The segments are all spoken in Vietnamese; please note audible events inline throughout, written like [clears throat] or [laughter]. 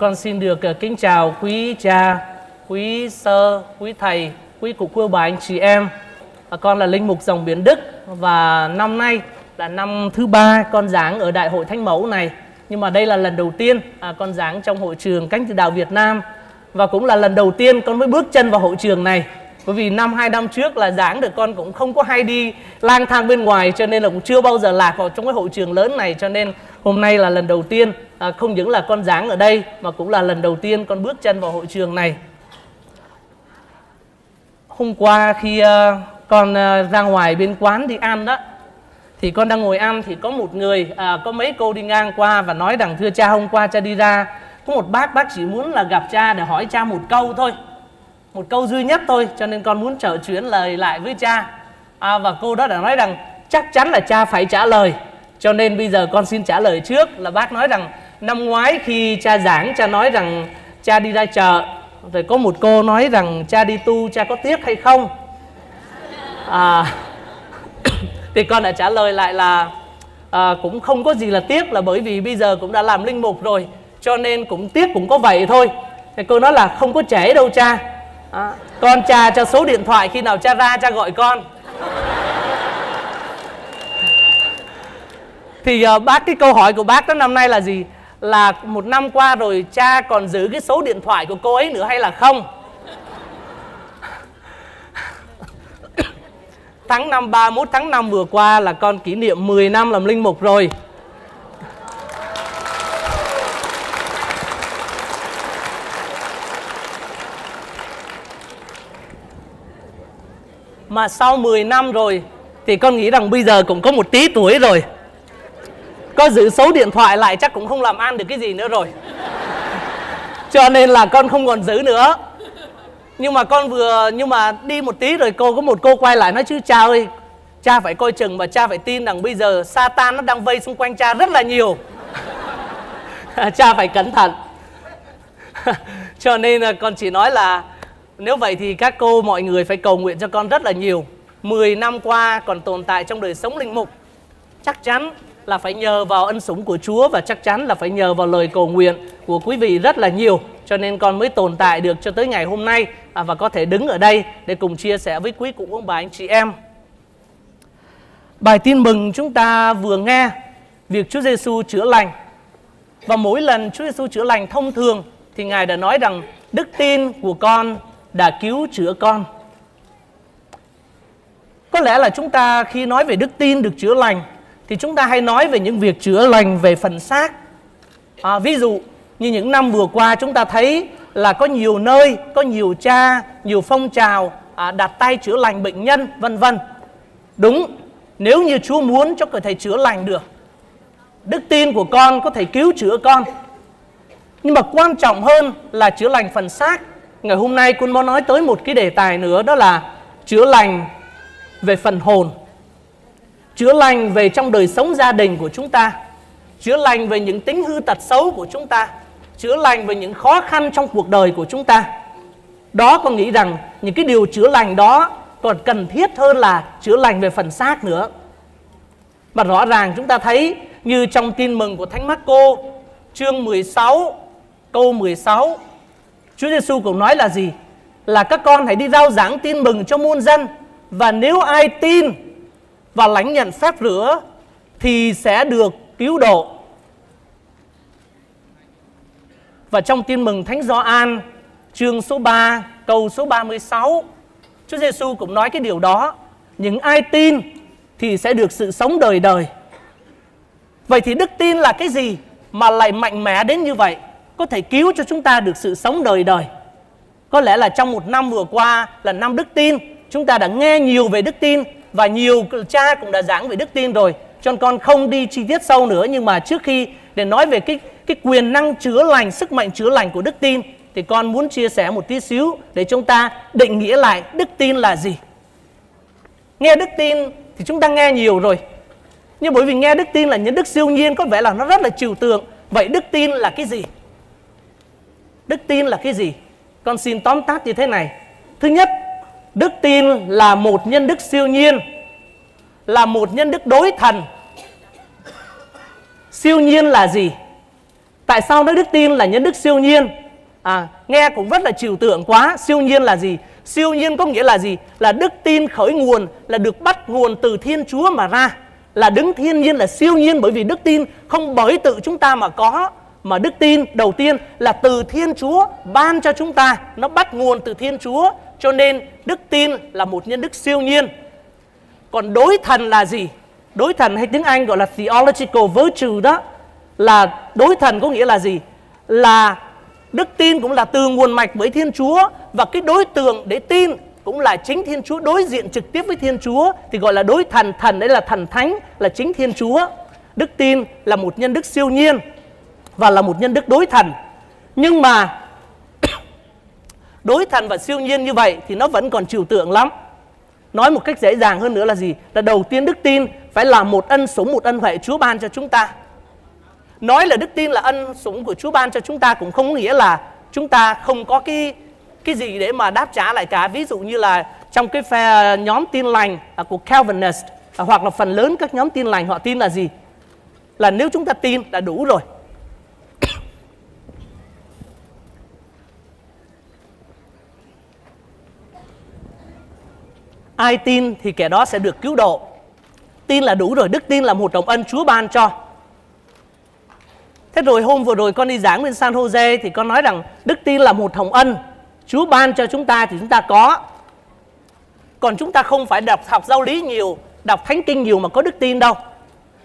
Con xin được ờ, kính chào quý cha, quý sơ, quý thầy, quý cụ cô bà anh chị em. Con là linh mục dòng biển Đức và năm nay là năm thứ ba con giảng ở Đại hội Thánh Mẫu này. Nhưng mà đây là lần đầu tiên à, con giảng trong hội trường Cánh Từ Đạo Việt Nam và cũng là lần đầu tiên con mới bước chân vào hội trường này. Bởi vì năm hai năm trước là giảng được con cũng không có hay đi lang thang bên ngoài cho nên là cũng chưa bao giờ lạc vào trong cái hội trường lớn này cho nên hôm nay là lần đầu tiên à, không những là con giảng ở đây mà cũng là lần đầu tiên con bước chân vào hội trường này. Hôm qua khi uh, con uh, ra ngoài bên quán đi ăn đó thì con đang ngồi ăn thì có một người à, có mấy cô đi ngang qua và nói rằng thưa cha hôm qua cha đi ra có một bác bác chỉ muốn là gặp cha để hỏi cha một câu thôi một câu duy nhất thôi cho nên con muốn trở chuyển lời lại với cha. À, và cô đó đã nói rằng chắc chắn là cha phải trả lời. Cho nên bây giờ con xin trả lời trước là bác nói rằng năm ngoái khi cha giảng cha nói rằng cha đi ra chợ rồi có một cô nói rằng cha đi tu cha có tiếc hay không? À, [coughs] thì con đã trả lời lại là à, cũng không có gì là tiếc là bởi vì bây giờ cũng đã làm linh mục rồi cho nên cũng tiếc cũng có vậy thôi. Thì cô nói là không có trễ đâu cha à, con cha cho số điện thoại khi nào cha ra cha gọi con. Thì uh, bác cái câu hỏi của bác đó năm nay là gì? Là một năm qua rồi cha còn giữ cái số điện thoại của cô ấy nữa hay là không? Tháng năm 31 tháng 5 vừa qua là con kỷ niệm 10 năm làm linh mục rồi. Mà sau 10 năm rồi, Thì con nghĩ rằng bây giờ cũng có một tí tuổi rồi. Có giữ số điện thoại lại chắc cũng không làm ăn được cái gì nữa rồi. Cho nên là con không còn giữ nữa. Nhưng mà con vừa, Nhưng mà đi một tí rồi cô có một cô quay lại nói chứ, cha ơi, Cha phải coi chừng và cha phải tin rằng bây giờ Satan nó đang vây xung quanh cha rất là nhiều. [laughs] Cha phải cẩn thận. [laughs] Cho nên là con chỉ nói là nếu vậy thì các cô mọi người phải cầu nguyện cho con rất là nhiều. 10 năm qua còn tồn tại trong đời sống linh mục. Chắc chắn là phải nhờ vào ân sủng của Chúa Và chắc chắn là phải nhờ vào lời cầu nguyện của quý vị rất là nhiều. Cho nên con mới tồn tại được cho tới ngày hôm nay à, Và có thể đứng ở đây để cùng chia sẻ với quý cụ ông bà anh chị em. Bài tin mừng chúng ta vừa nghe Việc Chúa Giêsu chữa lành. Và mỗi lần Chúa Giêsu chữa lành thông thường Thì Ngài đã nói rằng Đức tin của con đã cứu chữa con. Có lẽ là chúng ta khi nói về đức tin được chữa lành thì chúng ta hay nói về những việc chữa lành về phần xác. À, ví dụ như những năm vừa qua chúng ta thấy là có nhiều nơi có nhiều cha nhiều phong trào à, đặt tay chữa lành bệnh nhân vân vân. Đúng nếu như chúa muốn cho có thể chữa lành được đức tin của con có thể cứu chữa con. Nhưng mà quan trọng hơn là chữa lành phần xác. Ngày hôm nay con muốn nói tới một cái đề tài nữa, đó là chữa lành về phần hồn. Chữa lành về trong đời sống gia đình của chúng ta. Chữa lành về những tính hư tật xấu của chúng ta. Chữa lành về những khó khăn trong cuộc đời của chúng ta. Đó con nghĩ rằng những cái điều chữa lành đó còn cần thiết hơn là chữa lành về phần xác nữa. Mà rõ ràng chúng ta thấy như trong tin mừng của Thánh Marco, chương 16 câu 16 Chúa Giêsu cũng nói là gì? Là các con hãy đi rao giảng tin mừng cho muôn dân, và nếu ai tin và lãnh nhận phép rửa thì sẽ được cứu độ. Và trong tin mừng Thánh Gioan, chương số 3 câu số 36 Chúa Giêsu cũng nói cái điều đó. Những ai tin thì sẽ được sự sống đời đời. Vậy thì đức tin là cái gì mà lại mạnh mẽ đến như vậy? Có thể cứu cho chúng ta được sự sống đời đời. Có lẽ là trong một năm vừa qua là năm đức tin, chúng ta đã nghe nhiều về đức tin và nhiều cha cũng đã giảng về đức tin rồi. Cho nên con không đi chi tiết sâu nữa nhưng mà trước khi để nói về cái cái quyền năng chữa lành, sức mạnh chữa lành của đức tin thì con muốn chia sẻ một tí xíu để chúng ta định nghĩa lại đức tin là gì. Nghe đức tin thì chúng ta nghe nhiều rồi. Nhưng bởi vì nghe đức tin là những đức siêu nhiên có vẻ là nó rất là trừu tượng. Vậy đức tin là cái gì? Đức tin là cái gì? Con xin tóm tắt như thế này. Thứ nhất, đức tin là một nhân đức siêu nhiên, là một nhân đức đối thần. Siêu nhiên là gì? Tại sao nói đức tin là nhân đức siêu nhiên? À, nghe cũng rất là trừu tượng quá. Siêu nhiên là gì? Siêu nhiên có nghĩa là gì? Là đức tin khởi nguồn, là được bắt nguồn từ Thiên Chúa mà ra. Là đứng thiên nhiên là siêu nhiên bởi vì đức tin không bởi tự chúng ta mà có mà đức tin đầu tiên là từ Thiên Chúa ban cho chúng ta, nó bắt nguồn từ Thiên Chúa, cho nên đức tin là một nhân đức siêu nhiên. Còn đối thần là gì? Đối thần hay tiếng Anh gọi là theological virtue đó là đối thần có nghĩa là gì? Là đức tin cũng là từ nguồn mạch với Thiên Chúa và cái đối tượng để tin cũng là chính Thiên Chúa đối diện trực tiếp với Thiên Chúa thì gọi là đối thần, thần đấy là thần thánh là chính Thiên Chúa. Đức tin là một nhân đức siêu nhiên và là một nhân đức đối thần. Nhưng mà [coughs] đối thần và siêu nhiên như vậy thì nó vẫn còn trừu tượng lắm. Nói một cách dễ dàng hơn nữa là gì? Là đầu tiên đức tin phải là một ân sủng, một ân huệ Chúa ban cho chúng ta. Nói là đức tin là ân sủng của Chúa ban cho chúng ta cũng không có nghĩa là chúng ta không có cái cái gì để mà đáp trả lại cả. Ví dụ như là trong cái phe ờ, nhóm tin lành à, của Calvinist à, hoặc là phần lớn các nhóm tin lành họ tin là gì? Là nếu chúng ta tin là đủ rồi. Ai tin thì kẻ đó sẽ được cứu độ. Tin là đủ rồi, đức tin là một đồng ân Chúa ban cho. Thế rồi hôm vừa rồi con đi giảng bên San Jose thì con nói rằng đức tin là một hồng ân Chúa ban cho chúng ta thì chúng ta có. Còn chúng ta không phải đọc học giáo lý nhiều, đọc thánh kinh nhiều mà có đức tin đâu.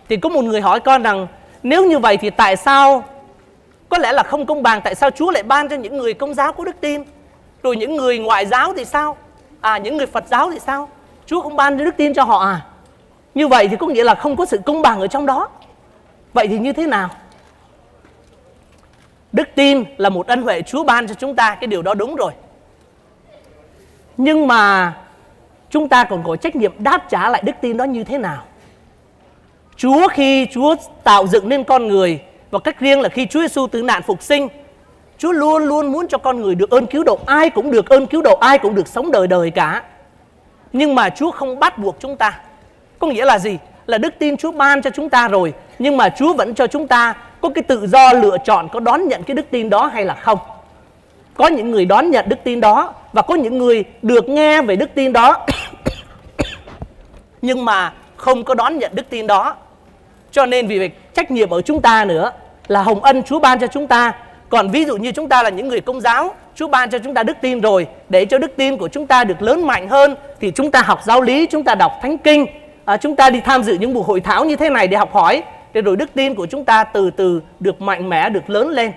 Thì có một người hỏi con rằng nếu như vậy thì tại sao có lẽ là không công bằng tại sao Chúa lại ban cho những người công giáo có đức tin rồi những người ngoại giáo thì sao à những người Phật giáo thì sao? Chúa không ban đức tin cho họ à? Như vậy thì có nghĩa là không có sự công bằng ở trong đó. Vậy thì như thế nào? Đức tin là một ân huệ Chúa ban cho chúng ta, cái điều đó đúng rồi. Nhưng mà chúng ta còn có trách nhiệm đáp trả lại đức tin đó như thế nào? Chúa khi Chúa tạo dựng nên con người, và cách riêng là khi Chúa Giêsu tử nạn phục sinh Chúa luôn luôn muốn cho con người được ơn cứu độ, Ai cũng được ơn cứu độ, Ai cũng được sống đời đời cả. Nhưng mà Chúa không bắt buộc chúng ta. Có nghĩa là gì? Là đức tin Chúa ban cho chúng ta rồi, Nhưng mà Chúa vẫn cho chúng ta Có cái tự do lựa chọn, Có đón nhận cái đức tin đó hay là không. Có những người đón nhận đức tin đó, Và có những người được nghe về đức tin đó, [coughs] Nhưng mà không có đón nhận đức tin đó. Cho nên vì vậy, trách nhiệm ở chúng ta nữa Là hồng ân Chúa ban cho chúng ta còn ví dụ như chúng ta là những người công giáo, Chúa ban cho chúng ta đức tin rồi, để cho đức tin của chúng ta được lớn mạnh hơn thì chúng ta học giáo lý, chúng ta đọc thánh kinh, à, chúng ta đi tham dự những buổi hội thảo như thế này để học hỏi, để rồi đức tin của chúng ta từ từ được mạnh mẽ, được lớn lên.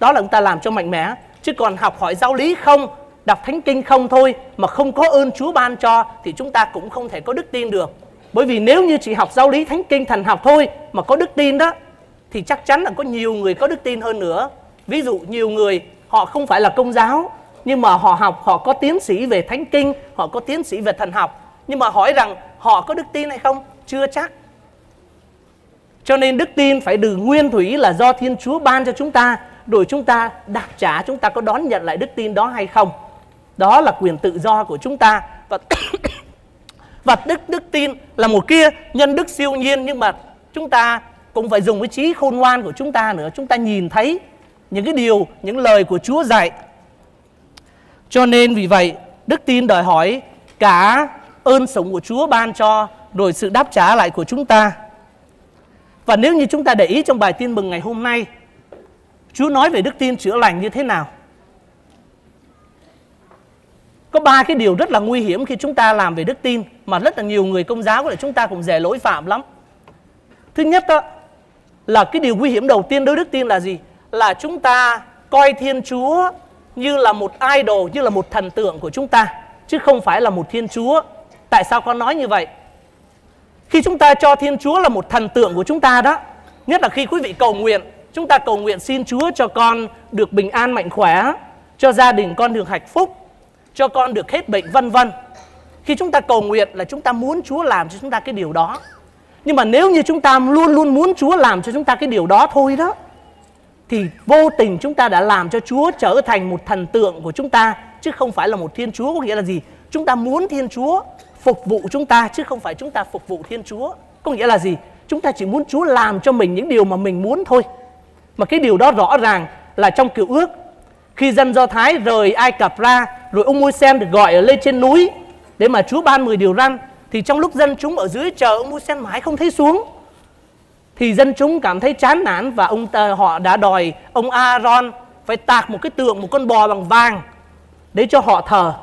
Đó là chúng ta làm cho mạnh mẽ, chứ còn học hỏi giáo lý không, đọc thánh kinh không thôi mà không có ơn Chúa ban cho thì chúng ta cũng không thể có đức tin được. Bởi vì nếu như chỉ học giáo lý thánh kinh thần học thôi mà có đức tin đó thì chắc chắn là có nhiều người có đức tin hơn nữa Ví dụ nhiều người họ không phải là công giáo nhưng mà họ học, họ có tiến sĩ về thánh kinh, họ có tiến sĩ về thần học. Nhưng mà hỏi rằng họ có đức tin hay không? Chưa chắc. Cho nên đức tin phải được nguyên thủy là do Thiên Chúa ban cho chúng ta, rồi chúng ta đáp trả, chúng ta có đón nhận lại đức tin đó hay không. Đó là quyền tự do của chúng ta. Và [coughs] và đức đức tin là một kia nhân đức siêu nhiên nhưng mà chúng ta cũng phải dùng cái trí khôn ngoan của chúng ta nữa. Chúng ta nhìn thấy những cái điều, những lời của Chúa dạy. Cho nên vì vậy, đức tin đòi hỏi cả ơn sống của Chúa ban cho rồi sự đáp trả lại của chúng ta. Và nếu như chúng ta để ý trong bài tin mừng ngày hôm nay, Chúa nói về đức tin chữa lành như thế nào? Có ba cái điều rất là nguy hiểm khi chúng ta làm về đức tin mà rất là nhiều người công giáo của chúng ta cũng dễ lỗi phạm lắm. Thứ nhất đó là cái điều nguy hiểm đầu tiên đối đức tin là gì? Là chúng ta coi Thiên Chúa như là một idol, như là một thần tượng của chúng ta, chứ không phải là một Thiên Chúa. Tại sao con nói như vậy? Khi chúng ta cho Thiên Chúa là một thần tượng của chúng ta đó, nhất là khi quý vị cầu nguyện, chúng ta cầu nguyện xin Chúa cho con được bình an mạnh khỏe, cho gia đình con được hạnh phúc, cho con được hết bệnh vân vân. Khi chúng ta cầu nguyện là chúng ta muốn Chúa làm cho chúng ta cái điều đó. Nhưng mà nếu như chúng ta luôn luôn muốn Chúa làm cho chúng ta cái điều đó thôi đó thì vô tình chúng ta đã làm cho Chúa trở thành một thần tượng của chúng ta, chứ không phải là một Thiên Chúa có nghĩa là gì? Chúng ta muốn Thiên Chúa phục vụ chúng ta, chứ không phải chúng ta phục vụ Thiên Chúa. Có nghĩa là gì? Chúng ta chỉ muốn Chúa làm cho mình những điều mà mình muốn thôi. Mà cái điều đó rõ ràng là trong cựu ước khi dân Do Thái rời Ai Cập ra, rồi ông Môi-sen được gọi ở lên trên núi để mà Chúa ban 10 điều răn, thì trong lúc dân chúng ở dưới chờ ông Môi-sen mãi không thấy xuống thì dân chúng cảm thấy chán nản và ông ta, họ đã đòi ông Aaron phải tạc một cái tượng một con bò bằng vàng để cho họ thờ.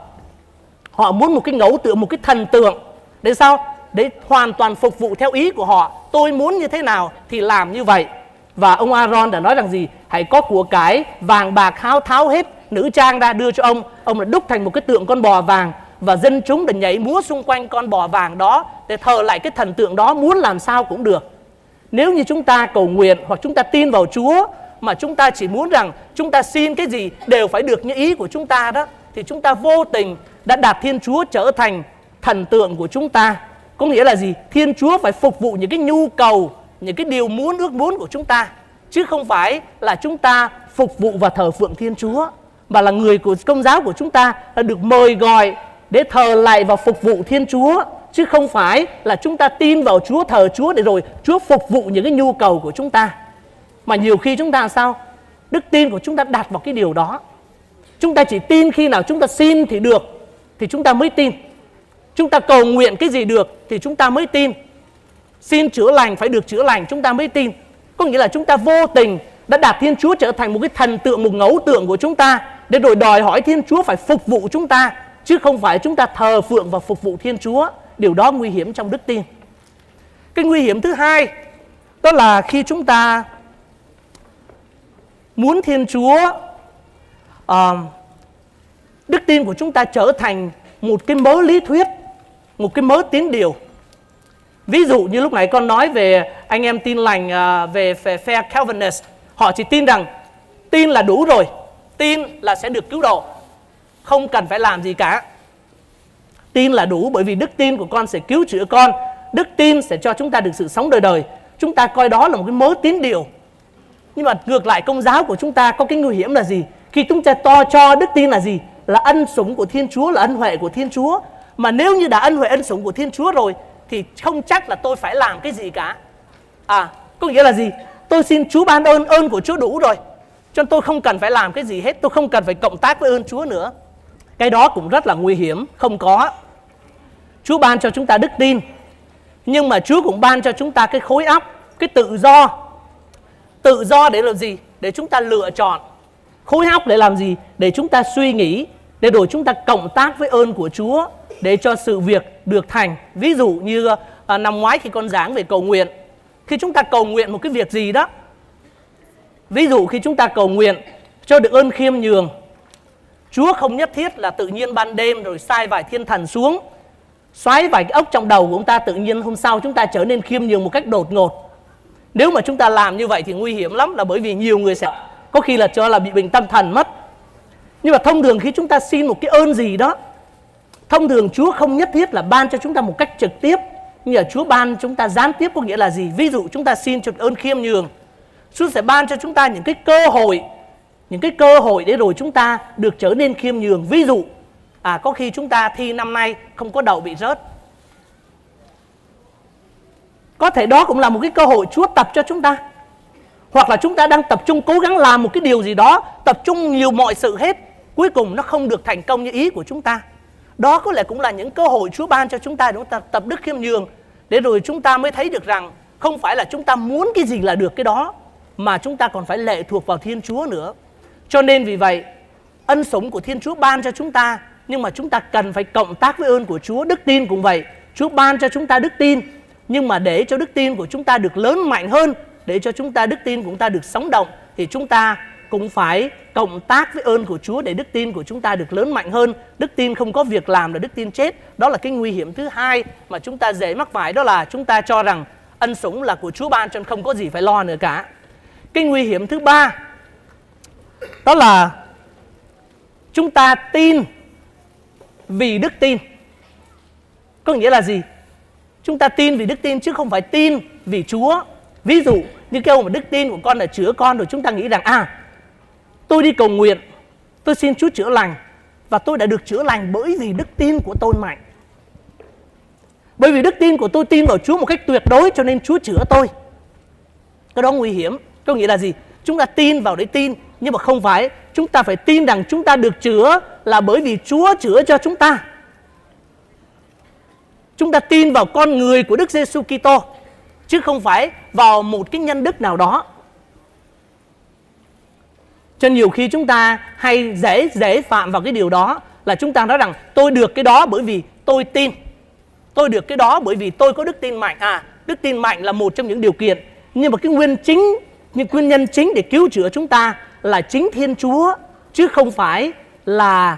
Họ muốn một cái ngẫu tượng một cái thần tượng. Để sao? Để hoàn toàn phục vụ theo ý của họ. Tôi muốn như thế nào thì làm như vậy. Và ông Aaron đã nói rằng gì? Hãy có của cái vàng bạc háo tháo hết. Nữ trang ra đưa cho ông. Ông đã đúc thành một cái tượng con bò vàng. Và dân chúng đã nhảy múa xung quanh con bò vàng đó để thờ lại cái thần tượng đó. Muốn làm sao cũng được nếu như chúng ta cầu nguyện hoặc chúng ta tin vào Chúa mà chúng ta chỉ muốn rằng chúng ta xin cái gì đều phải được như ý của chúng ta đó thì chúng ta vô tình đã đặt Thiên Chúa trở thành thần tượng của chúng ta. Có nghĩa là gì? Thiên Chúa phải phục vụ những cái nhu cầu, những cái điều muốn ước muốn của chúng ta chứ không phải là chúng ta phục vụ và thờ phượng Thiên Chúa mà là người của công giáo của chúng ta là được mời gọi để thờ lại và phục vụ Thiên Chúa chứ không phải là chúng ta tin vào Chúa thờ Chúa để rồi Chúa phục vụ những cái nhu cầu của chúng ta. Mà nhiều khi chúng ta làm sao? Đức tin của chúng ta đặt vào cái điều đó. Chúng ta chỉ tin khi nào chúng ta xin thì được thì chúng ta mới tin. Chúng ta cầu nguyện cái gì được thì chúng ta mới tin. Xin chữa lành phải được chữa lành chúng ta mới tin. Có nghĩa là chúng ta vô tình đã đặt Thiên Chúa trở thành một cái thần tượng, một ngẫu tượng của chúng ta để rồi đòi hỏi Thiên Chúa phải phục vụ chúng ta chứ không phải chúng ta thờ phượng và phục vụ Thiên Chúa. Điều đó nguy hiểm trong đức tin. Cái nguy hiểm thứ hai đó là khi chúng ta muốn Thiên Chúa uh, đức tin của chúng ta trở thành một cái mớ lý thuyết, một cái mớ tín điều. Ví dụ như lúc nãy con nói về anh em tin lành uh, về, về phe Calvinist, họ chỉ tin rằng tin là đủ rồi, tin là sẽ được cứu độ, không cần phải làm gì cả. Tin là đủ bởi vì đức tin của con sẽ cứu chữa con, đức tin sẽ cho chúng ta được sự sống đời đời. Chúng ta coi đó là một cái mớ tín điều nhưng mà ngược lại công giáo của chúng ta có cái nguy hiểm là gì? Khi chúng ta to cho đức tin là gì? Là ân sủng của Thiên Chúa, là ân huệ của Thiên Chúa. Mà nếu như đã ân huệ ân sủng của Thiên Chúa rồi thì không chắc là tôi phải làm cái gì cả. À, có nghĩa là gì? Tôi xin Chúa ban ơn, ơn của Chúa đủ rồi. Cho nên tôi không cần phải làm cái gì hết, tôi không cần phải cộng tác với ơn Chúa nữa. Cái đó cũng rất là nguy hiểm, không có. Chúa ban cho chúng ta đức tin, nhưng mà Chúa cũng ban cho chúng ta cái khối óc, cái tự do Tự do để làm gì? Để chúng ta lựa chọn. Khối óc để làm gì? Để chúng ta suy nghĩ, để rồi chúng ta cộng tác với ơn của Chúa để cho sự việc được thành. Ví dụ như à, năm ngoái khi con giảng về cầu nguyện, khi chúng ta cầu nguyện một cái việc gì đó, ví dụ khi chúng ta cầu nguyện cho được ơn khiêm nhường, Chúa không nhất thiết là tự nhiên ban đêm rồi sai vài thiên thần xuống, xoáy vài cái ốc trong đầu của chúng ta tự nhiên hôm sau chúng ta trở nên khiêm nhường một cách đột ngột nếu mà chúng ta làm như vậy thì nguy hiểm lắm là bởi vì nhiều người sẽ có khi là cho là bị bệnh tâm thần mất. Nhưng mà thông thường khi chúng ta xin một cái ơn gì đó, thông thường Chúa không nhất thiết là ban cho chúng ta một cách trực tiếp, nhưng mà Chúa ban chúng ta gián tiếp có nghĩa là gì? Ví dụ chúng ta xin trực ơn khiêm nhường, Chúa sẽ ban cho chúng ta những cái cơ hội, những cái cơ hội để rồi chúng ta được trở nên khiêm nhường. Ví dụ, à có khi chúng ta thi năm nay không có đậu bị rớt, có thể đó cũng là một cái cơ hội Chúa tập cho chúng ta. Hoặc là chúng ta đang tập trung cố gắng làm một cái điều gì đó tập trung nhiều mọi sự hết cuối cùng nó không được thành công như ý của chúng ta. Đó có lẽ cũng là những cơ hội Chúa ban cho chúng ta để chúng ta tập đức khiêm nhường để rồi chúng ta mới thấy được rằng không phải là chúng ta muốn cái gì là được cái đó mà chúng ta còn phải lệ thuộc vào Thiên Chúa nữa cho nên vì vậy, ân sủng của Thiên Chúa ban cho chúng ta, nhưng mà chúng ta cần phải cộng tác với ơn của Chúa đức tin cũng vậy Chúa ban cho chúng ta đức tin, nhưng mà để cho đức tin của chúng ta được lớn mạnh hơn, để cho chúng ta đức tin của chúng ta được sống động, thì chúng ta cũng phải cộng tác với ơn của Chúa để đức tin của chúng ta được lớn mạnh hơn. Đức tin không có việc làm là đức tin chết. Đó là cái nguy hiểm thứ hai mà chúng ta dễ mắc phải, đó là chúng ta cho rằng ân sủng là của Chúa ban cho nên không có gì phải lo nữa cả. Cái nguy hiểm thứ ba đó là chúng ta tin vì đức tin. Có nghĩa là gì? Chúng ta tin vì đức tin chứ không phải tin vì Chúa. Ví dụ như kêu mà đức tin của con là chữa con rồi chúng ta nghĩ rằng à tôi đi cầu nguyện, tôi xin Chúa chữa lành và tôi đã được chữa lành bởi vì đức tin của tôi mạnh. Bởi vì đức tin của tôi tin vào Chúa một cách tuyệt đối cho nên Chúa chữa tôi. Cái đó nguy hiểm. Có nghĩa là gì? chúng ta tin vào để tin nhưng mà không phải, chúng ta phải tin rằng chúng ta được chữa là bởi vì Chúa chữa cho chúng ta. Chúng ta tin vào con người của Đức Giêsu Kitô, chứ không phải vào một cái nhân đức nào đó. Cho nhiều khi chúng ta hay dễ dễ phạm vào cái điều đó là chúng ta nói rằng, tôi được cái đó bởi vì tôi tin. Tôi được cái đó bởi vì tôi có đức tin mạnh. À đức tin mạnh là một trong những điều kiện. Nhưng mà cái nguyên chính, những nguyên nhân chính để cứu chữa chúng ta là chính thiên chúa chứ không phải là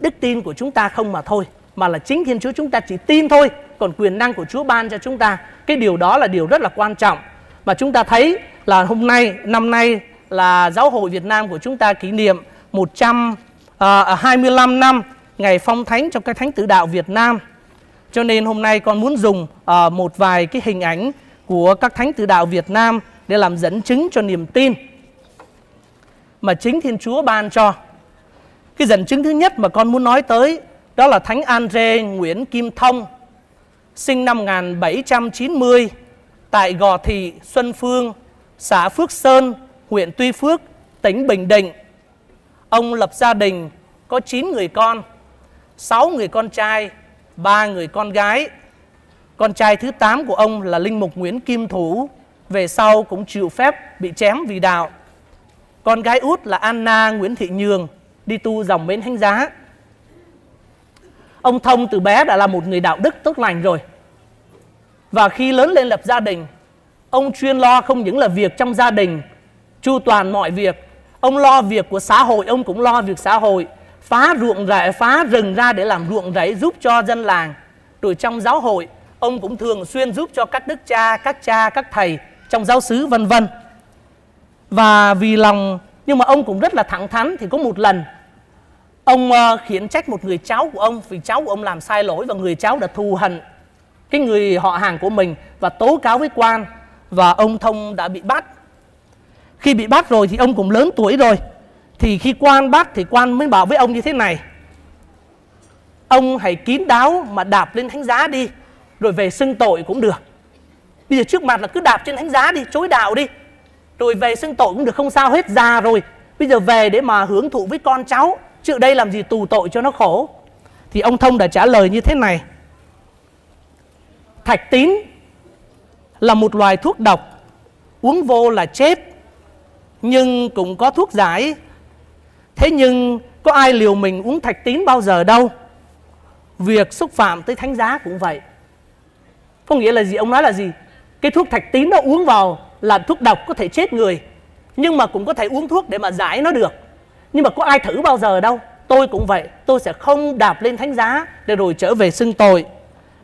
đức tin của chúng ta không mà thôi mà là chính thiên chúa chúng ta chỉ tin thôi. Còn quyền năng của chúa ban cho chúng ta cái điều đó là điều rất là quan trọng. Và chúng ta thấy là hôm nay năm nay là giáo hội Việt Nam của chúng ta kỷ niệm 125 uh, à, à, năm ngày phong thánh cho các thánh tử đạo Việt Nam. Cho nên hôm nay con muốn dùng uh, một vài cái hình ảnh của các thánh tử đạo Việt Nam để làm dẫn chứng cho niềm tin mà chính Thiên Chúa ban cho. Cái dẫn chứng thứ nhất mà con muốn nói tới đó là Thánh Andre Nguyễn Kim Thông, sinh năm 1790 tại Gò Thị, Xuân Phương, xã Phước Sơn, huyện Tuy Phước, tỉnh Bình Định. Ông lập gia đình có 9 người con, 6 người con trai, 3 người con gái. Con trai thứ 8 của ông là Linh Mục Nguyễn Kim Thủ, về sau cũng chịu phép bị chém vì đạo. Con gái út là Anna Nguyễn Thị Nhường, đi tu dòng bến thánh giá. Ông Thông từ bé đã là một người đạo đức tốt lành rồi. Và khi lớn lên lập gia đình, ông chuyên lo không những là việc trong gia đình, chu toàn mọi việc. Ông lo việc của xã hội, ông cũng lo việc xã hội. Phá ruộng rẫy, phá rừng ra để làm ruộng rẫy giúp cho dân làng. Rồi trong giáo hội, ông cũng thường xuyên giúp cho các đức cha, các cha, các thầy trong giáo xứ vân vân. Và vì lòng nhưng mà ông cũng rất là thẳng thắn thì có một lần ông uh, khiển trách một người cháu của ông vì cháu của ông làm sai lỗi và người cháu đã thù hận cái người họ hàng của mình và tố cáo với quan và ông thông đã bị bắt. Khi bị bắt rồi thì ông cũng lớn tuổi rồi thì khi quan bắt thì quan mới bảo với ông như thế này ông hãy kín đáo mà đạp lên thánh giá đi rồi về xưng tội cũng được. Bây giờ trước mặt là cứ đạp trên thánh giá đi chối đạo đi rồi về xưng tội cũng được không sao hết, già rồi. Bây giờ về để mà hưởng thụ với con cháu, chứ đây làm gì tù tội cho nó khổ. Thì ông thông đã trả lời như thế này. Thạch tín là một loài thuốc độc, uống vô là chết, nhưng cũng có thuốc giải. Thế nhưng có ai liều mình uống thạch tín bao giờ đâu? Việc xúc phạm tới thánh giá cũng vậy. Có nghĩa là gì? Ông nói là gì? Cái thuốc thạch tín nó uống vào là thuốc độc có thể chết người, nhưng mà cũng có thể uống thuốc để mà giải nó được. Nhưng mà có ai thử bao giờ đâu. Tôi cũng vậy, tôi sẽ không đạp lên thánh giá để rồi trở về xưng tội.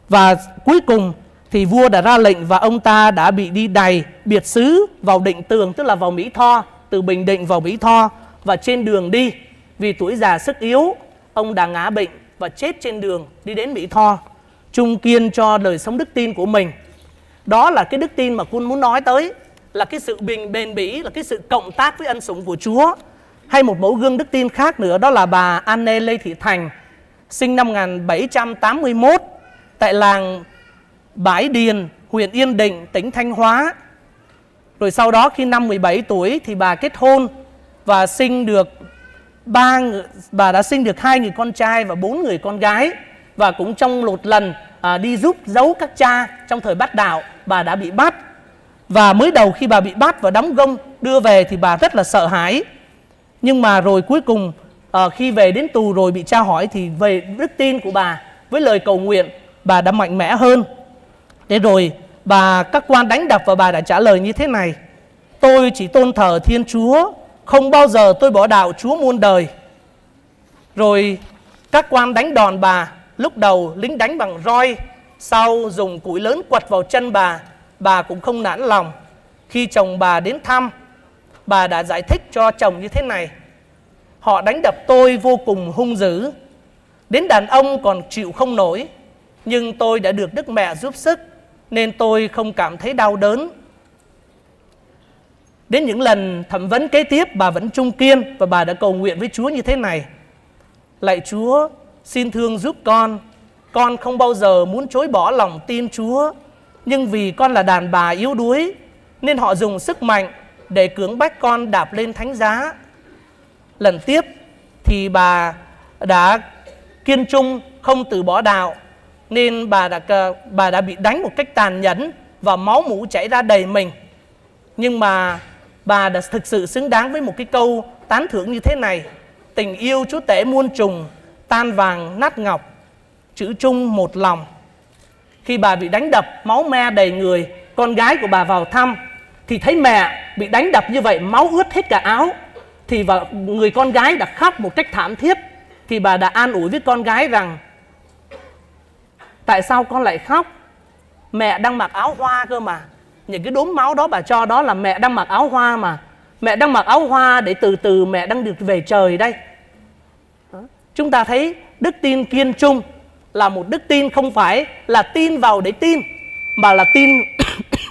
Và cuối cùng thì vua đã ra lệnh và ông ta đã bị đi đày biệt xứ vào định tường, tức là vào Mỹ Tho, từ Bình Định vào Mỹ Tho và trên đường đi. Vì tuổi già sức yếu, ông đã ngã bệnh và chết trên đường đi đến Mỹ Tho, trung kiên cho đời sống đức tin của mình. Đó là cái đức tin mà quân muốn nói tới là cái sự bình bền bỉ là cái sự cộng tác với ân sủng của Chúa hay một mẫu gương đức tin khác nữa đó là bà Anne Lê Thị Thành sinh năm 1781 tại làng Bãi Điền, huyện Yên Định, tỉnh Thanh Hóa. Rồi sau đó khi năm 17 tuổi thì bà kết hôn và sinh được ba bà đã sinh được hai người con trai và bốn người con gái và cũng trong một lần à, đi giúp giấu các cha trong thời bắt đạo bà đã bị bắt và mới đầu khi bà bị bắt và đóng gông đưa về thì bà rất là sợ hãi. Nhưng mà rồi cuối cùng à, khi về đến tù rồi bị tra hỏi thì về đức tin của bà với lời cầu nguyện bà đã mạnh mẽ hơn. Để rồi bà các quan đánh đập và bà đã trả lời như thế này tôi chỉ tôn thờ thiên chúa không bao giờ tôi bỏ đạo chúa muôn đời. Rồi các quan đánh đòn bà lúc đầu lính đánh bằng roi sau dùng củi lớn quật vào chân bà bà cũng không nản lòng. Khi chồng bà đến thăm, bà đã giải thích cho chồng như thế này. Họ đánh đập tôi vô cùng hung dữ. Đến đàn ông còn chịu không nổi. Nhưng tôi đã được đức mẹ giúp sức, nên tôi không cảm thấy đau đớn. Đến những lần thẩm vấn kế tiếp, bà vẫn trung kiên và bà đã cầu nguyện với chúa như thế này. Lạy chúa, xin thương giúp con. Con không bao giờ muốn chối bỏ lòng tin chúa nhưng vì con là đàn bà yếu đuối nên họ dùng sức mạnh để cưỡng bách con đạp lên thánh giá. Lần tiếp thì bà đã kiên trung không từ bỏ đạo nên bà đã bà đã bị đánh một cách tàn nhẫn và máu mũ chảy ra đầy mình. Nhưng mà bà đã thực sự xứng đáng với một cái câu tán thưởng như thế này. Tình yêu chúa tể muôn trùng, tan vàng nát ngọc, chữ chung một lòng. Khi bà bị đánh đập, máu me đầy người, con gái của bà vào thăm thì thấy mẹ bị đánh đập như vậy, máu ướt hết cả áo. Thì và người con gái đã khóc một cách thảm thiết. Thì bà đã an ủi với con gái rằng Tại sao con lại khóc? Mẹ đang mặc áo hoa cơ mà Những cái đốm máu đó bà cho đó là mẹ đang mặc áo hoa mà Mẹ đang mặc áo hoa để từ từ mẹ đang được về trời đây Chúng ta thấy đức tin kiên trung là một đức tin không phải là tin vào để tin Mà là tin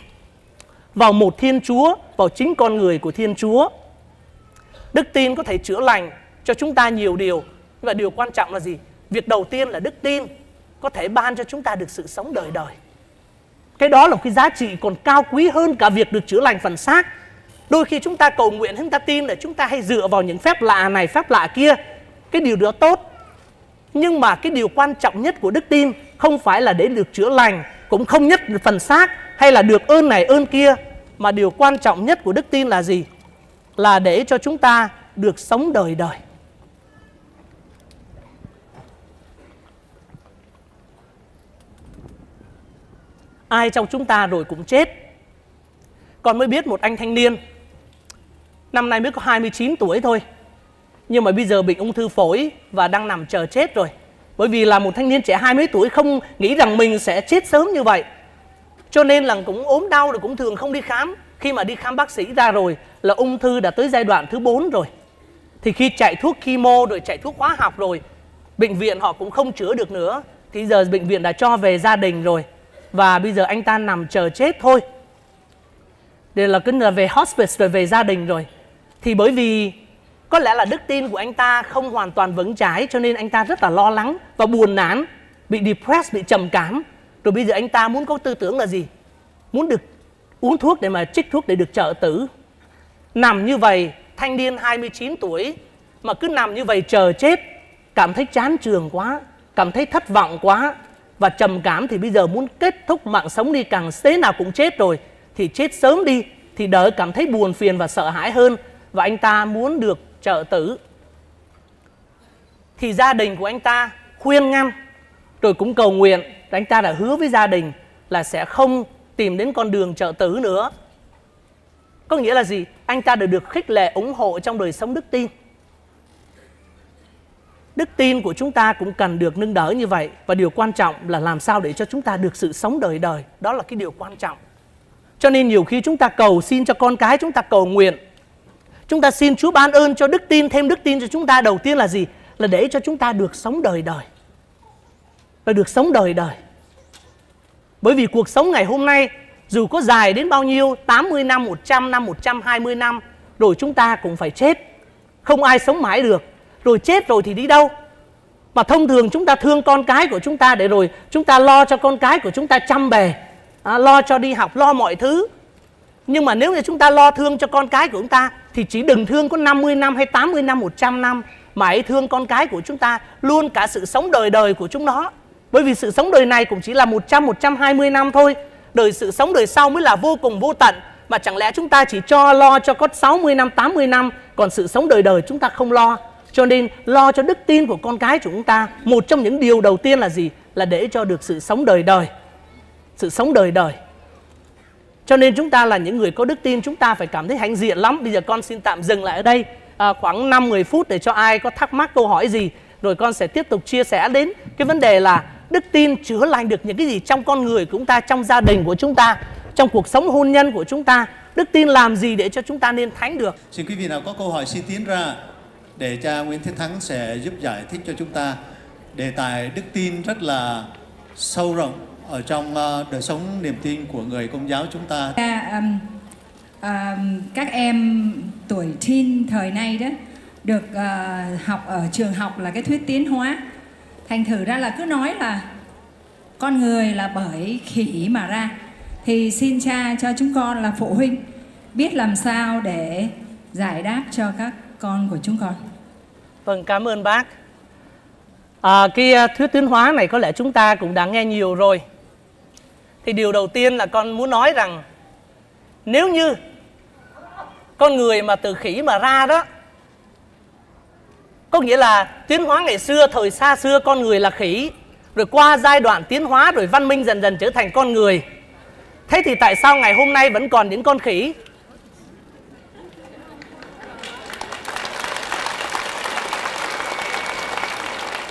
[coughs] vào một Thiên Chúa, vào chính con người của Thiên Chúa Đức tin có thể chữa lành cho chúng ta nhiều điều Và điều quan trọng là gì? Việc đầu tiên là đức tin có thể ban cho chúng ta được sự sống đời đời. Cái đó là một cái giá trị còn cao quý hơn cả việc được chữa lành phần xác. Đôi khi chúng ta cầu nguyện, chúng ta tin là chúng ta hay dựa vào những phép lạ này, phép lạ kia. Cái điều đó tốt. Nhưng mà cái điều quan trọng nhất của đức tin không phải là để được chữa lành, cũng không nhất phần xác hay là được ơn này ơn kia. Mà điều quan trọng nhất của đức tin là gì? Là để cho chúng ta được sống đời đời. ai trong chúng ta rồi cũng chết. Con mới biết một anh thanh niên, năm nay mới có 29 tuổi thôi, nhưng mà bây giờ bị ung thư phổi và đang nằm chờ chết rồi. Bởi vì là một thanh niên trẻ hai mấy tuổi không nghĩ rằng mình sẽ chết sớm như vậy. Cho nên là cũng ốm đau rồi cũng thường không đi khám. Khi mà đi khám bác sĩ ra rồi là ung thư đã tới giai đoạn thứ 4 rồi. Thì khi chạy thuốc chemo rồi chạy thuốc hóa học rồi, bệnh viện họ cũng không chữa được nữa. Thì giờ bệnh viện đã cho về gia đình rồi và bây giờ anh ta nằm chờ chết thôi đây là cứ là về hospice rồi về gia đình rồi thì bởi vì có lẽ là đức tin của anh ta không hoàn toàn vững trái cho nên anh ta rất là lo lắng và buồn nản, bị depressed, bị trầm cảm. Rồi bây giờ anh ta muốn có tư tưởng là gì? Muốn được uống thuốc để mà trích thuốc để được trợ tử. Nằm như vậy, thanh niên 29 tuổi, mà cứ nằm như vậy chờ chết, cảm thấy chán trường quá, cảm thấy thất vọng quá và trầm cảm thì bây giờ muốn kết thúc mạng sống đi, càng thế nào cũng chết rồi. Thì chết sớm đi thì đỡ cảm thấy buồn phiền và sợ hãi hơn. Và anh ta muốn được trợ tử. Thì gia đình của anh ta khuyên ngăn, rồi cũng cầu nguyện anh ta đã hứa với gia đình là sẽ không tìm đến con đường trợ tử nữa. Có nghĩa là gì? Anh ta được được khích lệ, ủng hộ trong đời sống đức tin. Đức tin của chúng ta cũng cần được nâng đỡ như vậy, và điều quan trọng là làm sao để cho chúng ta được sự sống đời đời. Đó là cái điều quan trọng. Cho nên nhiều khi chúng ta cầu xin cho con cái, chúng ta cầu nguyện chúng ta xin Chúa ban ơn cho đức tin thêm đức tin cho chúng ta. Đầu tiên là gì? Là để cho chúng ta được sống đời đời. Và được sống đời đời. Bởi vì cuộc sống ngày hôm nay dù có dài đến bao nhiêu 80 năm, 100 năm, 120 năm rồi chúng ta cũng phải chết. Không ai sống mãi được. Rồi chết rồi thì đi đâu? Mà thông thường chúng ta thương con cái của chúng ta để rồi chúng ta lo cho con cái của chúng ta chăm bề à, lo cho đi học lo mọi thứ. Nhưng mà nếu như chúng ta lo thương cho con cái của chúng ta thì chỉ đừng thương có 50 năm hay 80 năm 100 năm, mà hãy thương con cái của chúng ta, luôn cả sự sống đời đời của chúng nó. Bởi vì sự sống đời này cũng chỉ là 100 120 năm thôi. Đời sự sống đời sau mới là vô cùng vô tận. Mà chẳng lẽ chúng ta chỉ cho lo cho có 60 năm 80 năm, còn sự sống đời đời chúng ta không lo? Cho nên, lo cho đức tin của con cái của chúng ta, Một trong những điều đầu tiên là gì? Là để cho được sự sống đời đời. Sự sống đời đời. Cho nên chúng ta là những người có đức tin Chúng ta phải cảm thấy hãnh diện lắm. Bây giờ con xin tạm dừng lại ở đây. À, Khoảng 5-10 phút để cho ai có thắc mắc câu hỏi gì Rồi con sẽ tiếp tục chia sẻ đến. Cái vấn đề là đức tin chữa lành được những cái gì trong con người của chúng ta Trong gia đình của chúng ta Trong cuộc sống hôn nhân của chúng ta. Đức tin làm gì để cho chúng ta nên thánh được? Xin quý vị nào có câu hỏi xin tiến ra để cha Nguyễn Thế Thắng sẽ giúp giải thích cho chúng ta. Đề tài đức tin rất là sâu rộng ở trong ờ, đời sống niềm tin của người công giáo chúng ta. À, um, um, các em tuổi teen thời nay đó được uh, học ở trường học là cái thuyết tiến hóa. Thành thử ra là cứ nói là con người là bởi khỉ mà ra thì xin cha cho chúng con là phụ huynh biết làm sao để giải đáp cho các con của chúng con. Vâng, cảm ơn bác. À, cái à, thuyết tiến hóa này có lẽ chúng ta cũng đã nghe nhiều rồi. Thì điều đầu tiên là con muốn nói rằng, nếu như con người mà từ khỉ mà ra đó, có nghĩa là tiến hóa ngày xưa, thời xa xưa con người là khỉ, rồi qua giai đoạn tiến hóa rồi văn minh dần dần trở thành con người. Thế thì tại sao ngày hôm nay vẫn còn những con khỉ?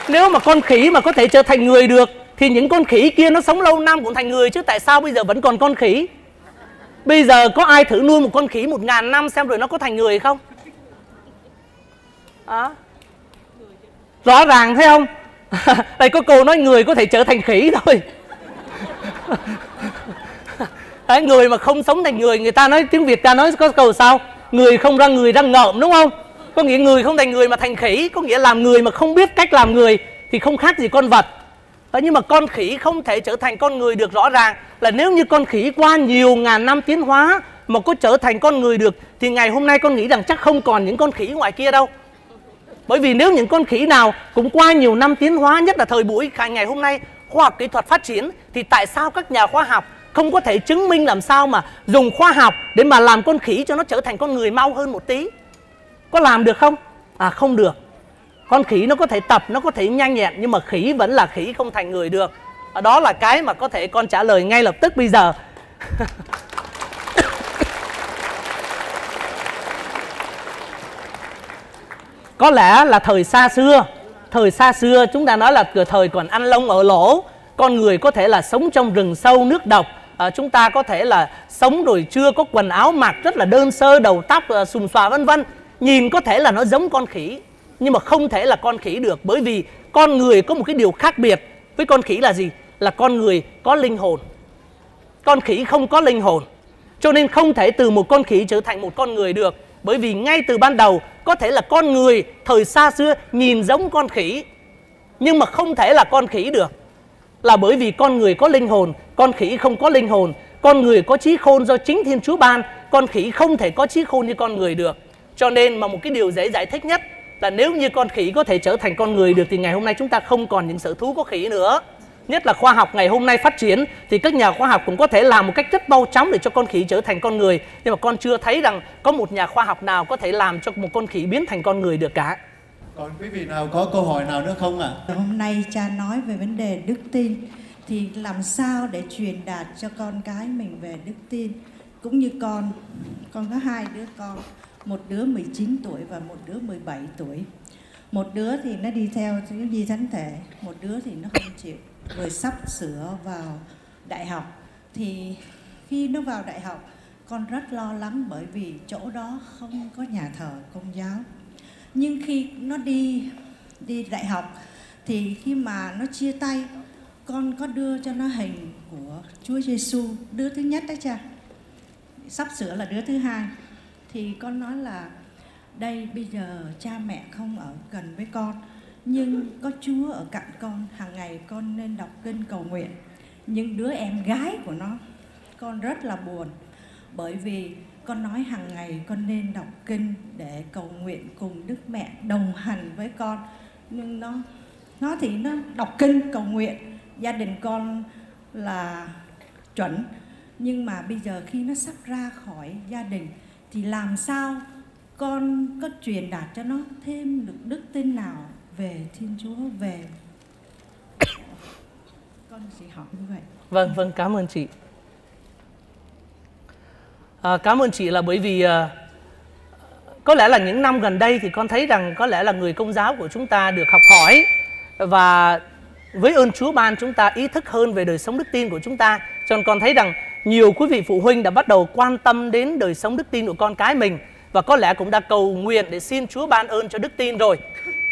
Nếu mà con khỉ mà có thể trở thành người được thì những con khỉ kia nó sống lâu năm cũng thành người chứ tại sao bây giờ vẫn còn con khỉ? Bây giờ có ai thử nuôi một con khỉ một ngàn năm xem rồi nó có thành người không? À. rõ ràng thấy không? [laughs] Đây có cô nói người có thể trở thành khỉ thôi. [laughs] Đấy, người mà không sống thành người người ta nói tiếng việt ta nói có câu sao? Người không ra người ra ngợm đúng không? Có nghĩa người không thành người mà thành khỉ có nghĩa làm người mà không biết cách làm người thì không khác gì con vật nhưng mà con khỉ không thể trở thành con người được rõ ràng là nếu như con khỉ qua nhiều ngàn năm tiến hóa mà có trở thành con người được, thì ngày hôm nay con nghĩ rằng chắc không còn những con khỉ ngoài kia đâu. Bởi vì nếu những con khỉ nào cũng qua nhiều năm tiến hóa, nhất là thời buổi ngày hôm nay, khoa học kỹ thuật phát triển, thì tại sao các nhà khoa học không có thể chứng minh làm sao mà dùng khoa học để mà làm con khỉ cho nó trở thành con người mau hơn một tí? Có làm được không? À không được con khỉ nó có thể tập nó có thể nhanh nhẹn nhưng mà khỉ vẫn là khỉ không thành người được. Đó là cái mà có thể con trả lời ngay lập tức bây giờ. [laughs] Có lẽ là thời xa xưa. Thời xa xưa chúng ta nói là cửa thời còn ăn lông ở lỗ. Con người có thể là sống trong rừng sâu nước độc. À, chúng ta có thể là sống rồi chưa có quần áo mặc rất là đơn sơ đầu tóc à, xùm xòa vân vân. Nhìn có thể là nó giống con khỉ nhưng mà không thể là con khỉ được, bởi vì con người có một cái điều khác biệt. Với con khỉ là gì? Là con người có linh hồn. Con khỉ không có linh hồn. Cho nên không thể từ một con khỉ trở thành một con người được. Bởi vì ngay từ ban đầu, có thể là con người thời xa xưa nhìn giống con khỉ, nhưng mà không thể là con khỉ được. Là bởi vì con người có linh hồn, con khỉ không có linh hồn. Con người có trí khôn do chính thiên chúa ban, con khỉ không thể có trí khôn như con người được. Cho nên mà một cái điều dễ giải thích nhất là nếu như con khỉ có thể trở thành con người được thì ngày hôm nay chúng ta không còn những sở thú có khỉ nữa. Nhất là khoa học ngày hôm nay phát triển thì các nhà khoa học cũng có thể làm một cách rất mau chóng để cho con khỉ trở thành con người. Nhưng mà con chưa thấy rằng có một nhà khoa học nào có thể làm cho một con khỉ biến thành con người được cả. Còn quý vị nào có câu hỏi nào nữa không ạ? À? hôm nay cha nói về vấn đề đức tin. Thì làm sao để truyền đạt cho con cái mình về đức tin? Cũng như con con có hai đứa con một đứa 19 tuổi và một đứa 17 tuổi. Một đứa thì nó đi theo di thánh thể, một đứa thì nó không chịu. Rồi sắp sửa vào đại học. Thì khi nó vào đại học, con rất lo lắng bởi vì chỗ đó không có nhà thờ, công giáo. Nhưng khi nó đi đi đại học thì khi mà nó chia tay, con có đưa cho nó hình của Chúa Giêsu đứa thứ nhất đấy cha. Sắp sửa là đứa thứ hai thì con nói là, đây, bây giờ cha mẹ không ở gần với con, nhưng có Chúa ở cạnh con, hàng ngày con nên đọc kinh cầu nguyện. Nhưng đứa em gái của nó, con rất là buồn, bởi vì con nói hàng ngày con nên đọc kinh để cầu nguyện cùng Đức Mẹ đồng hành với con. Nhưng nó nó thì nó đọc kinh cầu nguyện, gia đình con là chuẩn. Nhưng mà bây giờ khi nó sắp ra khỏi gia đình thì làm sao con có truyền đạt cho nó thêm được đức tin nào về Thiên Chúa về [coughs] con chỉ hỏi như vậy. Vâng, vâng, cảm ơn chị. À, cảm ơn chị là bởi vì à, có lẽ là những năm gần đây thì con thấy rằng có lẽ là người công giáo của chúng ta được học hỏi và với ơn Chúa ban chúng ta ý thức hơn về đời sống đức tin của chúng ta. Cho nên con thấy rằng nhiều quý vị phụ huynh đã bắt đầu quan tâm đến đời sống đức tin của con cái mình và có lẽ cũng đã cầu nguyện để xin Chúa ban ơn cho đức tin rồi.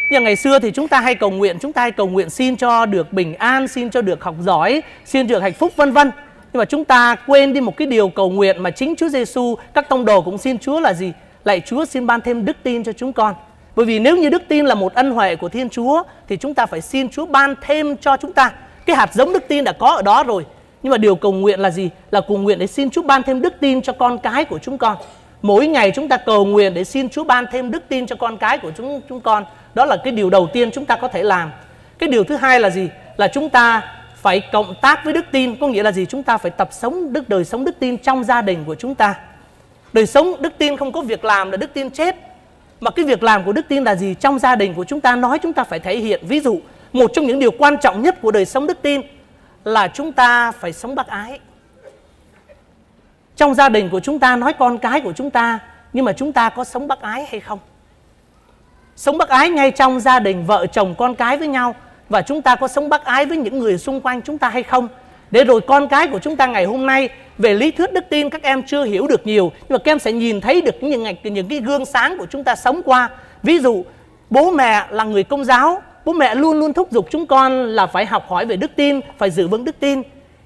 Nhưng ngày xưa thì chúng ta hay cầu nguyện, chúng ta hay cầu nguyện xin cho được bình an, xin cho được học giỏi, xin được hạnh phúc vân vân. Nhưng mà chúng ta quên đi một cái điều cầu nguyện mà chính Chúa Giêsu, các tông đồ cũng xin Chúa là gì? Lạy Chúa xin ban thêm đức tin cho chúng con. Bởi vì nếu như đức tin là một ân huệ của Thiên Chúa thì chúng ta phải xin Chúa ban thêm cho chúng ta. Cái hạt giống đức tin đã có ở đó rồi. Nhưng mà điều cầu nguyện là gì? Là cầu nguyện để xin Chúa ban thêm đức tin cho con cái của chúng con. mỗi ngày chúng ta cầu nguyện để xin Chúa ban thêm đức tin cho con cái của chúng chúng con. Đó là cái điều đầu tiên chúng ta có thể làm. Cái điều thứ hai là gì? Là chúng ta phải cộng tác với đức tin, có nghĩa là gì? Chúng ta phải tập sống đức đời sống đức tin trong gia đình của chúng ta. Đời sống đức tin không có việc làm là đức tin chết. Mà cái việc làm của đức tin là gì? Trong gia đình của chúng ta nói chúng ta phải thể hiện. Ví dụ, một trong những điều quan trọng nhất của đời sống đức tin là chúng ta phải sống bác ái. Trong gia đình của chúng ta nói con cái của chúng ta nhưng mà chúng ta có sống bác ái hay không? Sống bác ái ngay trong gia đình vợ chồng con cái với nhau và chúng ta có sống bác ái với những người xung quanh chúng ta hay không? Để rồi con cái của chúng ta ngày hôm nay về lý thuyết đức tin các em chưa hiểu được nhiều nhưng mà các em sẽ nhìn thấy được những những cái gương sáng của chúng ta sống qua. Ví dụ bố mẹ là người công giáo, bố mẹ luôn luôn thúc giục chúng con là phải học hỏi về đức tin, phải giữ vững đức tin.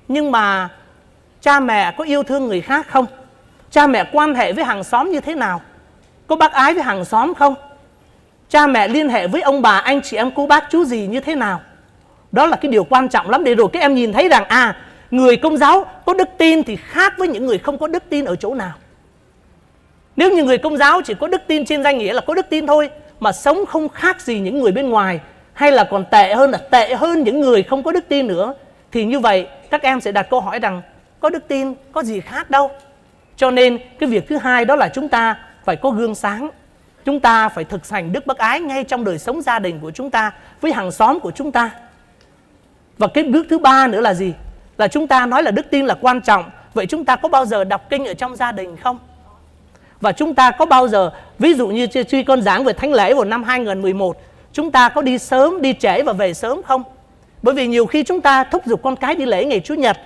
Nhưng mà cha mẹ có yêu thương người khác không? Cha mẹ quan hệ với hàng xóm như thế nào? Có bác ái với hàng xóm không? Cha mẹ liên hệ với ông bà, anh chị em, cô bác chú gì như thế nào? Đó là cái điều quan trọng lắm để rồi các em nhìn thấy rằng à người công giáo có đức tin thì khác với những người không có đức tin ở chỗ nào. Nếu như người công giáo chỉ có đức tin trên danh nghĩa là có đức tin thôi mà sống không khác gì những người bên ngoài hay là còn tệ hơn là tệ hơn những người không có đức tin nữa thì như vậy các em sẽ đặt câu hỏi rằng có đức tin có gì khác đâu. Cho nên cái việc thứ hai đó là chúng ta phải có gương sáng. Chúng ta phải thực hành đức bác ái ngay trong đời sống gia đình của chúng ta với hàng xóm của chúng ta. Và cái bước thứ ba nữa là gì? Là chúng ta nói là đức tin là quan trọng. Vậy chúng ta có bao giờ đọc kinh ở trong gia đình không? Và chúng ta có bao giờ, ví dụ như truy con giảng về thánh lễ vào năm 2011, chúng ta có đi sớm, đi trễ và về sớm không? Bởi vì nhiều khi chúng ta thúc giục con cái đi lễ ngày Chủ nhật,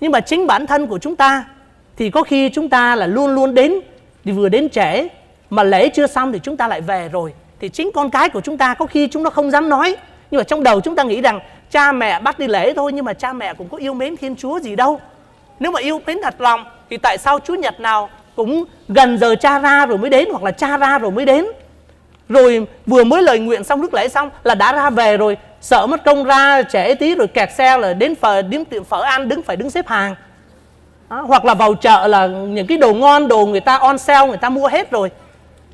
nhưng mà chính bản thân của chúng ta thì có khi chúng ta là luôn luôn đến thì vừa đến trễ mà lễ chưa xong thì chúng ta lại về rồi. Thì chính con cái của chúng ta có khi chúng nó không dám nói. Nhưng mà trong đầu chúng ta nghĩ rằng cha mẹ bắt đi lễ thôi nhưng mà cha mẹ cũng có yêu mến thiên chúa gì đâu. Nếu mà yêu mến thật lòng thì tại sao chúa nhật nào cũng gần giờ cha ra rồi mới đến hoặc là cha ra rồi mới đến? Rồi vừa mới lời nguyện xong đức lễ xong là đã ra về rồi. Sợ mất công ra trễ tí rồi kẹt xe là đến phở đến tiệm phở ăn đứng phải đứng xếp hàng. Đó, hoặc là vào chợ là những cái đồ ngon đồ người ta on sale người ta mua hết rồi.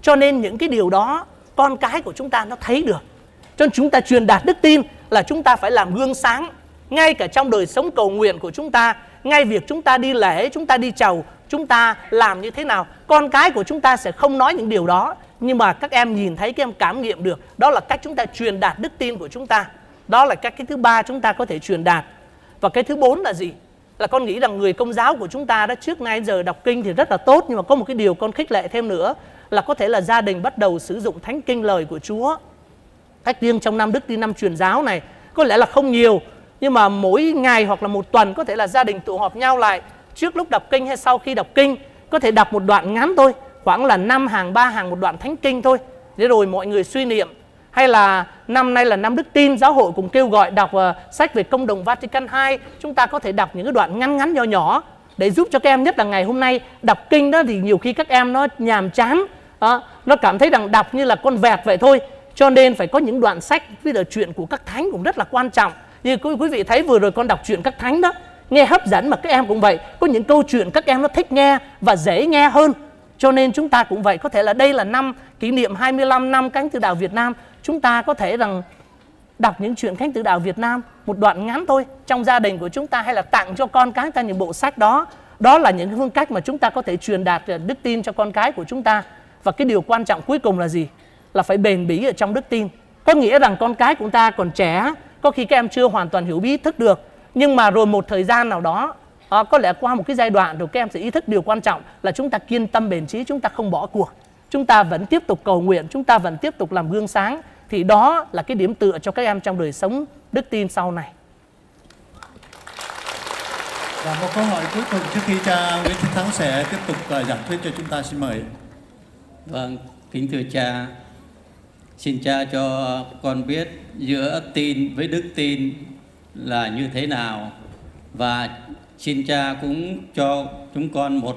Cho nên những cái điều đó con cái của chúng ta nó thấy được. Cho nên chúng ta truyền đạt đức tin là chúng ta phải làm gương sáng ngay cả trong đời sống cầu nguyện của chúng ta ngay việc chúng ta đi lễ chúng ta đi chầu chúng ta làm như thế nào. Con cái của chúng ta sẽ không nói những điều đó nhưng mà các em nhìn thấy, các em cảm nghiệm được, đó là cách chúng ta truyền đạt đức tin của chúng ta. Đó là các cái thứ ba chúng ta có thể truyền đạt. Và cái thứ bốn là gì? Là con nghĩ rằng người công giáo của chúng ta đó, trước nay giờ đọc kinh thì rất là tốt, nhưng mà có một cái điều con khích lệ thêm nữa, là có thể là gia đình bắt đầu sử dụng thánh kinh lời của Chúa. Cách riêng trong năm đức tin năm truyền giáo này, có lẽ là không nhiều, nhưng mà mỗi ngày hoặc là một tuần có thể là gia đình tụ họp nhau lại, trước lúc đọc kinh hay sau khi đọc kinh, có thể đọc một đoạn ngắn thôi khoảng là năm hàng ba hàng một đoạn thánh kinh thôi. Để rồi mọi người suy niệm. Hay là năm nay là năm đức tin giáo hội cũng kêu gọi đọc uh, sách về công đồng Vatican II chúng ta có thể đọc những cái đoạn ngắn ngắn nhỏ nhỏ để giúp cho các em nhất là ngày hôm nay đọc kinh đó thì nhiều khi các em nó nhàm chán. Đó, nó cảm thấy rằng đọc như là con vẹt vậy thôi. Cho nên phải có những đoạn sách bây giờ chuyện của các thánh cũng rất là quan trọng. Như quý, quý vị thấy vừa rồi con đọc chuyện các thánh đó nghe hấp dẫn mà các em cũng vậy. Có những câu chuyện các em nó thích nghe và dễ nghe hơn cho nên chúng ta cũng vậy, có thể là đây là năm kỷ niệm 25 năm cánh từ đạo Việt Nam. Chúng ta có thể rằng đọc những chuyện cánh từ đạo Việt Nam một đoạn ngắn thôi, trong gia đình của chúng ta hay là tặng cho con cái ta những bộ sách đó. Đó là những phương cách mà chúng ta có thể truyền đạt ờ, đức tin cho con cái của chúng ta. Và cái điều quan trọng cuối cùng là gì? Là phải bền bỉ ở trong đức tin. Có nghĩa rằng con cái của chúng ta còn trẻ, có khi các em chưa hoàn toàn hiểu biết thức được. Nhưng mà rồi một thời gian nào đó à, có lẽ qua một cái giai đoạn rồi các em sẽ ý thức điều quan trọng là chúng ta kiên tâm bền trí chúng ta không bỏ cuộc. Chúng ta vẫn tiếp tục cầu nguyện chúng ta vẫn tiếp tục làm gương sáng. Thì đó là cái điểm tựa cho các em trong đời sống đức tin sau này. Và một câu hỏi cuối cùng trước khi cha Nguyễn Thế Thắng sẽ tiếp tục uh, giảng thuyết cho chúng ta xin mời. Vâng, kính thưa cha, xin cha cho con biết giữa tin với đức tin là như thế nào và xin cha cũng cho chúng con một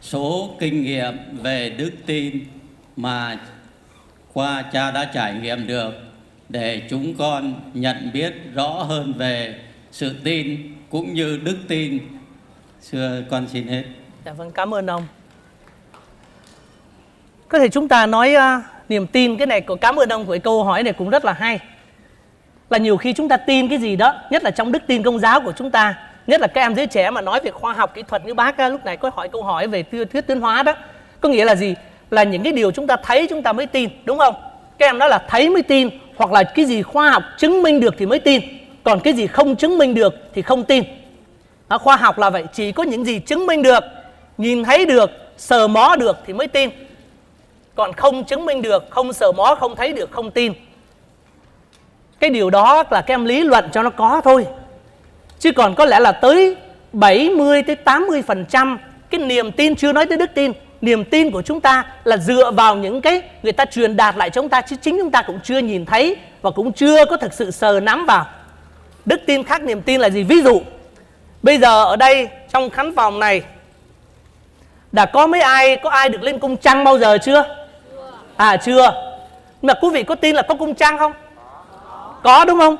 số kinh nghiệm về đức tin mà qua cha đã trải nghiệm được để chúng con nhận biết rõ hơn về sự tin cũng như đức tin. Xưa con xin hết. Dạ vâng, cảm ơn ông. có thể chúng ta nói uh, niềm tin cái này có cảm ơn ông với câu hỏi này cũng rất là hay là nhiều khi chúng ta tin cái gì đó nhất là trong đức tin công giáo của chúng ta nhất là các em giới trẻ mà nói về khoa học kỹ thuật như bác lúc này có hỏi câu hỏi về thuyết tiến hóa đó. Có nghĩa là gì? Là những cái điều chúng ta thấy chúng ta mới tin đúng không? Các em nói là thấy mới tin hoặc là cái gì khoa học chứng minh được thì mới tin. Còn cái gì không chứng minh được thì không tin. Đó, khoa học là vậy chỉ có những gì chứng minh được nhìn thấy được sờ mó được thì mới tin. Còn không chứng minh được không sờ mó không thấy được không tin. Cái điều đó là các em lý luận cho nó có thôi chứ còn có lẽ là tới 70 tới 80 phần trăm cái niềm tin, chưa nói tới đức tin, niềm tin của chúng ta là dựa vào những cái người ta truyền đạt lại cho chúng ta, chứ chính chúng ta cũng chưa nhìn thấy và cũng chưa có thực sự sờ nắm vào. Đức tin khác niềm tin là gì? Ví dụ, bây giờ ở đây, trong khán phòng này, đã có mấy ai, có ai được lên cung trăng bao giờ chưa? À chưa. Mà quý vị có tin là có cung trăng không? Có, đúng không?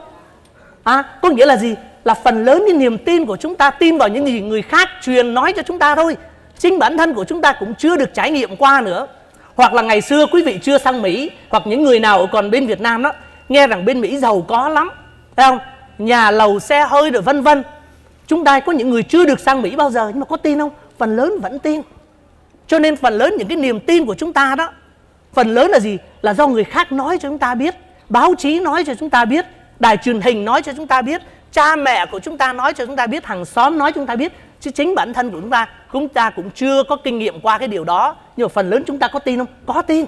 À có nghĩa là gì? Là phần lớn cái niềm tin của chúng ta tin vào những gì người khác truyền nói cho chúng ta thôi. Chính bản thân của chúng ta cũng chưa được trải nghiệm qua nữa. Hoặc là ngày xưa quý vị chưa sang Mỹ, hoặc những người nào còn bên Việt Nam đó, nghe rằng bên Mỹ giàu có lắm, thấy không? Nhà lầu, xe hơi rồi vân vân. Chúng ta có những người chưa được sang Mỹ bao giờ, nhưng mà có tin không? Phần lớn vẫn tin. Cho nên phần lớn những cái niềm tin của chúng ta đó, phần lớn là gì? Là do người khác nói cho chúng ta biết, báo chí nói cho chúng ta biết, đài truyền hình nói cho chúng ta biết cha mẹ của chúng ta nói cho chúng ta biết, hàng xóm nói cho chúng ta biết, chứ chính bản thân của chúng ta chúng ta cũng chưa có kinh nghiệm qua cái điều đó. Nhưng mà phần lớn chúng ta có tin không? Có tin.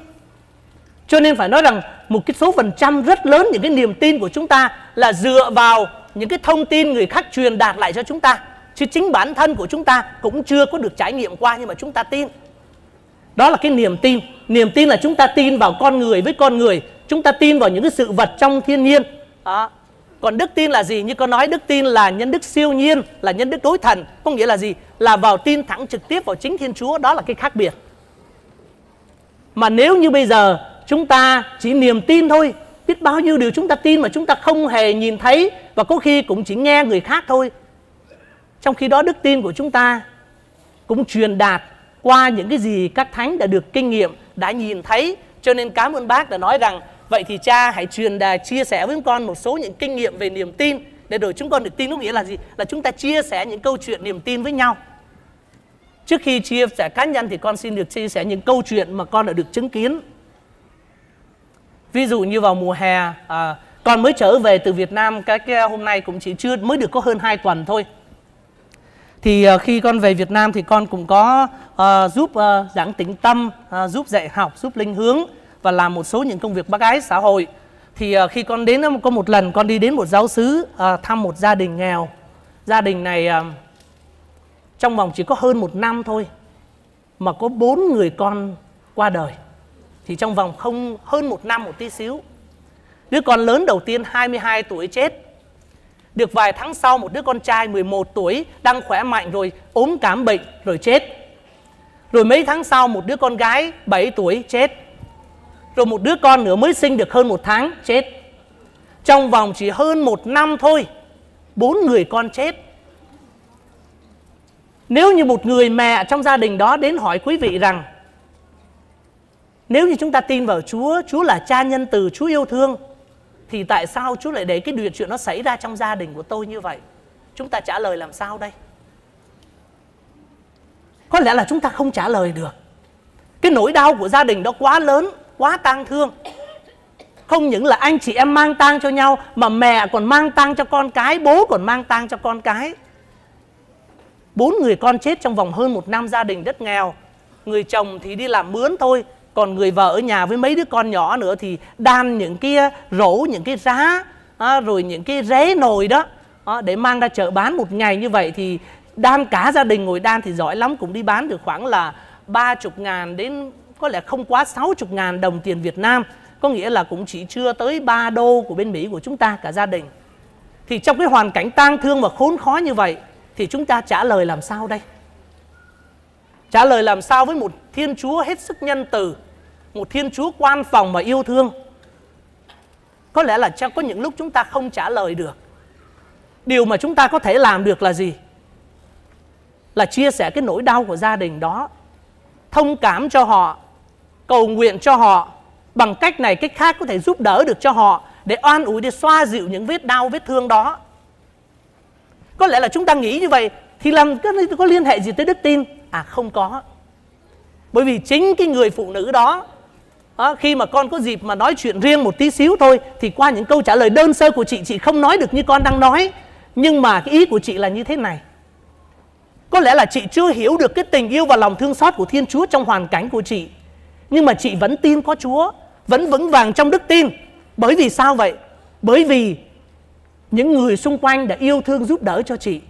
Cho nên phải nói rằng một cái số phần trăm rất lớn những cái niềm tin của chúng ta là dựa vào những cái thông tin người khác truyền đạt lại cho chúng ta. Chứ chính bản thân của chúng ta cũng chưa có được trải nghiệm qua nhưng mà chúng ta tin. Đó là cái niềm tin. Niềm tin là chúng ta tin vào con người với con người. Chúng ta tin vào những cái sự vật trong thiên nhiên. Đó còn đức tin là gì? Như con nói, đức tin là nhân đức siêu nhiên, là nhân đức đối thần. Có nghĩa là gì? Là vào tin thẳng trực tiếp vào chính thiên chúa. Đó là cái khác biệt. Mà nếu như bây giờ chúng ta chỉ niềm tin thôi, biết bao nhiêu điều chúng ta tin mà chúng ta không hề nhìn thấy và có khi cũng chỉ nghe người khác thôi. Trong khi đó, đức tin của chúng ta cũng truyền đạt qua những cái gì các thánh đã được kinh nghiệm, đã nhìn thấy. Cho nên cảm ơn bác đã nói rằng vậy thì cha hãy truyền đạt chia sẻ với con một số những kinh nghiệm về niềm tin. Để rồi chúng con được tin có nghĩa là gì? Là chúng ta chia sẻ những câu chuyện niềm tin với nhau. Trước khi chia sẻ cá nhân thì con xin được chia sẻ những câu chuyện mà con đã được chứng kiến. Ví dụ như vào mùa hè à, con mới trở về từ Việt Nam cái, cái hôm nay cũng chỉ chưa mới được có hơn 2 tuần thôi. Thì à, khi con về Việt Nam thì con cũng có à, giúp à, giảng tĩnh tâm, à, giúp dạy học, giúp linh hướng và làm một số những công việc bác ái xã hội. Thì uh, khi con đến có một lần con đi đến một giáo xứ uh, thăm một gia đình nghèo. Gia đình này uh, trong vòng chỉ có hơn một năm thôi mà có bốn người con qua đời. Thì trong vòng không hơn một năm một tí xíu. Đứa con lớn đầu tiên 22 tuổi chết được vài tháng sau một đứa con trai 11 tuổi đang khỏe mạnh rồi ốm cảm bệnh rồi chết. Rồi mấy tháng sau một đứa con gái 7 tuổi chết. Rồi một đứa con nữa mới sinh được hơn một tháng chết. Trong vòng chỉ hơn một năm thôi, bốn người con chết. Nếu như một người mẹ trong gia đình đó đến hỏi quý vị rằng Nếu như chúng ta tin vào Chúa, Chúa là cha nhân từ, Chúa yêu thương thì tại sao Chúa lại để cái điều chuyện nó xảy ra trong gia đình của tôi như vậy? Chúng ta trả lời làm sao đây? Có lẽ là chúng ta không trả lời được. Cái nỗi đau của gia đình đó quá lớn, quá tang thương. Không những là anh chị em mang tang cho nhau mà mẹ còn mang tang cho con cái, bố còn mang tang cho con cái. Bốn người con chết trong vòng hơn một năm gia đình rất nghèo. Người chồng thì đi làm mướn thôi, còn người vợ ở nhà với mấy đứa con nhỏ nữa thì đan những cái rổ những cái giá à, rồi những cái rế nồi đó à, để mang ra chợ bán một ngày như vậy thì đan cả gia đình ngồi đan thì giỏi lắm cũng đi bán được khoảng là ba chục ngàn đến có lẽ không quá sáu chục ngàn đồng tiền Việt Nam, có nghĩa là cũng chỉ chưa tới 3 đô của bên Mỹ của chúng ta, cả gia đình. Thì trong cái hoàn cảnh tang thương và khốn khó như vậy, thì chúng ta trả lời làm sao đây? Trả lời làm sao với một thiên chúa hết sức nhân từ, một thiên chúa quan phòng và yêu thương? Có lẽ là chắc có những lúc chúng ta không trả lời được. Điều mà chúng ta có thể làm được là gì? Là chia sẻ cái nỗi đau của gia đình đó, thông cảm cho họ cầu nguyện cho họ. Bằng cách này cách khác có thể giúp đỡ được cho họ để oan ủi để xoa dịu những vết đau vết thương đó. Có lẽ là chúng ta nghĩ như vậy thì làm có, có liên hệ gì tới đức tin? À không có. Bởi vì chính cái người phụ nữ đó đó, khi mà con có dịp mà nói chuyện riêng một tí xíu thôi thì qua những câu trả lời đơn sơ của chị chị không nói được như con đang nói. Nhưng mà cái ý của chị là như thế này. Có lẽ là chị chưa hiểu được cái tình yêu và lòng thương xót của Thiên Chúa trong hoàn cảnh của chị nhưng mà chị vẫn tin có Chúa, vẫn vững vàng trong đức tin. Bởi vì sao vậy? Bởi vì những người xung quanh đã yêu thương giúp đỡ cho chị.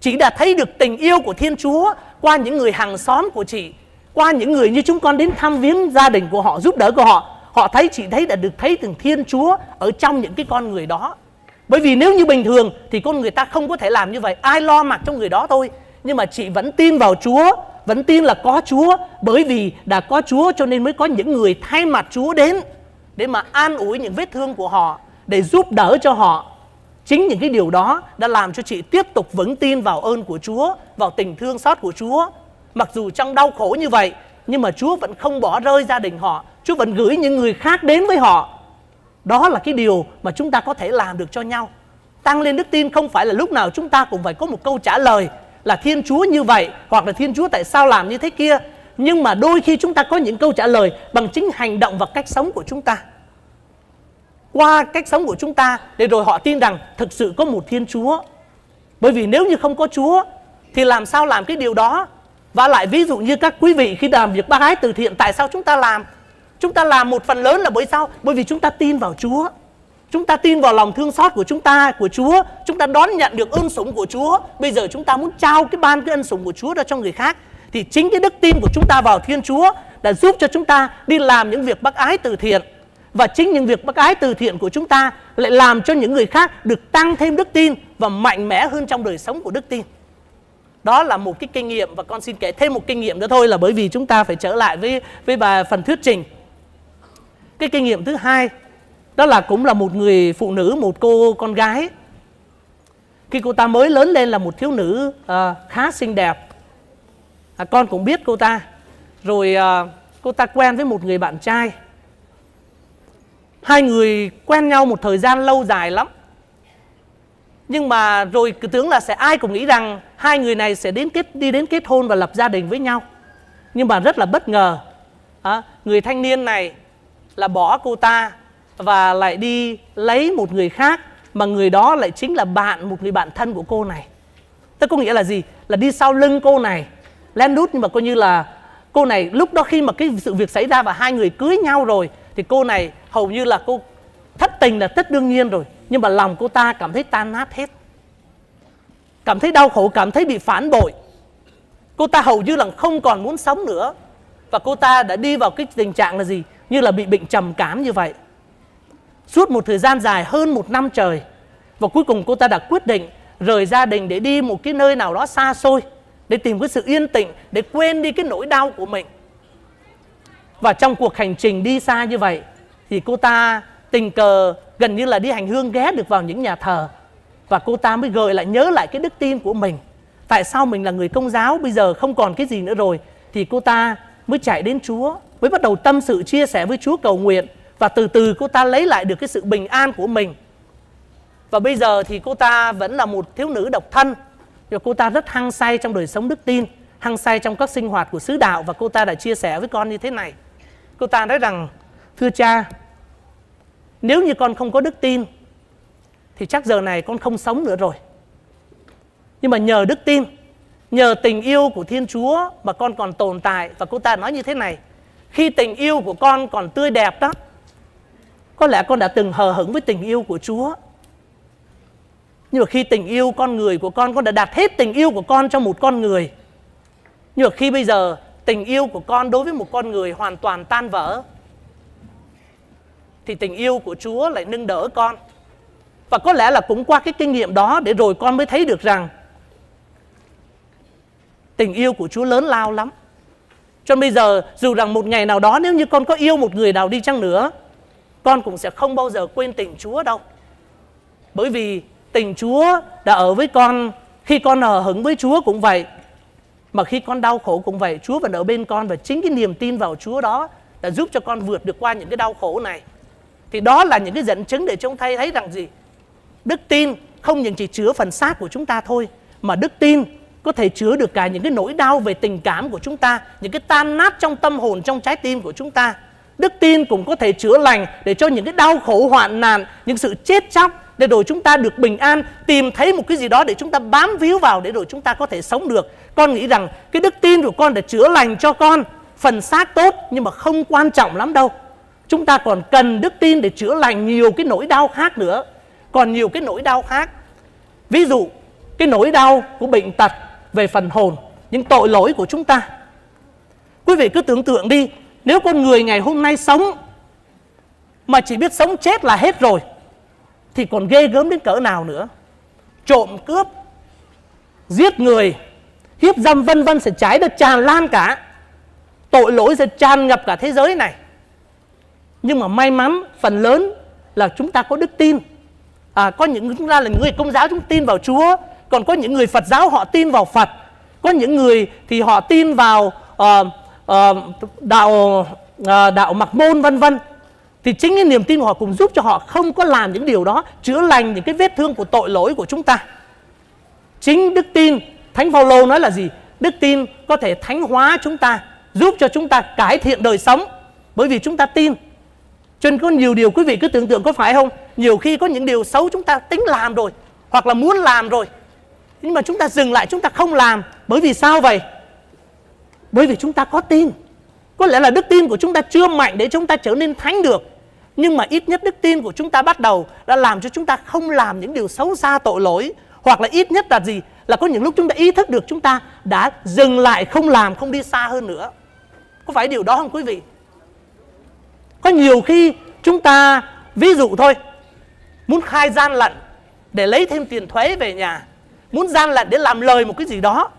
Chị đã thấy được tình yêu của Thiên Chúa qua những người hàng xóm của chị, qua những người như chúng con đến thăm viếng gia đình của họ, giúp đỡ của họ. Họ thấy, chị thấy đã được thấy từng thiên chúa ở trong những cái con người đó. Bởi vì nếu như bình thường thì con người ta không có thể làm như vậy. Ai lo mặc cho người đó thôi. Nhưng mà chị vẫn tin vào chúa vẫn tin là có chúa, bởi vì đã có chúa cho nên mới có những người thay mặt chúa đến, để mà an ủi những vết thương của họ, để giúp đỡ cho họ. Chính những cái điều đó đã làm cho chị tiếp tục vững tin vào ơn của chúa, vào tình thương xót của chúa. Mặc dù trong đau khổ như vậy, Nhưng mà Chúa vẫn không bỏ rơi gia đình họ. Chúa vẫn gửi những người khác đến với họ. Đó là cái điều mà chúng ta có thể làm được cho nhau. Tăng lên đức tin không phải là lúc nào chúng ta cũng phải có một câu trả lời. Là Thiên Chúa như vậy Hoặc là Thiên Chúa tại sao làm như thế kia Nhưng mà đôi khi chúng ta có những câu trả lời Bằng chính hành động và cách sống của chúng ta Qua cách sống của chúng ta Để rồi họ tin rằng thực sự có một Thiên Chúa Bởi vì nếu như không có Chúa Thì làm sao làm cái điều đó và lại ví dụ như các quý vị khi làm việc bác ái từ thiện, tại sao chúng ta làm? Chúng ta làm một phần lớn là bởi sao? Bởi vì chúng ta tin vào Chúa. Chúng ta tin vào lòng thương xót của chúng ta, của Chúa. Chúng ta đón nhận được ơn sủng của Chúa. Bây giờ chúng ta muốn trao cái ban cái ân sủng của Chúa ra cho người khác. Thì chính cái đức tin của chúng ta vào Thiên Chúa đã giúp cho chúng ta đi làm những việc bác ái từ thiện. Và chính những việc bác ái từ thiện của chúng ta lại làm cho những người khác được tăng thêm đức tin và mạnh mẽ hơn trong đời sống của đức tin. Đó là một cái kinh nghiệm và con xin kể thêm một kinh nghiệm nữa thôi là bởi vì chúng ta phải trở lại với với bà phần thuyết trình. Cái kinh nghiệm thứ hai đó là cũng là một người phụ nữ, một cô con gái. Khi cô ta mới lớn lên là một thiếu nữ uh, khá xinh đẹp. À, con cũng biết cô ta. Rồi uh, cô ta quen với một người bạn trai. Hai người quen nhau một thời gian lâu dài lắm nhưng mà rồi cứ tưởng là sẽ ai cũng nghĩ rằng hai người này sẽ đến kết đi đến kết hôn và lập gia đình với nhau nhưng mà rất là bất ngờ à, người thanh niên này là bỏ cô ta và lại đi lấy một người khác mà người đó lại chính là bạn, một người bạn thân của cô này. Tức có nghĩa là gì? Là đi sau lưng cô này, len đút nhưng mà coi như là cô này lúc đó khi mà cái sự việc xảy ra và hai người cưới nhau rồi, thì cô này hầu như là cô thất tình là tất đương nhiên rồi. Nhưng mà lòng cô ta cảm thấy tan nát hết. Cảm thấy đau khổ, cảm thấy bị phản bội. Cô ta hầu như là không còn muốn sống nữa. Và cô ta đã đi vào cái tình trạng là gì? Như là bị bệnh trầm cảm như vậy suốt một thời gian dài hơn một năm trời, và cuối cùng cô ta đã quyết định rời gia đình để đi một cái nơi nào đó xa xôi, để tìm cái sự yên tĩnh, để quên đi cái nỗi đau của mình. Và trong cuộc hành trình đi xa như vậy, thì cô ta tình cờ gần như là đi hành hương ghé được vào những nhà thờ. Và cô ta mới gợi lại, nhớ lại cái đức tin của mình. Tại sao mình là người công giáo, bây giờ không còn cái gì nữa rồi? Thì cô ta mới chạy đến chúa, mới bắt đầu tâm sự, chia sẻ với chúa cầu nguyện và từ từ cô ta lấy lại được cái sự bình an của mình. Và bây giờ thì cô ta vẫn là một thiếu nữ độc thân. Và cô ta rất hăng say trong đời sống đức tin, hăng say trong các sinh hoạt của sứ đạo. Và cô ta đã chia sẻ với con như thế này. Cô ta nói rằng, thưa cha, nếu như con không có đức tin, thì chắc giờ này con không sống nữa rồi. Nhưng mà nhờ đức tin, nhờ tình yêu của thiên chúa mà con còn tồn tại. Và cô ta nói như thế này, khi tình yêu của con còn tươi đẹp đó có lẽ con đã từng hờ hững với tình yêu của chúa nhưng mà khi tình yêu con người của con con đã đặt hết tình yêu của con cho một con người nhưng mà khi bây giờ tình yêu của con đối với một con người hoàn toàn tan vỡ thì tình yêu của Chúa lại nâng đỡ con. Và có lẽ là cũng qua cái kinh nghiệm đó để rồi con mới thấy được rằng tình yêu của Chúa lớn lao lắm. Cho nên bây giờ dù rằng một ngày nào đó nếu như con có yêu một người nào đi chăng nữa, con cũng sẽ không bao giờ quên tình Chúa đâu. Bởi vì tình Chúa đã ở với con khi con ở hứng với Chúa cũng vậy. Mà khi con đau khổ cũng vậy, Chúa vẫn ở bên con và chính cái niềm tin vào Chúa đó đã giúp cho con vượt được qua những cái đau khổ này thì đó là những cái dẫn chứng để chúng ta thấy rằng gì đức tin không những chỉ chứa phần xác của chúng ta thôi mà đức tin có thể chứa được cả những cái nỗi đau về tình cảm của chúng ta những cái tan nát trong tâm hồn trong trái tim của chúng ta đức tin cũng có thể chữa lành để cho những cái đau khổ, hoạn nạn, những sự chết chóc, để rồi chúng ta được bình an, tìm thấy một cái gì đó để chúng ta bám víu vào để rồi chúng ta có thể sống được. Con nghĩ rằng cái đức tin của con để chữa lành cho con, phần xác tốt, nhưng mà không quan trọng lắm đâu. Chúng ta còn cần đức tin để chữa lành nhiều cái nỗi đau khác nữa. Còn nhiều cái nỗi đau khác. Ví dụ, cái nỗi đau của bệnh tật về phần hồn, những tội lỗi của chúng ta. Quý vị cứ tưởng tượng đi nếu con người ngày hôm nay sống mà chỉ biết sống chết là hết rồi thì còn ghê gớm đến cỡ nào nữa? Trộm cướp giết người hiếp dâm vân vân sẽ trái được tràn lan cả. Tội lỗi sẽ tràn ngập cả thế giới này. Nhưng mà may mắn phần lớn là chúng ta có đức tin. À, có những chúng ta là người công giáo chúng tin vào chúa. Còn có những người phật giáo họ tin vào phật. Có những người thì họ tin vào uh, Ờ, đạo ờ, đạo mặc môn, vân vân. Thì chính cái niềm tin của họ cũng giúp cho họ không có làm những điều đó, chữa lành những cái vết thương của tội lỗi của chúng ta. Chính đức tin thánh phaolô nói là gì? Đức tin có thể thánh hóa chúng ta, giúp cho chúng ta cải thiện đời sống, bởi vì chúng ta tin. Cho nên có nhiều điều quý vị cứ tưởng tượng có phải không? Nhiều khi có những điều xấu chúng ta tính làm rồi, hoặc là muốn làm rồi, nhưng mà chúng ta dừng lại, chúng ta không làm. Bởi vì sao vậy? Bởi vì chúng ta có tin. Có lẽ là đức tin của chúng ta chưa mạnh để chúng ta trở nên thánh được. Nhưng mà ít nhất đức tin của chúng ta bắt đầu đã làm cho chúng ta không làm những điều xấu xa tội lỗi. Hoặc là ít nhất là gì? Là có những lúc chúng ta ý thức được chúng ta đã dừng lại, không làm, không đi xa hơn nữa. Có phải điều đó không quý vị? Có nhiều khi chúng ta, ví dụ thôi, muốn khai gian lận để lấy thêm tiền thuế về nhà, muốn gian lận để làm lời một cái gì đó,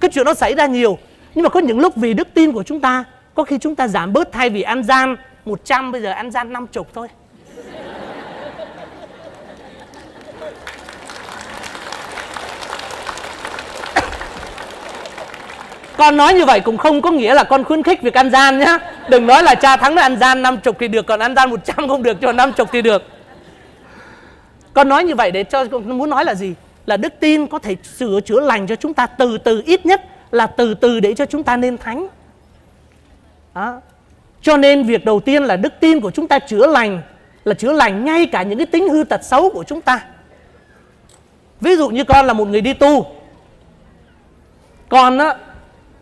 cái chuyện nó xảy ra nhiều nhưng mà có những lúc vì đức tin của chúng ta, có khi chúng ta giảm bớt thay vì ăn gian 100 bây giờ ăn gian 50 thôi. [coughs] Con nói như vậy cũng không có nghĩa là con khuyến khích việc ăn gian nhá. Đừng nói là cha thắng nó ăn gian 50 thì được, còn ăn gian 100 không được, cho 50 thì được. Con nói như vậy để cho, con muốn nói là gì? Là đức tin có thể sửa chữa lành cho chúng ta từ từ, ít nhất là từ từ để cho chúng ta nên thánh. Đó. cho nên việc đầu tiên là đức tin của chúng ta chữa lành là chữa lành ngay cả những cái tính hư tật xấu của chúng ta. Ví dụ như con là một người đi tu. Con á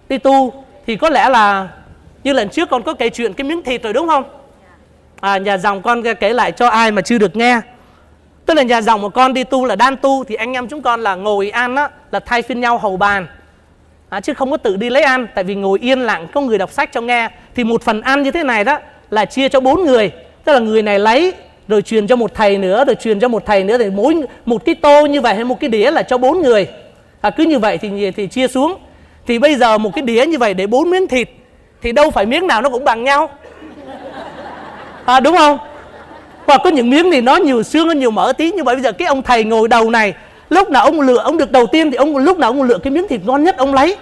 đi tu thì có lẽ là như lần trước con có kể chuyện cái miếng thịt rồi đúng không? À, nhà dòng con kể lại cho ai mà chưa được nghe. Tức là nhà dòng của con đi tu là đan tu thì anh em chúng con là ngồi ăn á là thay phiên nhau hầu bàn à, chứ không có tự đi lấy ăn tại vì ngồi yên lặng có người đọc sách cho nghe thì một phần ăn như thế này đó là chia cho bốn người. Tức là người này lấy rồi truyền cho một thầy nữa rồi truyền cho một thầy nữa thì mỗi một cái tô như vậy hay một cái đĩa là cho bốn người. À, cứ như vậy thì thì chia xuống. Thì bây giờ một cái đĩa như vậy để bốn miếng thịt thì đâu phải miếng nào nó cũng bằng nhau. À, đúng không? Hoặc có những miếng thì nó nhiều xương nó nhiều mỡ tí như vậy bây giờ cái ông thầy ngồi đầu này lúc nào ông lựa, ông được đầu tiên thì ông, lúc nào ông lựa cái miếng thịt ngon nhất ông lấy.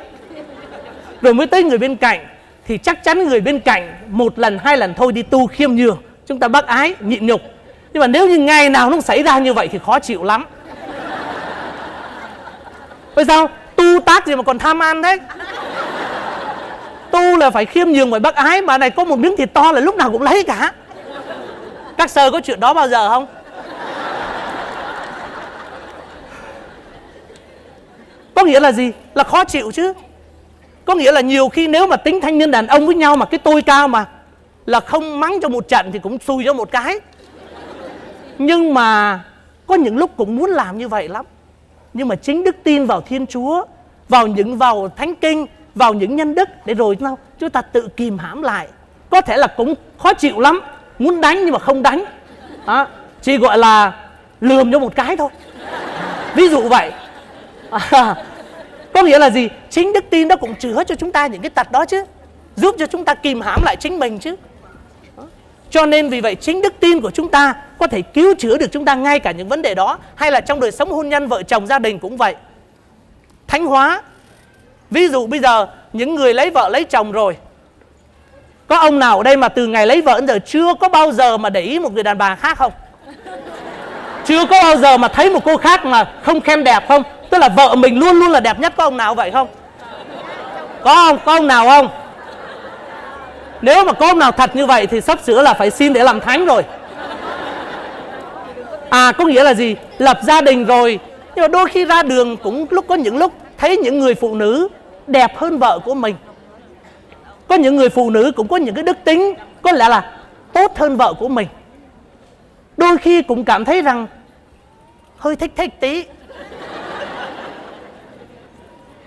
Rồi mới tới người bên cạnh, thì chắc chắn người bên cạnh một lần, hai lần thôi đi tu khiêm nhường. Chúng ta bác ái, nhịn nhục. Nhưng mà nếu như ngày nào nó xảy ra như vậy thì khó chịu lắm. Vậy sao? Tu tác gì mà còn tham ăn đấy? Tu là phải khiêm nhường, phải bác ái. Mà này có một miếng thịt to là lúc nào cũng lấy cả. Các sơ có chuyện đó bao giờ không? Có nghĩa là gì? Là khó chịu chứ. Có nghĩa là nhiều khi nếu mà tính thanh niên đàn ông với nhau mà cái tôi cao mà là không mắng cho một trận thì cũng xui cho một cái. Nhưng mà có những lúc cũng muốn làm như vậy lắm. Nhưng mà chính đức tin vào thiên chúa vào những vào thánh kinh vào những nhân đức để rồi sao? Chúng ta tự kìm hãm lại. Có thể là cũng khó chịu lắm. Muốn đánh nhưng mà không đánh. À, chỉ gọi là lườm cho một cái thôi. Ví dụ vậy à, [laughs] có nghĩa là gì? Chính đức tin đó cũng chứa cho chúng ta những cái tật đó chứ. Giúp cho chúng ta kìm hãm lại chính mình chứ. Cho nên vì vậy chính đức tin của chúng ta có thể cứu chữa được chúng ta ngay cả những vấn đề đó. Hay là trong đời sống hôn nhân vợ chồng gia đình cũng vậy. Thánh hóa ví dụ bây giờ những người lấy vợ lấy chồng rồi. Có ông nào ở đây mà từ ngày lấy vợ đến giờ chưa có bao giờ mà để ý một người đàn bà khác không? Chưa có bao giờ mà thấy một cô khác mà không khen đẹp không? Tức là vợ mình luôn luôn là đẹp nhất, có ông nào vậy không? Có không? Có ông nào không? Nếu mà có ông nào thật như vậy thì sắp sửa là phải xin để làm thánh rồi. À có nghĩa là gì? Lập gia đình rồi. Nhưng mà đôi khi ra đường cũng lúc có những lúc thấy những người phụ nữ đẹp hơn vợ của mình. Có những người phụ nữ cũng có những cái đức tính, có lẽ là tốt hơn vợ của mình. Đôi khi cũng cảm thấy rằng hơi thích thích tí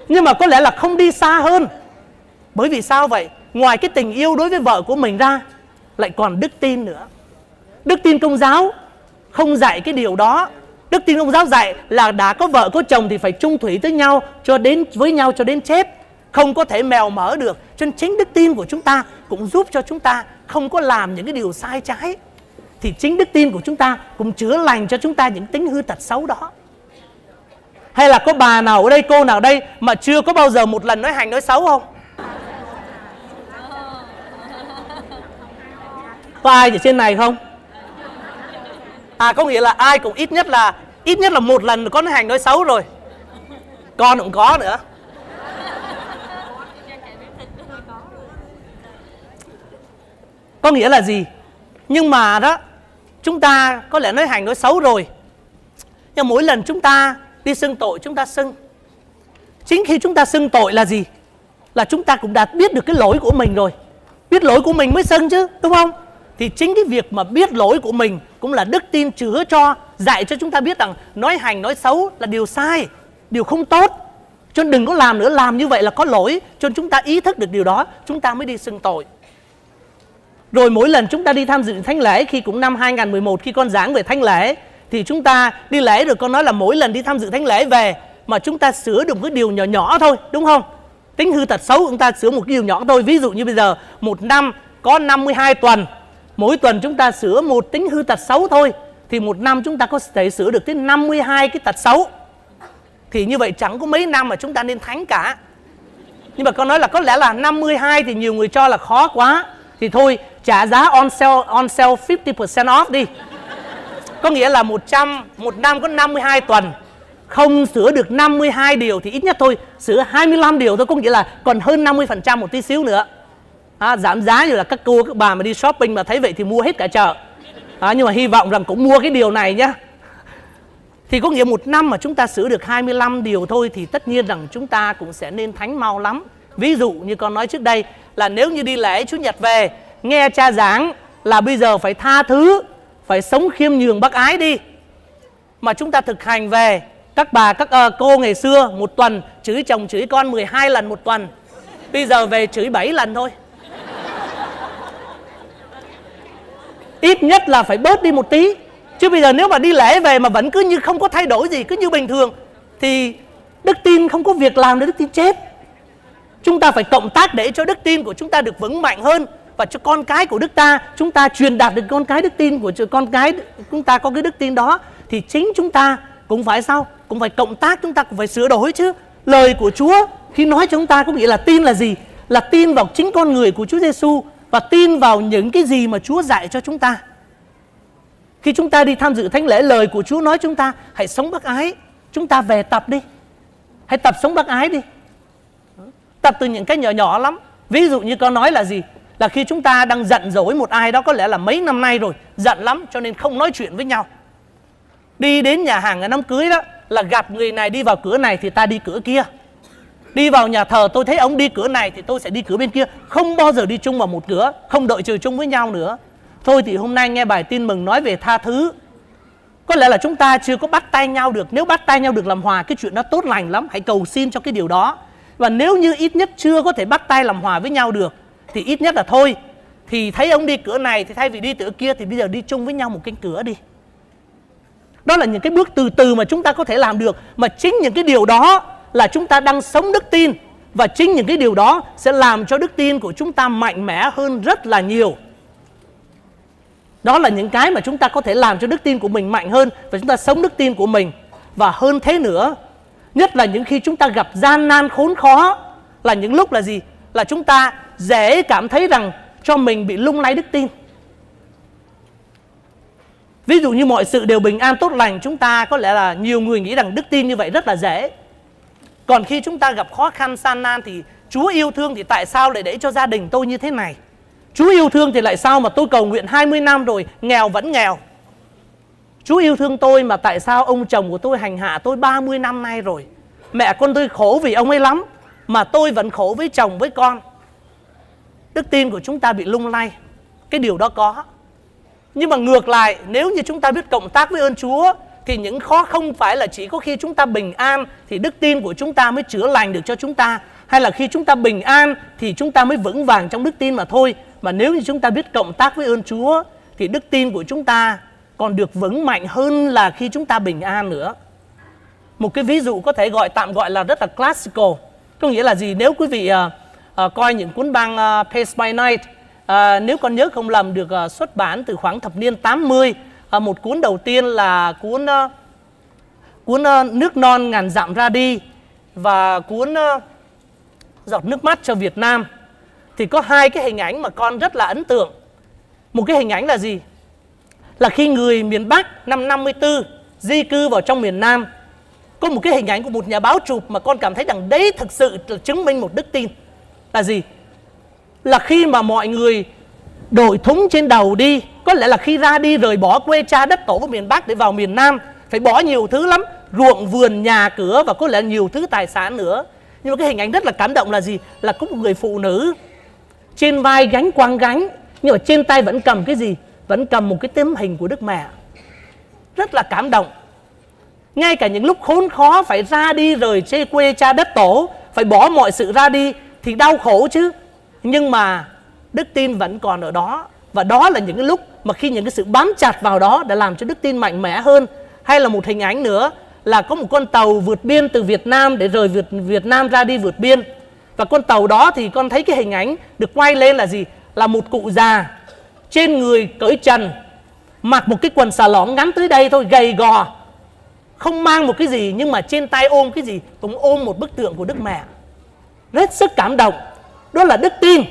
nhưng mà có lẽ là không đi xa hơn. Bởi vì sao vậy? Ngoài cái tình yêu đối với vợ của mình ra, lại còn đức tin nữa. Đức tin công giáo không dạy cái điều đó. Đức tin công giáo dạy là đã có vợ, có chồng thì phải chung thủy với nhau, cho đến, với nhau cho đến chết. Không có thể mèo mỡ được. Cho nên chính đức tin của chúng ta cũng giúp cho chúng ta không có làm những cái điều sai trái. Thì chính đức tin của chúng ta cũng chữa lành cho chúng ta những tính hư tật xấu đó hay là có bà nào ở đây cô nào ở đây mà chưa có bao giờ một lần nói hành nói xấu không? [laughs] Có ai ở trên này không? À có nghĩa là ai cũng ít nhất là ít nhất là một lần có nói hành nói xấu rồi. Con cũng có nữa. Có nghĩa là gì? Nhưng mà đó chúng ta có lẽ nói hành nói xấu rồi. Nhưng mỗi lần chúng ta đi xưng tội, chúng ta xưng. Chính khi chúng ta xưng tội là gì? Là chúng ta cũng đã biết được cái lỗi của mình rồi. Biết lỗi của mình mới xưng chứ, đúng không? Thì chính cái việc mà biết lỗi của mình cũng là đức tin chứa cho, dạy cho chúng ta biết rằng nói hành, nói xấu là điều sai, điều không tốt. Cho nên đừng có làm nữa, làm như vậy là có lỗi. Cho nên chúng ta ý thức được điều đó, chúng ta mới đi xưng tội. Rồi mỗi lần chúng ta đi tham dự thánh lễ, khi cũng năm 2011 khi con giảng về thánh lễ thì chúng ta đi lễ rồi con nói là mỗi lần đi tham dự thánh lễ về mà chúng ta sửa được một cái điều nhỏ nhỏ thôi, đúng không? Tính hư tật xấu, chúng ta sửa một cái điều nhỏ thôi. Ví dụ như bây giờ, một năm có 52 tuần, mỗi tuần chúng ta sửa một tính hư tật xấu thôi, thì một năm chúng ta có thể sửa được tới 52 cái tật xấu thì như vậy chẳng có mấy năm mà chúng ta nên thánh cả nhưng mà con nói là có lẽ là 52 thì nhiều người cho là khó quá thì thôi, trả giá on sale on sale 50% off đi có nghĩa là 100 một năm có 52 tuần. Không sửa được 52 điều thì ít nhất thôi sửa 25 điều thôi có nghĩa là còn hơn 50% một tí xíu nữa. À, giảm giá như là các cô các bà mà đi shopping mà thấy vậy thì mua hết cả chợ. À, nhưng mà hy vọng rằng cũng mua cái điều này nhé thì có nghĩa một năm mà chúng ta sửa được 25 điều thôi thì tất nhiên rằng chúng ta cũng sẽ nên thánh mau lắm. Ví dụ như con nói trước đây là nếu như đi lễ chủ nhật về nghe cha giảng là bây giờ phải tha thứ phải sống khiêm nhường bác ái đi. Mà chúng ta thực hành về các bà các uh, cô ngày xưa một tuần chửi chồng chửi con 12 lần một tuần. Bây giờ về chửi 7 lần thôi. Ít nhất là phải bớt đi một tí. Chứ bây giờ nếu mà đi lễ về mà vẫn cứ như không có thay đổi gì cứ như bình thường thì đức tin không có việc làm để đức tin chết. Chúng ta phải cộng tác để cho đức tin của chúng ta được vững mạnh hơn và cho con cái của đức ta, chúng ta truyền đạt được con cái đức tin của con cái, chúng ta có cái đức tin đó, thì chính chúng ta cũng phải sao? Cũng phải cộng tác, chúng ta cũng phải sửa đổi chứ. Lời của Chúa khi nói cho chúng ta có nghĩa là tin là gì? Là tin vào chính con người của Chúa Giêsu và tin vào những cái gì mà Chúa dạy cho chúng ta. Khi chúng ta đi tham dự thánh lễ, lời của Chúa nói chúng ta, hãy sống bác ái, chúng ta về tập đi. Hãy tập sống bác ái đi. Tập từ những cái nhỏ nhỏ lắm. Ví dụ như con nói là gì? Là khi chúng ta đang giận dỗi một ai đó, có lẽ là mấy năm nay rồi, giận lắm cho nên không nói chuyện với nhau. Đi đến nhà hàng ở đám cưới đó, là gặp người này đi vào cửa này thì ta đi cửa kia. Đi vào nhà thờ, tôi thấy ông đi cửa này thì tôi sẽ đi cửa bên kia. Không bao giờ đi chung vào một cửa, không đợi chờ chung với nhau nữa. Thôi thì hôm nay nghe bài tin mừng nói về tha thứ. Có lẽ là chúng ta chưa có bắt tay nhau được. Nếu bắt tay nhau được làm hòa, cái chuyện đó tốt lành lắm. Hãy cầu xin cho cái điều đó. Và nếu như ít nhất chưa có thể bắt tay làm hòa với nhau được thì ít nhất là thôi. Thì thấy ông đi cửa này, thì thay vì đi cửa kia thì bây giờ đi chung với nhau một cánh cửa đi. Đó là những cái bước từ từ mà chúng ta có thể làm được. Mà chính những cái điều đó là chúng ta đang sống đức tin. Và chính những cái điều đó sẽ làm cho đức tin của chúng ta mạnh mẽ hơn rất là nhiều. Đó là những cái mà chúng ta có thể làm cho đức tin của mình mạnh hơn và chúng ta sống đức tin của mình. Và hơn thế nữa, nhất là những khi chúng ta gặp gian nan khốn khó, là những lúc là gì? Là chúng ta dễ cảm thấy rằng cho mình bị lung lay đức tin. Ví dụ như mọi sự đều bình an, tốt lành, chúng ta có lẽ là nhiều người nghĩ rằng đức tin như vậy rất là dễ. Còn khi chúng ta gặp khó khăn, san nan thì Chúa yêu thương thì tại sao lại để cho gia đình tôi như thế này? Chúa yêu thương thì lại sao mà tôi cầu nguyện 20 năm rồi nghèo vẫn nghèo? Chúa yêu thương tôi mà tại sao ông chồng của tôi hành hạ tôi 30 năm nay rồi? Mẹ con tôi khổ vì ông ấy lắm. Mà tôi vẫn khổ với chồng với con. Đức tin của chúng ta bị lung lay. Cái điều đó có. Nhưng mà ngược lại, Nếu như chúng ta biết cộng tác với ơn Chúa, Thì những khó không phải là chỉ có khi chúng ta bình an Thì đức tin của chúng ta mới chữa lành được cho chúng ta. Hay là khi chúng ta bình an Thì chúng ta mới vững vàng trong đức tin mà thôi. Mà nếu như chúng ta biết cộng tác với ơn Chúa, Thì đức tin của chúng ta còn được vững mạnh hơn là khi chúng ta bình an nữa. Một cái ví dụ có thể gọi, tạm gọi là rất là classical có nghĩa là gì? Nếu quý vị uh, uh, coi những cuốn băng ờ, uh, Pace by Night uh, nếu con nhớ không lầm được uh, xuất bản từ khoảng thập niên 80 uh, một cuốn đầu tiên là cuốn uh, cuốn uh, nước non ngàn dặm ra đi và cuốn uh, giọt nước mắt cho Việt Nam thì có hai cái hình ảnh mà con rất là ấn tượng. Một cái hình ảnh là gì? Là khi người miền Bắc năm 54 di cư vào trong miền Nam có một cái hình ảnh của một nhà báo chụp mà con cảm thấy rằng đấy thực sự là chứng minh một đức tin. Là gì? Là khi mà mọi người đổi thúng trên đầu đi, có lẽ là khi ra đi rời bỏ quê cha đất tổ của miền Bắc để vào miền Nam, phải bỏ nhiều thứ lắm, ruộng vườn, nhà cửa và có lẽ nhiều thứ tài sản nữa. Nhưng mà cái hình ảnh rất là cảm động là gì? Là có một người phụ nữ trên vai gánh quăng gánh, nhưng mà trên tay vẫn cầm cái gì? Vẫn cầm một cái tấm hình của Đức Mẹ. Rất là cảm động ngay cả những lúc khốn khó phải ra đi rời chê quê cha đất tổ, phải bỏ mọi sự ra đi thì đau khổ chứ. Nhưng mà đức tin vẫn còn ở đó. Và đó là những cái lúc mà khi những cái sự bám chặt vào đó đã làm cho đức tin mạnh mẽ hơn. Hay là một hình ảnh nữa là có một con tàu vượt biên từ Việt Nam để rời Việt Việt Nam ra đi vượt biên. Và con tàu đó thì con thấy cái hình ảnh được quay lên là gì? Là một cụ già trên người cởi trần, mặc một cái quần xà lỏng ngắn tới đây thôi, gầy gò không mang một cái gì, nhưng mà trên tay ôm cái gì, cũng ôm một bức tượng của đức mẹ. Rất sức cảm động. Đó là đức tin.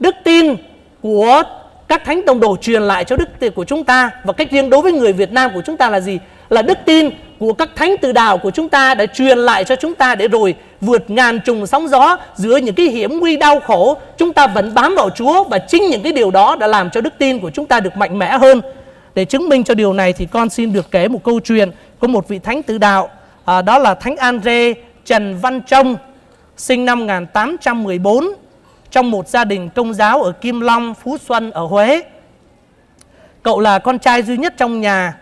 Đức tin của các thánh đồng đồ truyền lại cho đức tin của chúng ta. Và cách riêng đối với người Việt Nam của chúng ta là gì? Là đức tin của các thánh từ đạo của chúng ta đã truyền lại cho chúng ta để rồi vượt ngàn trùng sóng gió giữa những cái hiểm nguy đau khổ. Chúng ta vẫn bám vào Chúa và chính những cái điều đó đã làm cho đức tin của chúng ta được mạnh mẽ hơn. Để chứng minh cho điều này thì con xin được kể một câu chuyện của một vị thánh tử đạo à, đó là thánh Andre Trần Văn Trông sinh năm 1814 trong một gia đình công giáo ở Kim Long, Phú Xuân ở Huế. Cậu là con trai duy nhất trong nhà.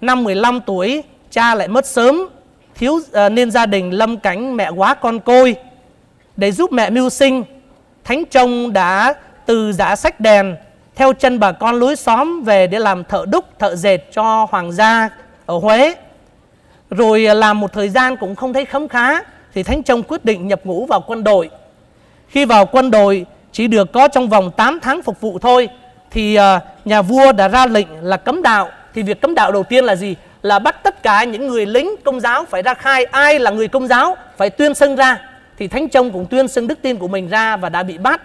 Năm 15 tuổi, cha lại mất sớm, thiếu à, nên gia đình lâm cánh mẹ quá con côi. Để giúp mẹ mưu sinh, Thánh Trông đã từ giả sách đèn theo chân bà con lối xóm về để làm thợ đúc, thợ dệt cho hoàng gia ở Huế. Rồi à, làm một thời gian cũng không thấy khấm khá thì Thánh Trông quyết định nhập ngũ vào quân đội. Khi vào quân đội chỉ được có trong vòng 8 tháng phục vụ thôi thì à, nhà vua đã ra lệnh là cấm đạo. Thì việc cấm đạo đầu tiên là gì? Là bắt tất cả những người lính công giáo phải ra khai ai là người công giáo phải tuyên xưng ra. Thì Thánh Trông cũng tuyên xưng đức tin của mình ra và đã bị bắt.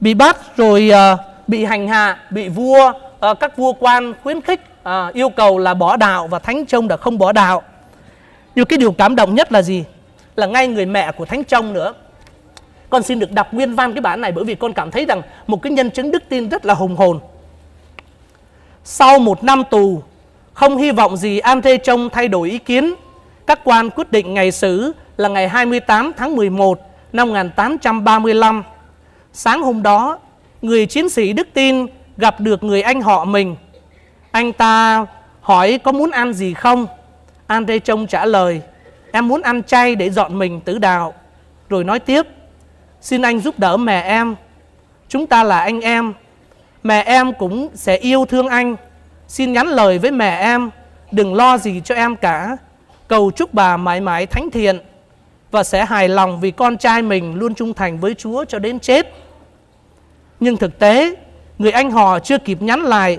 Bị bắt rồi à, bị hành hạ, bị vua, các vua quan khuyến khích à, yêu cầu là bỏ đạo và Thánh Trông đã không bỏ đạo. Nhưng cái điều cảm động nhất là gì? Là ngay người mẹ của Thánh Trông nữa. Con xin được đọc nguyên văn cái bản này bởi vì con cảm thấy rằng một cái nhân chứng đức tin rất là hùng hồn. Sau một năm tù, không hy vọng gì Andre Trông thay đổi ý kiến. Các quan quyết định ngày xử là ngày 28 tháng 11 năm 1835. Sáng hôm đó, người chiến sĩ đức tin gặp được người anh họ mình. Anh ta hỏi có muốn ăn gì không? Andre Trông trả lời, em muốn ăn chay để dọn mình tử đạo. Rồi nói tiếp, xin anh giúp đỡ mẹ em. Chúng ta là anh em. Mẹ em cũng sẽ yêu thương anh. Xin nhắn lời với mẹ em, đừng lo gì cho em cả. Cầu chúc bà mãi mãi thánh thiện và sẽ hài lòng vì con trai mình luôn trung thành với Chúa cho đến chết. Nhưng thực tế, người anh họ chưa kịp nhắn lại.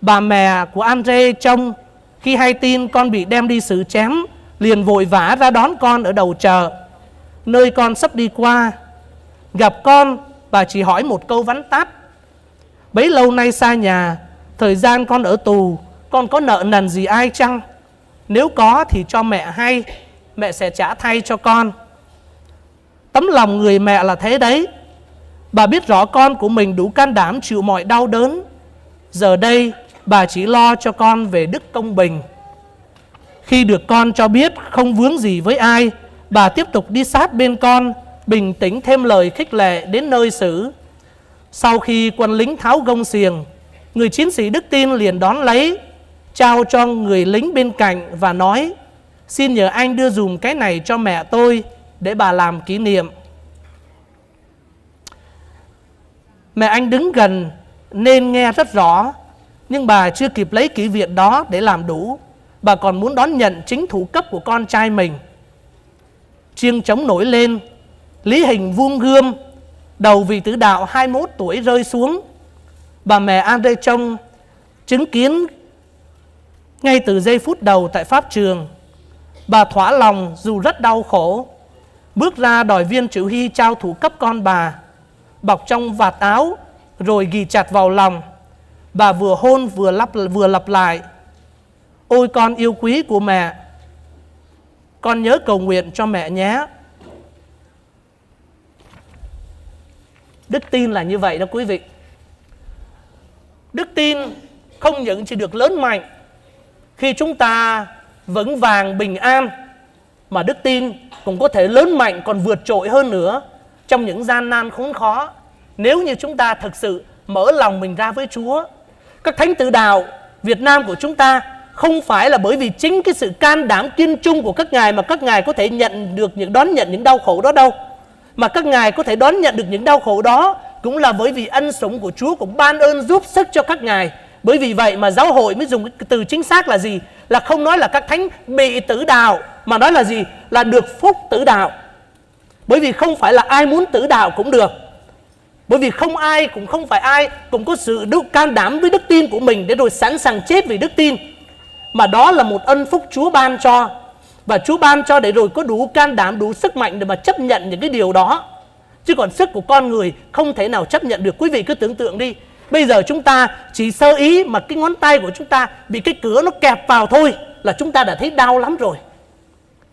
Bà mẹ của Andre trông khi hay tin con bị đem đi xử chém, liền vội vã ra đón con ở đầu chợ, nơi con sắp đi qua. Gặp con, bà chỉ hỏi một câu vắn tắt. Bấy lâu nay xa nhà thời gian con ở tù con có nợ nần gì ai chăng? Nếu có thì cho mẹ hay mẹ sẽ trả thay cho con. Tấm lòng người mẹ là thế đấy. Bà biết rõ con của mình đủ can đảm chịu mọi đau đớn. Giờ đây bà chỉ lo cho con về đức công bình. Khi được con cho biết không vướng gì với ai, bà tiếp tục đi sát bên con, bình tĩnh thêm lời khích lệ đến nơi xử sau khi quân lính tháo gông xiềng, người chiến sĩ đức tin liền đón lấy, trao cho người lính bên cạnh và nói, xin nhờ anh đưa dùm cái này cho mẹ tôi để bà làm kỷ niệm. Mẹ anh đứng gần, nên nghe rất rõ nhưng bà chưa kịp lấy kỷ viện đó để làm đủ. Bà còn muốn đón nhận chính thủ cấp của con trai mình. Chiêng trống nổi lên, lý hình vuông gươm, đầu vị tử đạo 21 tuổi rơi xuống. Bà mẹ Andre trông chứng kiến ngay từ giây phút đầu tại pháp trường. Bà thỏa lòng dù rất đau khổ, bước ra đòi viên chữ hy trao thủ cấp con bà, bọc trong vạt áo, rồi ghi chặt vào lòng bà vừa hôn, vừa lặp vừa lặp lại. Ôi, con yêu quý của mẹ. Con nhớ cầu nguyện cho mẹ nhé. Đức tin là như vậy đó quý vị. Đức tin không những chỉ được lớn mạnh khi chúng ta vững vàng, bình an, mà đức tin cũng có thể lớn mạnh, còn vượt trội hơn nữa trong những gian nan khốn khó. Nếu như chúng ta thực sự mở lòng mình ra với Chúa. Các thánh tử đạo Việt Nam của chúng ta không phải là bởi vì chính cái sự can đảm kiên trung của các ngài mà các ngài có thể nhận được những, đón nhận những đau khổ đó đâu. Mà các ngài có thể đón nhận được những đau khổ đó cũng là bởi vì ân sủng của Chúa cũng ban ơn giúp sức cho các ngài. Bởi vì vậy mà giáo hội mới dùng cái từ chính xác là gì? Là không nói là các thánh bị tử đạo, mà nói là gì? Là được phúc tử đạo. Bởi vì không phải là ai muốn tử đạo cũng được bởi vì không ai cũng không phải ai cũng có sự đức can đảm với đức tin của mình để rồi sẵn sàng chết vì đức tin. Mà đó là một ân phúc Chúa ban cho. Và Chúa ban cho để rồi có đủ can đảm, đủ sức mạnh để mà chấp nhận những cái điều đó. Chứ còn sức của con người không thể nào chấp nhận được. Quý vị cứ tưởng tượng đi. Bây giờ chúng ta chỉ sơ ý mà cái ngón tay của chúng ta bị cái cửa nó kẹp vào thôi là chúng ta đã thấy đau lắm rồi.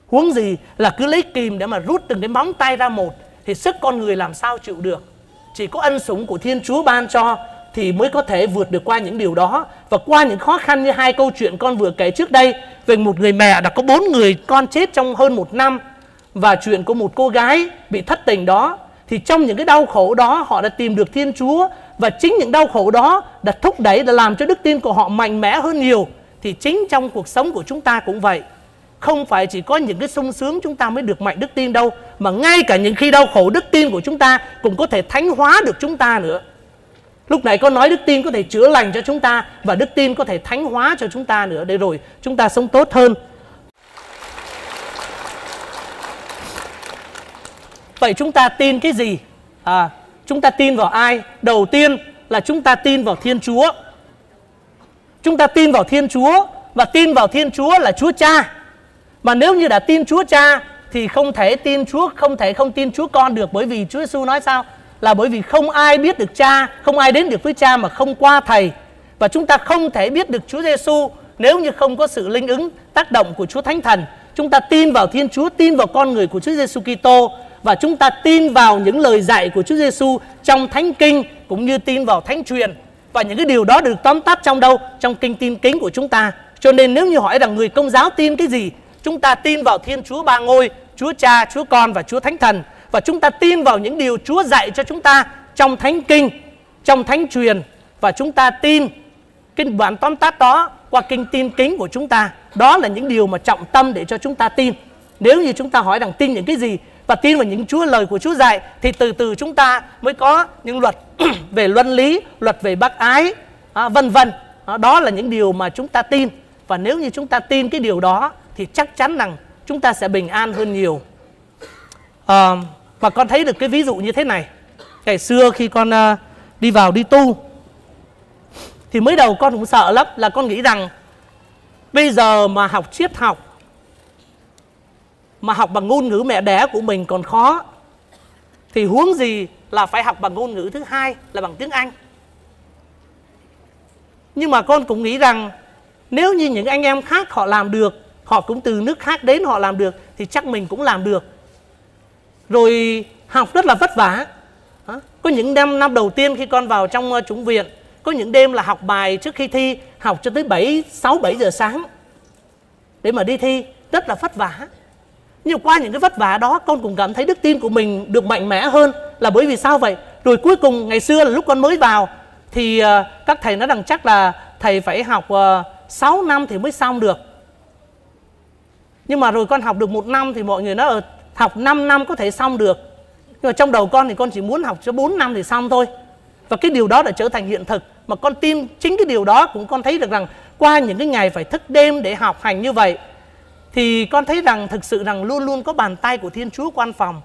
Huống gì là cứ lấy kìm để mà rút từng cái móng tay ra một thì sức con người làm sao chịu được. Chỉ có ân sủng của Thiên Chúa ban cho thì mới có thể vượt được qua những điều đó. Và qua những khó khăn như hai câu chuyện con vừa kể trước đây, về một người mẹ đã có bốn người con chết trong hơn một năm và chuyện của một cô gái bị thất tình đó, thì trong những cái đau khổ đó họ đã tìm được Thiên Chúa và chính những đau khổ đó đã thúc đẩy, đã làm cho đức tin của họ mạnh mẽ hơn nhiều. Thì chính trong cuộc sống của chúng ta cũng vậy không phải chỉ có những cái sung sướng chúng ta mới được mạnh đức tin đâu, mà ngay cả những khi đau khổ đức tin của chúng ta cũng có thể thánh hóa được chúng ta nữa. Lúc này có nói đức tin có thể chữa lành cho chúng ta và đức tin có thể thánh hóa cho chúng ta nữa. Để rồi chúng ta sống tốt hơn. Vậy chúng ta tin cái gì? À chúng ta tin vào ai? Đầu tiên là chúng ta tin vào thiên chúa. Chúng ta tin vào thiên chúa và tin vào thiên chúa là chúa cha mà nếu như đã tin Chúa Cha thì không thể tin Chúa, không thể không tin Chúa Con được bởi vì Chúa Giêsu nói sao? Là bởi vì không ai biết được Cha, không ai đến được với Cha mà không qua Thầy. Và chúng ta không thể biết được Chúa Giêsu nếu như không có sự linh ứng tác động của Chúa Thánh Thần. Chúng ta tin vào Thiên Chúa, tin vào con người của Chúa Giêsu Kitô và chúng ta tin vào những lời dạy của Chúa Giêsu trong Thánh Kinh cũng như tin vào Thánh truyền. Và những cái điều đó được tóm tắt trong đâu? Trong kinh tin kính của chúng ta. Cho nên nếu như hỏi rằng người công giáo tin cái gì Chúng ta tin vào Thiên Chúa Ba Ngôi, Chúa Cha, Chúa Con và Chúa Thánh Thần. Và chúng ta tin vào những điều Chúa dạy cho chúng ta trong Thánh Kinh, trong Thánh Truyền. Và chúng ta tin cái bản tóm tắt đó qua kinh tin kính của chúng ta. Đó là những điều mà trọng tâm để cho chúng ta tin. Nếu như chúng ta hỏi rằng tin những cái gì và tin vào những Chúa lời của Chúa dạy thì từ từ chúng ta mới có những luật [clears throat] về luân lý, luật về bác ái, à, vân vân. À, đó là những điều mà chúng ta tin. Và nếu như chúng ta tin cái điều đó thì chắc chắn rằng chúng ta sẽ bình an hơn nhiều à, và con thấy được cái ví dụ như thế này ngày xưa khi con uh, đi vào đi tu thì mới đầu con cũng sợ lắm là con nghĩ rằng bây giờ mà học triết học mà học bằng ngôn ngữ mẹ đẻ của mình còn khó thì huống gì là phải học bằng ngôn ngữ thứ hai là bằng tiếng Anh. Nhưng mà con cũng nghĩ rằng nếu như những anh em khác họ làm được, họ cũng từ nước khác đến họ làm được thì chắc mình cũng làm được. Rồi học rất là vất vả. Có những năm năm đầu tiên khi con vào trong uh, chủng viện, có những đêm là học bài trước khi thi, học cho tới 7 6 7 giờ sáng để mà đi thi, rất là vất vả. Nhưng qua những cái vất vả đó con cũng cảm thấy đức tin của mình được mạnh mẽ hơn là bởi vì sao vậy? Rồi cuối cùng ngày xưa là lúc con mới vào thì ờ, các thầy nói rằng chắc là thầy phải học ờ, 6 năm thì mới xong được. Nhưng mà rồi con học được một năm thì mọi người nói ở học 5 năm có thể xong được. Nhưng mà trong đầu con thì con chỉ muốn học cho 4 năm thì xong thôi. Và cái điều đó đã trở thành hiện thực mà con tin chính cái điều đó cũng con thấy được rằng qua những cái ngày phải thức đêm để học hành như vậy thì con thấy rằng thực sự rằng luôn luôn có bàn tay của Thiên Chúa quan phòng.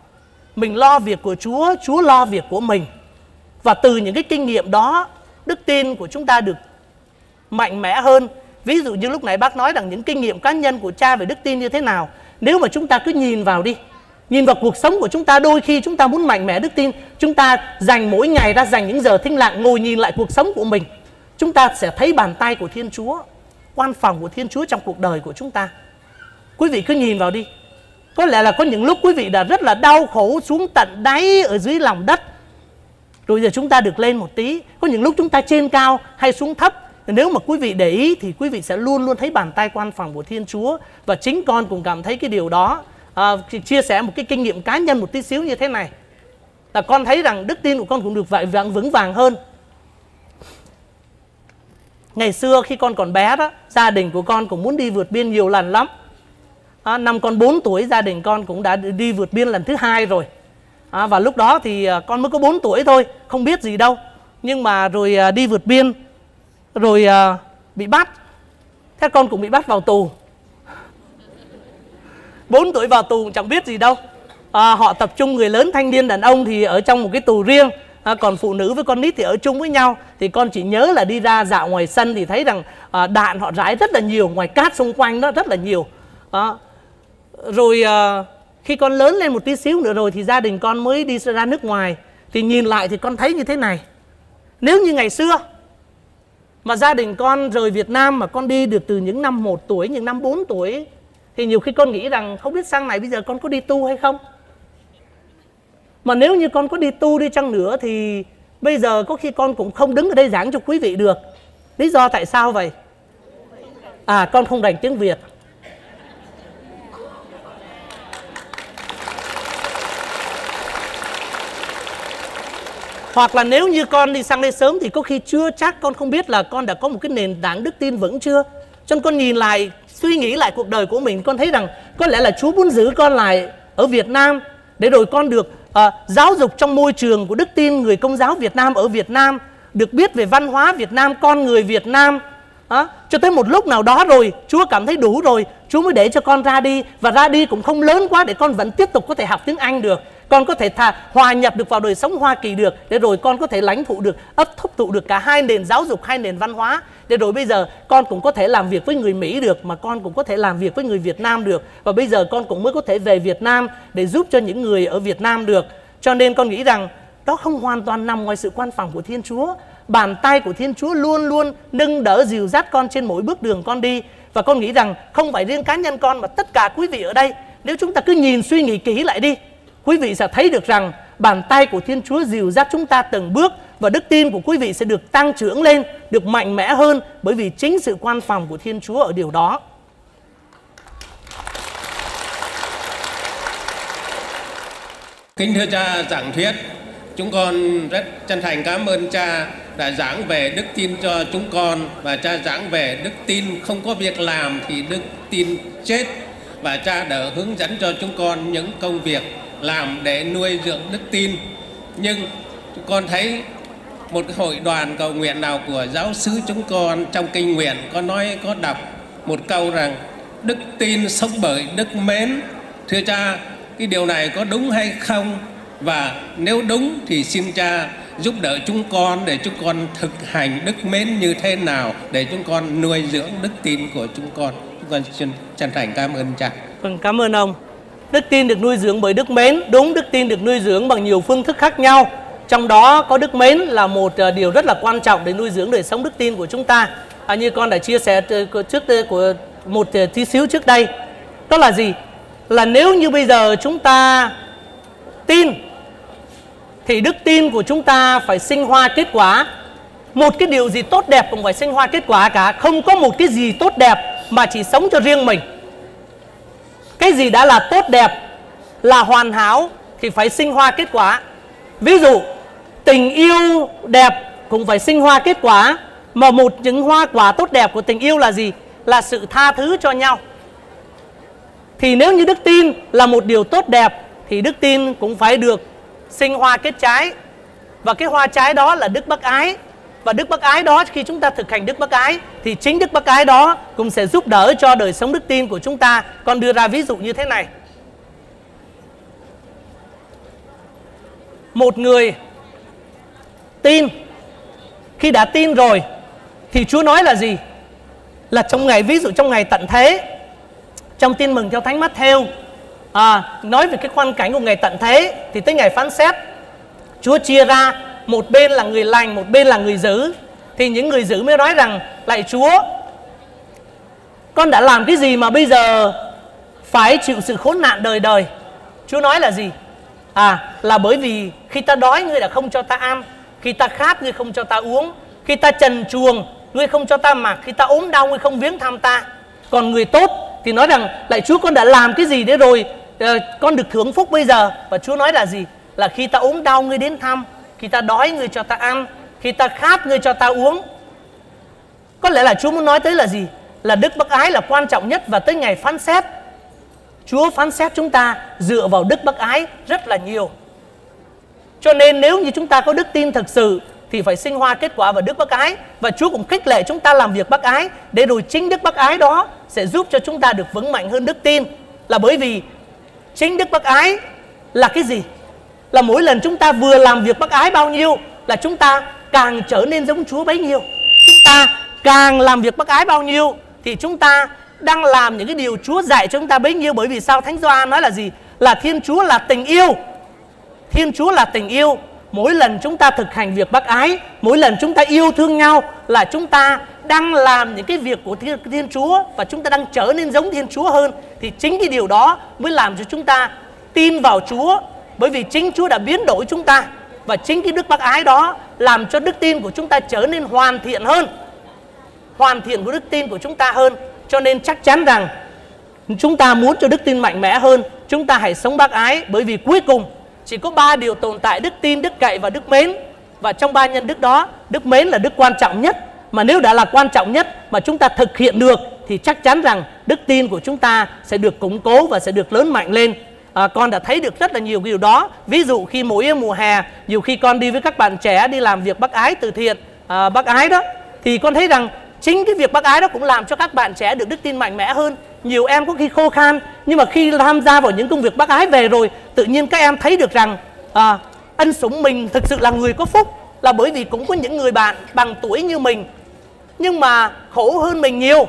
Mình lo việc của Chúa, Chúa lo việc của mình. Và từ những cái kinh nghiệm đó, đức tin của chúng ta được mạnh mẽ hơn. Ví dụ như lúc nãy bác nói rằng những kinh nghiệm cá nhân của cha về đức tin như thế nào. Nếu mà chúng ta cứ nhìn vào đi, nhìn vào cuộc sống của chúng ta đôi khi chúng ta muốn mạnh mẽ đức tin, chúng ta dành mỗi ngày ra dành những giờ thinh lặng ngồi nhìn lại cuộc sống của mình. Chúng ta sẽ thấy bàn tay của Thiên Chúa, quan phòng của Thiên Chúa trong cuộc đời của chúng ta. Quý vị cứ nhìn vào đi. Có lẽ là có những lúc quý vị đã rất là đau khổ xuống tận đáy ở dưới lòng đất. Rồi giờ chúng ta được lên một tí. Có những lúc chúng ta trên cao hay xuống thấp. Nếu mà quý vị để ý thì quý vị sẽ luôn luôn thấy bàn tay quan phòng của Thiên Chúa. Và chính con cũng cảm thấy cái điều đó. À, chia sẻ một cái kinh nghiệm cá nhân một tí xíu như thế này. Là con thấy rằng đức tin của con cũng được vậy vững vững vàng hơn. Ngày xưa khi con còn bé đó, gia đình của con cũng muốn đi vượt biên nhiều lần lắm à, năm con 4 tuổi gia đình con cũng đã đi vượt biên lần thứ hai rồi à, và lúc đó thì à, con mới có 4 tuổi thôi không biết gì đâu nhưng mà rồi à, đi vượt biên rồi à, bị bắt. Thế con cũng bị bắt vào tù. 4 tuổi vào tù cũng chẳng biết gì đâu. À, họ tập trung người lớn thanh niên đàn ông thì ở trong một cái tù riêng. À, còn phụ nữ với con nít thì ở chung với nhau. Thì con chỉ nhớ là đi ra dạo ngoài sân thì thấy rằng à, đạn họ rải rất là nhiều ngoài cát xung quanh đó rất là nhiều. À, rồi à, khi con lớn lên một tí xíu nữa rồi thì gia đình con mới đi ra nước ngoài. Thì nhìn lại thì con thấy như thế này. Nếu như ngày xưa mà gia đình con rời Việt Nam mà con đi được từ những năm 1 tuổi, những năm 4 tuổi thì nhiều khi con nghĩ rằng không biết sang này bây giờ con có đi tu hay không. Mà nếu như con có đi tu đi chăng nữa thì bây giờ có khi con cũng không đứng ở đây giảng cho quý vị được. Lý do tại sao vậy? À con không đành tiếng Việt. Hoặc là nếu như con đi sang đây sớm thì có khi chưa chắc con không biết là con đã có một cái nền tảng đức tin vững chưa. Cho nên con nhìn lại, suy nghĩ lại cuộc đời của mình, con thấy rằng có lẽ là Chúa muốn giữ con lại ở Việt Nam để rồi con được uh, giáo dục trong môi trường của đức tin người công giáo Việt Nam ở Việt Nam, được biết về văn hóa Việt Nam, con người Việt Nam. À, cho tới một lúc nào đó rồi Chúa cảm thấy đủ rồi Chúa mới để cho con ra đi Và ra đi cũng không lớn quá để con vẫn tiếp tục có thể học tiếng Anh được con có thể thà hòa nhập được vào đời sống Hoa Kỳ được, để rồi con có thể lãnh thụ được, ấp thúc tụ được cả hai nền giáo dục, hai nền văn hóa. Để rồi bây giờ con cũng có thể làm việc với người Mỹ được, mà con cũng có thể làm việc với người Việt Nam được. Và bây giờ con cũng mới có thể về Việt Nam để giúp cho những người ở Việt Nam được. Cho nên con nghĩ rằng đó không hoàn toàn nằm ngoài sự quan phòng của Thiên Chúa. Bàn tay của Thiên Chúa luôn luôn nâng đỡ dìu dắt con trên mỗi bước đường con đi. Và con nghĩ rằng không phải riêng cá nhân con, mà tất cả quý vị ở đây, nếu chúng ta cứ nhìn suy nghĩ kỹ lại đi quý vị sẽ thấy được rằng bàn tay của Thiên Chúa dìu dắt chúng ta từng bước và đức tin của quý vị sẽ được tăng trưởng lên, được mạnh mẽ hơn bởi vì chính sự quan phòng của Thiên Chúa ở điều đó. Kính thưa cha giảng thuyết, chúng con rất chân thành cảm ơn cha đã giảng về đức tin cho chúng con và cha giảng về đức tin không có việc làm thì đức tin chết và cha đã hướng dẫn cho chúng con những công việc làm để nuôi dưỡng đức tin. Nhưng con thấy một hội đoàn cầu nguyện nào của giáo sứ chúng con trong kinh nguyện có nói, có đọc một câu rằng, đức tin sống bởi đức mến. Thưa cha, cái điều này có đúng hay không? Và nếu đúng thì xin cha giúp đỡ chúng con để chúng con thực hành đức mến như thế nào để chúng con nuôi dưỡng đức tin của chúng con. Chúng con xin chân thành cảm ơn cha. Vâng cảm ơn ông. Đức tin được nuôi dưỡng bởi đức mến. Đúng đức tin được nuôi dưỡng bằng nhiều phương thức khác nhau. Trong đó có đức mến là một ờ, điều rất là quan trọng để nuôi dưỡng đời sống đức tin của chúng ta. À, như con đã chia sẻ trước của một ờ, tí xíu trước đây đó là gì? Là nếu như bây giờ chúng ta tin thì đức tin của chúng ta phải sinh hoa kết quả. Một cái điều gì tốt đẹp cũng phải sinh hoa kết quả cả. Không có một cái gì tốt đẹp mà chỉ sống cho riêng mình cái gì đã là tốt đẹp, là hoàn hảo thì phải sinh hoa kết quả. Ví dụ, tình yêu đẹp cũng phải sinh hoa kết quả. Mà một những hoa quả tốt đẹp của tình yêu là gì? Là sự tha thứ cho nhau. Thì nếu như đức tin là một điều tốt đẹp, thì đức tin cũng phải được sinh hoa kết trái. Và cái hoa trái đó là đức bác ái và đức bác ái đó khi chúng ta thực hành đức bác ái thì chính đức bác ái đó cũng sẽ giúp đỡ cho đời sống đức tin của chúng ta. Con đưa ra ví dụ như thế này. Một người tin. Khi đã tin rồi thì Chúa nói là gì? Là trong ngày ví dụ trong ngày tận thế trong tin mừng theo thánh mắt theo à, nói về cái khoan cảnh của ngày tận thế thì tới ngày phán xét Chúa chia ra một bên là người lành, một bên là người dữ. Thì những người dữ mới nói rằng lạy Chúa, con đã làm cái gì mà bây giờ phải chịu sự khốn nạn đời đời? Chúa nói là gì? À là bởi vì khi ta đói, ngươi đã không cho ta ăn. Khi ta khát, ngươi không cho ta uống. Khi ta trần chuồng ngươi không cho ta mặc. Khi ta ốm đau, ngươi không viếng thăm ta. Còn người tốt thì nói rằng, lại, Chúa, con đã làm cái gì đấy rồi ờ, con được thưởng phúc bây giờ? Và Chúa nói là gì? Là khi ta ốm đau, ngươi đến thăm khi ta đói, người cho ta ăn. Khi ta khát, người cho ta uống. Có lẽ là Chúa muốn nói tới là gì? Là đức bác ái là quan trọng nhất và tới ngày phán xét. Chúa phán xét chúng ta dựa vào đức bác ái rất là nhiều. Cho nên nếu như chúng ta có đức tin thực sự, thì phải sinh hoa kết quả vào đức bác ái. Và Chúa cũng khích lệ chúng ta làm việc bác ái, để rồi chính đức bác ái đó sẽ giúp cho chúng ta được vững mạnh hơn đức tin. Là bởi vì chính đức bác ái là cái gì? Là mỗi lần chúng ta vừa làm việc bác ái bao nhiêu là chúng ta càng trở nên giống Chúa bấy nhiêu. Chúng ta càng làm việc bác ái bao nhiêu thì chúng ta đang làm những cái điều Chúa dạy cho chúng ta bấy nhiêu. Bởi vì sao? Thánh Gioan nói là gì? Là Thiên Chúa là tình yêu. Thiên Chúa là tình yêu. Mỗi lần chúng ta thực hành việc bác ái Mỗi lần chúng ta yêu thương nhau Là chúng ta đang làm những cái việc của Thiên, Thiên Chúa Và chúng ta đang trở nên giống Thiên Chúa hơn. Thì chính cái điều đó mới làm cho chúng ta tin vào Chúa bởi vì chính Chúa đã biến đổi chúng ta Và chính cái đức bác ái đó Làm cho đức tin của chúng ta trở nên hoàn thiện hơn Hoàn thiện của đức tin của chúng ta hơn Cho nên chắc chắn rằng Chúng ta muốn cho đức tin mạnh mẽ hơn Chúng ta hãy sống bác ái Bởi vì cuối cùng chỉ có ba điều tồn tại đức tin, đức cậy và đức mến. Và trong ba nhân đức đó, đức mến là đức quan trọng nhất. Mà nếu đã là quan trọng nhất mà chúng ta thực hiện được thì chắc chắn rằng đức tin của chúng ta sẽ được củng cố và sẽ được lớn mạnh lên. À, con đã thấy được rất là nhiều điều đó. Ví dụ khi mỗi mùa hè, nhiều khi con đi với các bạn trẻ đi làm việc bác ái từ thiện, à, bác ái đó, thì con thấy rằng chính cái việc bác ái đó cũng làm cho các bạn trẻ được đức tin mạnh mẽ hơn nhiều em có khi khô khan nhưng mà khi tham gia vào những công việc bác ái về rồi tự nhiên các em thấy được rằng à, ân sủng mình thực sự là người có phúc là bởi vì cũng có những người bạn bằng tuổi như mình nhưng mà khổ hơn mình nhiều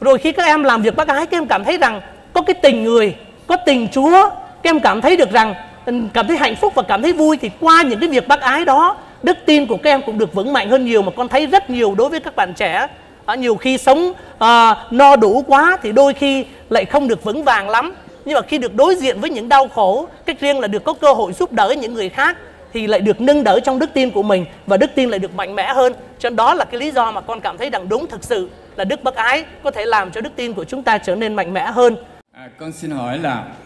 rồi khi các em làm việc bác ái các em cảm thấy rằng có cái tình người có tình chúa các em cảm thấy được rằng ừ, cảm thấy hạnh phúc và cảm thấy vui thì qua những cái việc bác ái đó đức tin của các em cũng được vững mạnh hơn nhiều mà con thấy rất nhiều đối với các bạn trẻ. À, nhiều khi sống à, no đủ quá thì đôi khi lại không được vững vàng lắm. Nhưng mà khi được đối diện với những đau khổ cách riêng là được có cơ hội giúp đỡ những người khác thì lại được nâng đỡ trong đức tin của mình và đức tin lại được mạnh mẽ hơn. Cho nên đó là cái lý do mà con cảm thấy rằng đúng thực sự là đức bác ái có thể làm cho đức tin của chúng ta trở nên mạnh mẽ hơn à, con xin hỏi là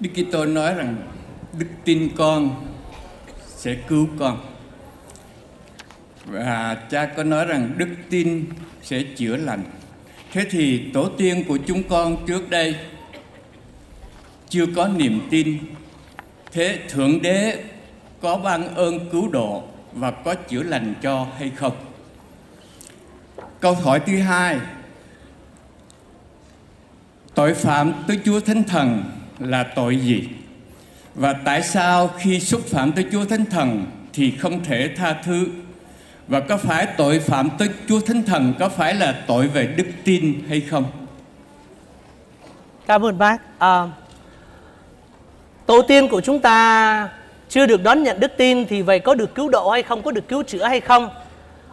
Đức Kitô nói rằng đức tin con sẽ cứu con. Và cha có nói rằng đức tin sẽ chữa lành. Thế thì tổ tiên của chúng con trước đây chưa có niềm tin. Thế thượng đế có ban ơn cứu độ và có chữa lành cho hay không? Câu hỏi thứ hai tội phạm tới chúa thánh thần là tội gì và tại sao khi xúc phạm tới chúa thánh thần thì không thể tha thứ và có phải tội phạm tới Chúa Thánh Thần có phải là tội về đức tin hay không? Cảm ơn bác. À, tổ tiên của chúng ta chưa được đón nhận đức tin thì vậy có được cứu độ hay không có được cứu chữa hay không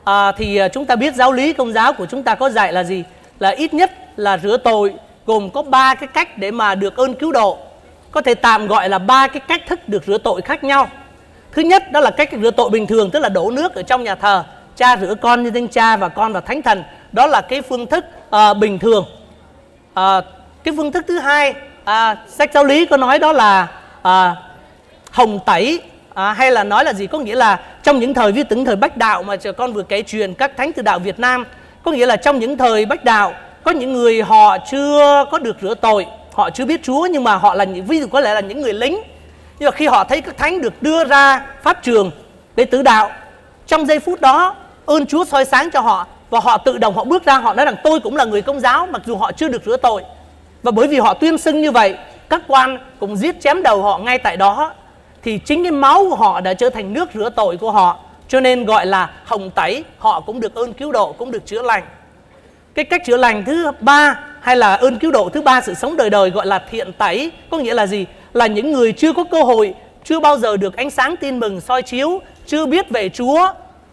à, thì à, chúng ta biết giáo lý công giáo của chúng ta có dạy là gì là ít nhất là rửa tội gồm có ba cái cách để mà được ơn cứu độ. Có thể tạm gọi là ba cái cách thức được rửa tội khác nhau. Thứ nhất đó là cách rửa tội bình thường tức là đổ nước ở trong nhà thờ. Cha rửa con như danh cha và con và thánh thần. Đó là cái phương thức uh, bình thường. Uh, cái phương thức thứ hai uh, sách giáo lý có nói đó là uh, hồng tẩy à, hay là nói là gì? Có nghĩa là trong những thời vi tính thời bách đạo mà chờ con vừa kể truyền các thánh từ đạo Việt Nam có nghĩa là trong những thời bách đạo có những người họ chưa có được rửa tội, họ chưa biết Chúa, nhưng mà họ là những, ví dụ có lẽ là những người lính. Nhưng mà khi họ thấy các thánh được đưa ra pháp trường để tử đạo, trong giây phút đó, ơn Chúa soi sáng cho họ và họ tự động họ bước ra, họ nói rằng tôi cũng là người công giáo, mặc dù họ chưa được rửa tội. Và bởi vì họ tuyên xưng như vậy, các quan cũng giết chém đầu họ ngay tại đó, thì chính cái máu của họ đã trở thành nước rửa tội của họ. Cho nên gọi là hồng tẩy, họ cũng được ơn cứu độ, cũng được chữa lành cái cách chữa lành thứ ba hay là ơn cứu độ thứ ba sự sống đời đời gọi là thiện tẩy có nghĩa là gì? Là những người chưa có cơ hội chưa bao giờ được ánh sáng tin mừng soi chiếu chưa biết về chúa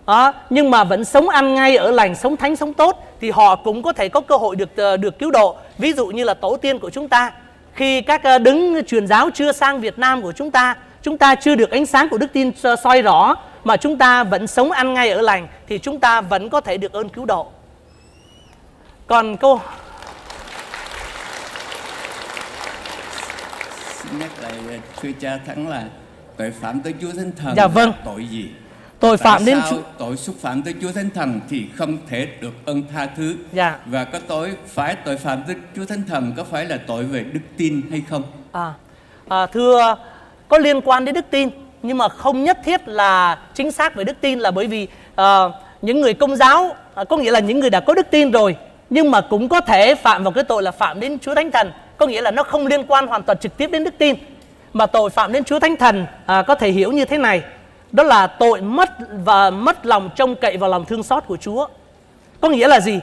à, nhưng mà vẫn sống ăn ngay ở lành sống thánh sống tốt thì họ cũng có thể có cơ hội được ờ, được cứu độ. Ví dụ như là tổ tiên của chúng ta khi các ờ, đứng truyền giáo chưa sang Việt Nam của chúng ta chúng ta chưa được ánh sáng của đức tin soi rõ mà chúng ta vẫn sống ăn ngay ở lành thì chúng ta vẫn có thể được ơn cứu độ còn câu Xin nhắc lại thưa cha thắng là tội phạm tới Chúa Thánh Thần dạ vâng. tội gì? Tội phạm Tại đến sao Chúa tội xúc phạm tới Chúa Thánh Thần thì không thể được ơn tha thứ? Dạ. Và có tội phải tội phạm tới Chúa Thánh Thần có phải là tội về đức tin hay không? À, à thưa có liên quan đến đức tin nhưng mà không nhất thiết là chính xác về đức tin là bởi vì uh, những người công giáo uh, có nghĩa là những người đã có đức tin rồi nhưng mà cũng có thể phạm vào cái tội là phạm đến Chúa Thánh Thần. Có nghĩa là nó không liên quan hoàn toàn trực tiếp đến đức tin. Mà tội phạm đến Chúa Thánh Thần à, có thể hiểu như thế này. Đó là tội mất và mất lòng trông cậy vào lòng thương xót của Chúa. Có nghĩa là gì?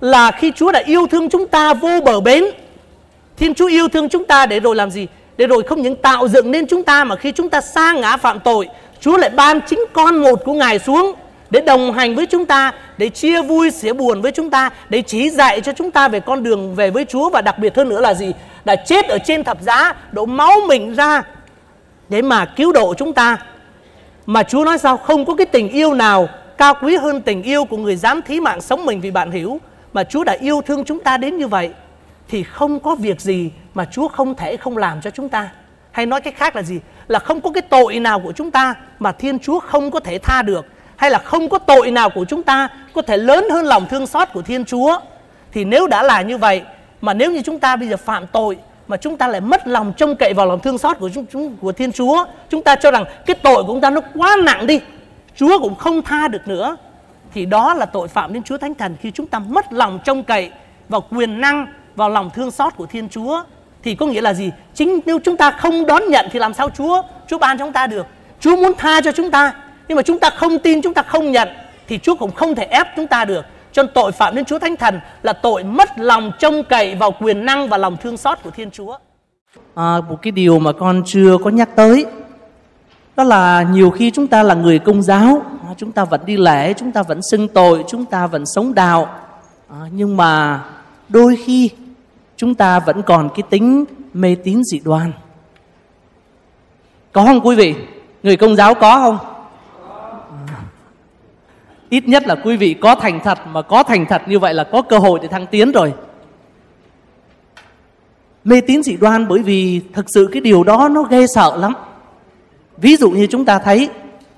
Là khi Chúa đã yêu thương chúng ta vô bờ bến Thiên Chúa yêu thương chúng ta để rồi làm gì? Để rồi không những tạo dựng nên chúng ta mà khi chúng ta sa ngã phạm tội Chúa lại ban chính con một của Ngài xuống để đồng hành với chúng ta, để chia vui sẻ buồn với chúng ta, để chỉ dạy cho chúng ta về con đường về với Chúa và đặc biệt hơn nữa là gì đã chết ở trên thập giá, đổ máu mình ra để mà cứu độ chúng ta mà Chúa nói sao không có cái tình yêu nào cao quý hơn tình yêu của người dám thí mạng sống mình vì bạn hiểu mà Chúa đã yêu thương chúng ta đến như vậy thì không có việc gì mà Chúa không thể không làm cho chúng ta. Hay nói cách khác là gì? Là không có cái tội nào của chúng ta mà Thiên Chúa không có thể tha được. Hay là không có tội nào của chúng ta có thể lớn hơn lòng thương xót của Thiên Chúa. Thì nếu đã là như vậy, mà nếu như chúng ta bây giờ phạm tội mà chúng ta lại mất lòng trông cậy vào lòng thương xót của chúng, chúng của Thiên Chúa, chúng ta cho rằng cái tội của chúng ta nó quá nặng đi, Chúa cũng không tha được nữa. Thì đó là tội phạm đến Chúa Thánh Thần khi chúng ta mất lòng trông cậy vào quyền năng vào lòng thương xót của Thiên Chúa thì có nghĩa là gì? Chính nếu chúng ta không đón nhận thì làm sao Chúa Chúa ban cho chúng ta được? Chúa muốn tha cho chúng ta, nhưng mà chúng ta không tin, chúng ta không nhận thì Chúa cũng không thể ép chúng ta được. Cho nên tội phạm đến Chúa Thánh Thần là tội mất lòng trông cậy vào quyền năng và lòng thương xót của Thiên Chúa. À, một cái điều mà con chưa có nhắc tới đó là nhiều khi chúng ta là người công giáo à, chúng ta vẫn đi lễ chúng ta vẫn xưng tội chúng ta vẫn sống đạo à, nhưng mà đôi khi chúng ta vẫn còn cái tính mê tín dị đoan có không quý vị người công giáo có không ít nhất là quý vị có thành thật mà có thành thật như vậy là có cơ hội để thăng tiến rồi. Mê tín dị đoan bởi vì thực sự cái điều đó nó ghê sợ lắm. Ví dụ như chúng ta thấy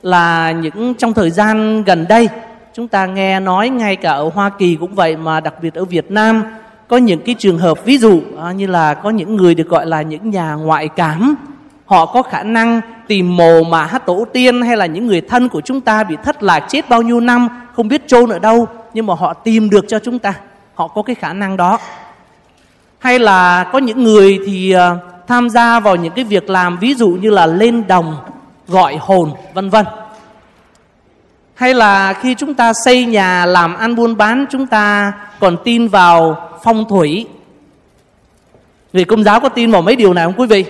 là những trong thời gian gần đây, chúng ta nghe nói ngay cả ở Hoa Kỳ cũng vậy mà đặc biệt ở Việt Nam, có những cái trường hợp ví dụ à, như là có những người được gọi là những nhà ngoại cảm, họ có khả năng tìm mồ mà hát tổ tiên hay là những người thân của chúng ta bị thất lạc chết bao nhiêu năm không biết chôn ở đâu nhưng mà họ tìm được cho chúng ta. Họ có cái khả năng đó. Hay là có những người thì ờ, tham gia vào những cái việc làm ví dụ như là lên đồng gọi hồn vân vân. Hay là khi chúng ta xây nhà làm ăn buôn bán chúng ta còn tin vào phong thủy. Người công giáo có tin vào mấy điều này không quý vị?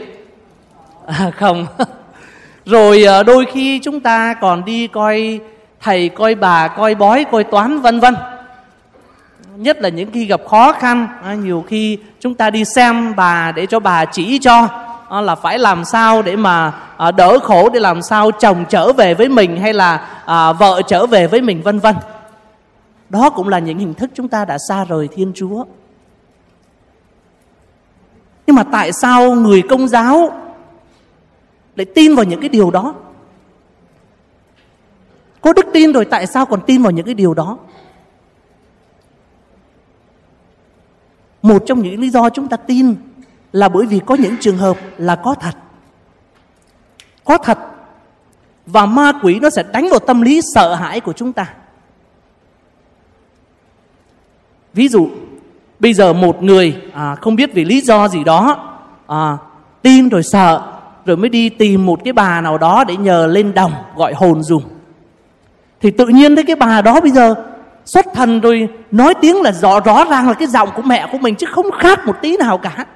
À, không. [laughs] rồi ờ, đôi khi chúng ta còn đi coi thầy, coi bà, coi bói, coi toán, vân vân. Nhất là những khi gặp khó khăn ờ, nhiều khi chúng ta đi xem bà để cho bà chỉ cho. Ờ, là phải làm sao để mà đỡ khổ để làm sao chồng trở về với mình hay là vợ trở về với mình, vân vân. Đó cũng là những hình thức chúng ta đã xa rời thiên chúa. Nhưng mà tại sao người công giáo lại tin vào những cái điều đó. Có đức tin rồi tại sao còn tin vào những cái điều đó? Một trong những lý do chúng ta tin là bởi vì có những trường hợp là có thật. Có thật. Và ma quỷ nó sẽ đánh vào tâm lý sợ hãi của chúng ta. Ví dụ bây giờ một người à, không biết vì lý do gì đó à, tin rồi sợ rồi mới đi tìm một cái bà nào đó để nhờ lên đồng gọi hồn dùng. Thì tự nhiên thấy cái bà đó bây giờ xuất thần rồi nói tiếng là rõ rõ ràng là cái giọng của mẹ của mình chứ không khác một tí nào cả.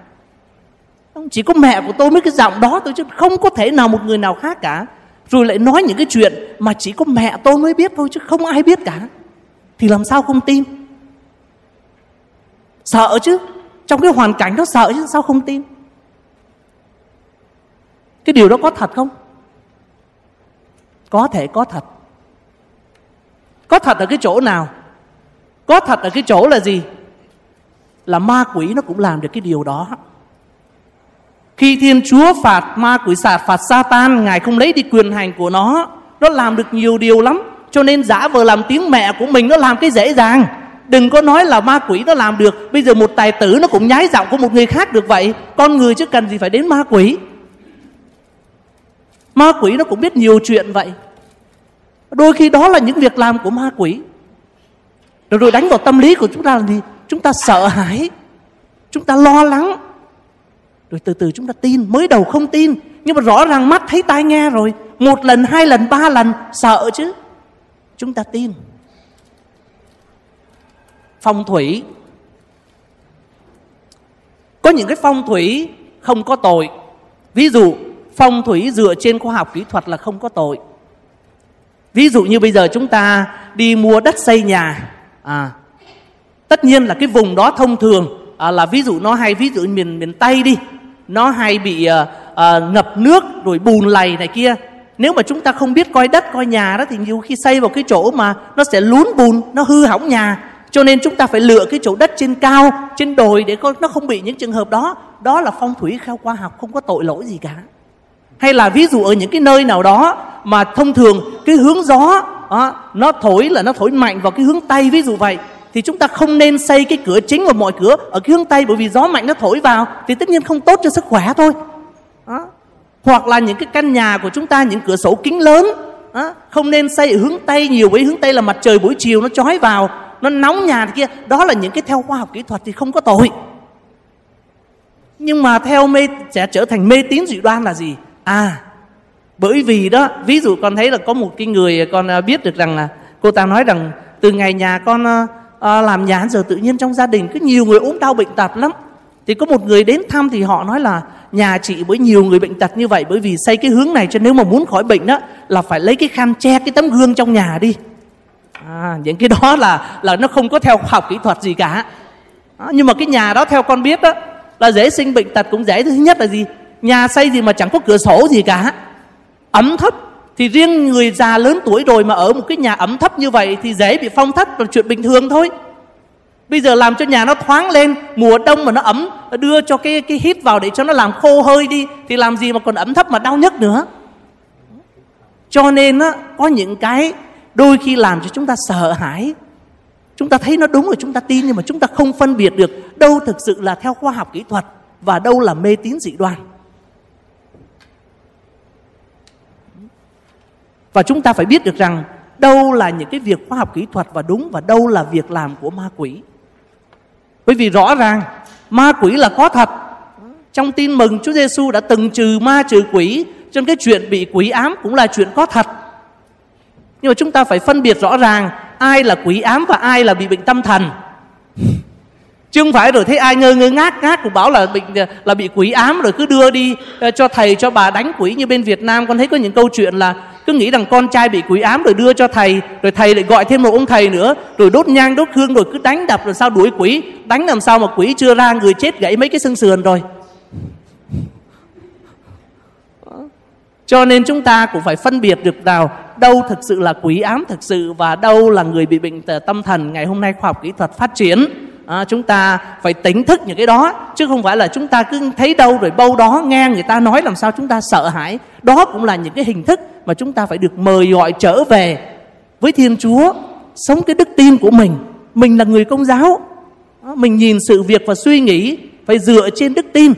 Chỉ có mẹ của tôi mới cái giọng đó tôi chứ không có thể nào một người nào khác cả. Rồi lại nói những cái chuyện mà chỉ có mẹ tôi mới biết thôi chứ không ai biết cả. Thì làm sao không tin? Sợ chứ? Trong cái hoàn cảnh đó sợ chứ sao không tin? Cái điều đó có thật không? Có thể có thật. Có thật ở cái chỗ nào? Có thật ở cái chỗ là gì? Là ma quỷ nó cũng làm được cái điều đó. Khi thiên chúa phạt ma quỷ sạt phạt Satan, ngài không lấy đi quyền hành của nó. Nó làm được nhiều điều lắm. Cho nên giả vờ làm tiếng mẹ của mình, nó làm cái dễ dàng. Đừng có nói là ma quỷ nó làm được. Bây giờ một tài tử nó cũng nhái giọng của một người khác được vậy. Con người chứ cần gì phải đến ma quỷ ma quỷ nó cũng biết nhiều chuyện vậy. Đôi khi đó là những việc làm của ma quỷ. Rồi, rồi đánh vào tâm lý của chúng ta là gì? Chúng ta sợ hãi. Chúng ta lo lắng. Rồi từ từ chúng ta tin. Mới đầu không tin. Nhưng mà rõ ràng mắt thấy tai nghe rồi. Một lần hai lần ba lần. Sợ chứ. Chúng ta tin. Phong thủy. Có những cái phong thủy không có tội. Ví dụ phong thủy dựa trên khoa học kỹ thuật là không có tội. Ví dụ như bây giờ chúng ta đi mua đất xây nhà à tất nhiên là cái vùng đó thông thường à, là ví dụ nó hay ví dụ miền miền tây đi nó hay bị à, à, ngập nước rồi bùn lầy này kia. Nếu mà chúng ta không biết coi đất coi nhà đó thì nhiều khi xây vào cái chỗ mà nó sẽ lún bùn nó hư hỏng nhà. Cho nên chúng ta phải lựa cái chỗ đất trên cao trên đồi để con nó không bị những trường hợp đó. Đó là phong thủy theo khoa học không có tội lỗi gì cả hay là ví dụ ở những cái nơi nào đó mà thông thường cái hướng gió đó, nó thổi là nó thổi mạnh vào cái hướng tây ví dụ vậy thì chúng ta không nên xây cái cửa chính và mọi cửa ở cái hướng tây bởi vì gió mạnh nó thổi vào thì tất nhiên không tốt cho sức khỏe thôi đó. hoặc là những cái căn nhà của chúng ta những cửa sổ kính lớn đó. không nên xây ở hướng tây nhiều bởi hướng tây là mặt trời buổi chiều nó chói vào nó nóng nhà kia đó là những cái theo khoa học kỹ thuật thì không có tội nhưng mà theo mê sẽ trở thành mê tín dị đoan là gì à bởi vì đó ví dụ con thấy là có một cái người con à, biết được rằng là cô ta nói rằng từ ngày nhà con à, à, làm nhà giờ tự nhiên trong gia đình cứ nhiều người ốm đau bệnh tật lắm. Thì có một người đến thăm thì họ nói là nhà chị với nhiều người bệnh tật như vậy bởi vì xây cái hướng này cho nếu mà muốn khỏi bệnh đó là phải lấy cái khăn che cái tấm gương trong nhà đi. À, những cái đó là là nó không có theo khoa học kỹ thuật gì cả. À, nhưng mà cái nhà đó theo con biết đó là dễ sinh bệnh tật cũng dễ. Thứ nhất là gì? Nhà xây gì mà chẳng có cửa sổ gì cả. Ẩm thấp thì riêng người già lớn tuổi rồi mà ở một cái nhà ẩm thấp như vậy thì dễ bị phong thấp là chuyện bình thường thôi. Bây giờ làm cho nhà nó thoáng lên mùa đông mà nó ấm đưa cho cái cái hít vào để cho nó làm khô hơi đi thì làm gì mà còn ẩm thấp mà đau nhất nữa. Cho nên á, có những cái đôi khi làm cho chúng ta sợ hãi. Chúng ta thấy nó đúng rồi chúng ta tin nhưng mà chúng ta không phân biệt được đâu thực sự là theo khoa học kỹ thuật và đâu là mê tín dị đoan. Và chúng ta phải biết được rằng đâu là những cái việc khoa học kỹ thuật và đúng và đâu là việc làm của ma quỷ. Bởi vì rõ ràng ma quỷ là có thật. Trong tin mừng Chúa Giêsu đã từng trừ ma trừ quỷ trong cái chuyện bị quỷ ám cũng là chuyện có thật. Nhưng mà chúng ta phải phân biệt rõ ràng ai là quỷ ám và ai là bị bệnh tâm thần chứ không phải rồi thấy ai ngơ ngơ ngác ngác cũng bảo là bị là bị quỷ ám rồi cứ đưa đi ờ, cho thầy, cho bà đánh quỷ như bên Việt Nam. Con thấy có những câu chuyện là cứ nghĩ rằng con trai bị quỷ ám rồi đưa cho thầy, rồi thầy lại gọi thêm một ông thầy nữa, rồi đốt nhang, đốt hương, rồi cứ đánh đập rồi sao đuổi quỷ. Đánh làm sao mà quỷ chưa ra người chết gãy mấy cái xương sườn rồi. Cho nên chúng ta cũng phải phân biệt được nào, đâu thực sự là quỷ ám thực sự và đâu là người bị bệnh tâm thần. Ngày hôm nay khoa học kỹ thuật phát triển à, chúng ta phải tỉnh thức những cái đó chứ không phải là chúng ta cứ thấy đâu rồi bâu đó nghe người ta nói làm sao chúng ta sợ hãi. Đó cũng là những cái hình thức mà chúng ta phải được mời gọi trở về với thiên chúa sống cái đức tin của mình. Mình là người công giáo. Mình nhìn sự việc và suy nghĩ phải dựa trên đức tin.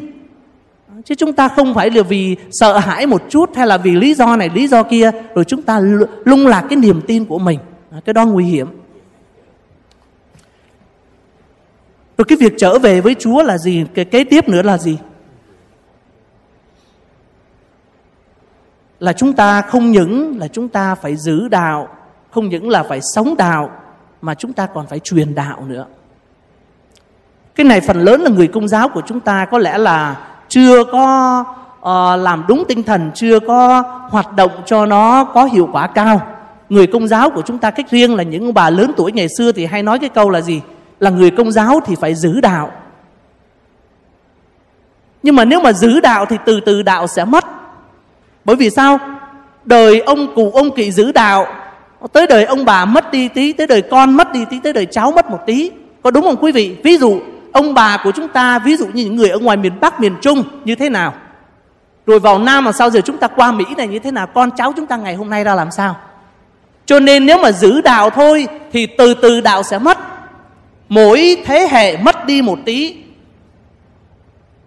Chứ chúng ta không phải là vì sợ hãi một chút hay là vì lý do này lý do kia rồi chúng ta lung lạc cái niềm tin của mình. Cái đó nguy hiểm. Rồi cái việc trở về với chúa là gì? Cái kế tiếp nữa là gì? Là chúng ta không những là chúng ta phải giữ đạo không những là phải sống đạo mà chúng ta còn phải truyền đạo nữa. Cái này phần lớn là người công giáo của chúng ta có lẽ là chưa có uh, làm đúng tinh thần chưa có hoạt động cho nó có hiệu quả cao. Người công giáo của chúng ta cách riêng là những bà lớn tuổi ngày xưa thì hay nói cái câu là gì? Là người công giáo thì phải giữ đạo. Nhưng mà nếu mà giữ đạo thì từ từ đạo sẽ mất. Bởi vì sao? Đời ông cụ ông kỵ giữ đạo, tới đời ông bà mất đi tí, tới đời con mất đi tí, tới đời cháu mất một tí. Có đúng không quý vị? Ví dụ, ông bà của chúng ta, ví dụ như những người ở ngoài miền Bắc, miền Trung, như thế nào? Rồi vào Nam mà sau giờ chúng ta qua Mỹ này như thế nào? Con cháu chúng ta ngày hôm nay ra làm sao? Cho nên nếu mà giữ đạo thôi thì từ từ đạo sẽ mất mỗi thế hệ mất đi một tí.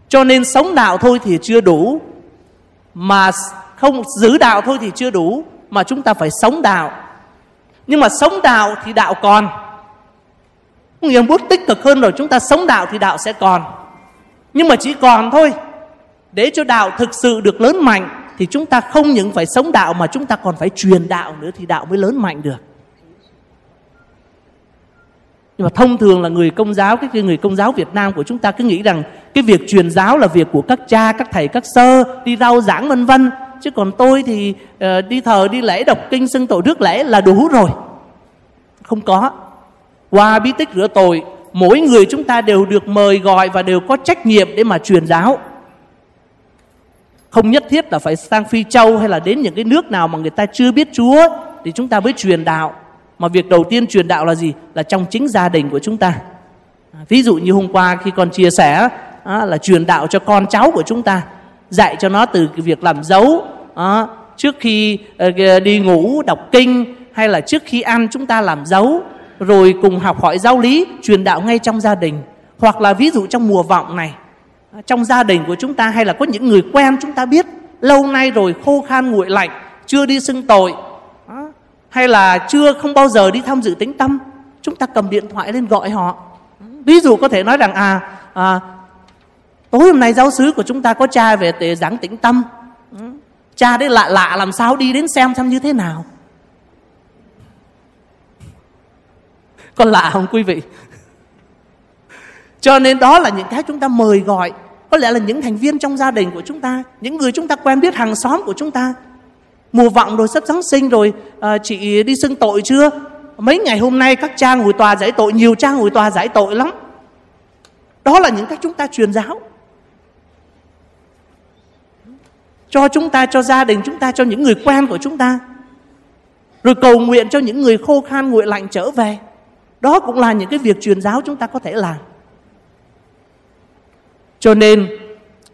Cho nên sống đạo thôi thì chưa đủ. Mà không giữ đạo thôi thì chưa đủ. Mà chúng ta phải sống đạo. Nhưng mà sống đạo thì đạo còn. Nghĩa bước tích cực hơn rồi, chúng ta sống đạo thì đạo sẽ còn. Nhưng mà chỉ còn thôi. Để cho đạo thực sự được lớn mạnh, thì chúng ta không những phải sống đạo mà chúng ta còn phải truyền đạo nữa thì đạo mới lớn mạnh được nhưng mà thông thường là người công giáo cái người công giáo Việt Nam của chúng ta cứ nghĩ rằng cái việc truyền giáo là việc của các cha các thầy các sơ đi rao giảng vân vân. Chứ còn tôi thì uh, đi thờ đi lễ đọc kinh xưng tội rước lễ là đủ rồi. Không có. Qua bí tích rửa tội mỗi người chúng ta đều được mời gọi và đều có trách nhiệm để mà truyền giáo. Không nhất thiết là phải sang phi châu hay là đến những cái nước nào mà người ta chưa biết chúa thì chúng ta mới truyền đạo mà việc đầu tiên truyền đạo là gì? Là trong chính gia đình của chúng ta. À, ví dụ như hôm qua khi con chia sẻ là truyền đạo cho con cháu của chúng ta, dạy cho nó từ cái việc làm dấu trước khi ờ, đi ngủ, đọc kinh, hay là trước khi ăn chúng ta làm dấu, rồi cùng học hỏi giáo lý, truyền đạo ngay trong gia đình. Hoặc là ví dụ trong mùa vọng này trong gia đình của chúng ta, hay là có những người quen chúng ta biết, lâu nay rồi khô khan nguội lạnh, chưa đi xưng tội hay là chưa không bao giờ đi tham dự tính tâm? Chúng ta cầm điện thoại lên gọi họ. Ví dụ có thể nói rằng à, à tối hôm nay giáo sứ của chúng ta có cha về để giảng tĩnh tâm. Cha đấy lạ lạ làm sao đi đến xem xem như thế nào? Có lạ không quý vị? Cho nên đó là những cái chúng ta mời gọi. Có lẽ là những thành viên trong gia đình của chúng ta những người chúng ta quen biết hàng xóm của chúng ta mùa vọng rồi sắp giáng sinh rồi. À, chị đi xưng tội chưa? Mấy ngày hôm nay các cha ngồi tòa giải tội nhiều cha ngồi tòa giải tội lắm. Đó là những cách chúng ta truyền giáo. Cho chúng ta cho gia đình chúng ta cho những người quen của chúng ta. Rồi cầu nguyện cho những người khô khan nguội lạnh trở về. Đó cũng là những cái việc truyền giáo chúng ta có thể làm. Cho nên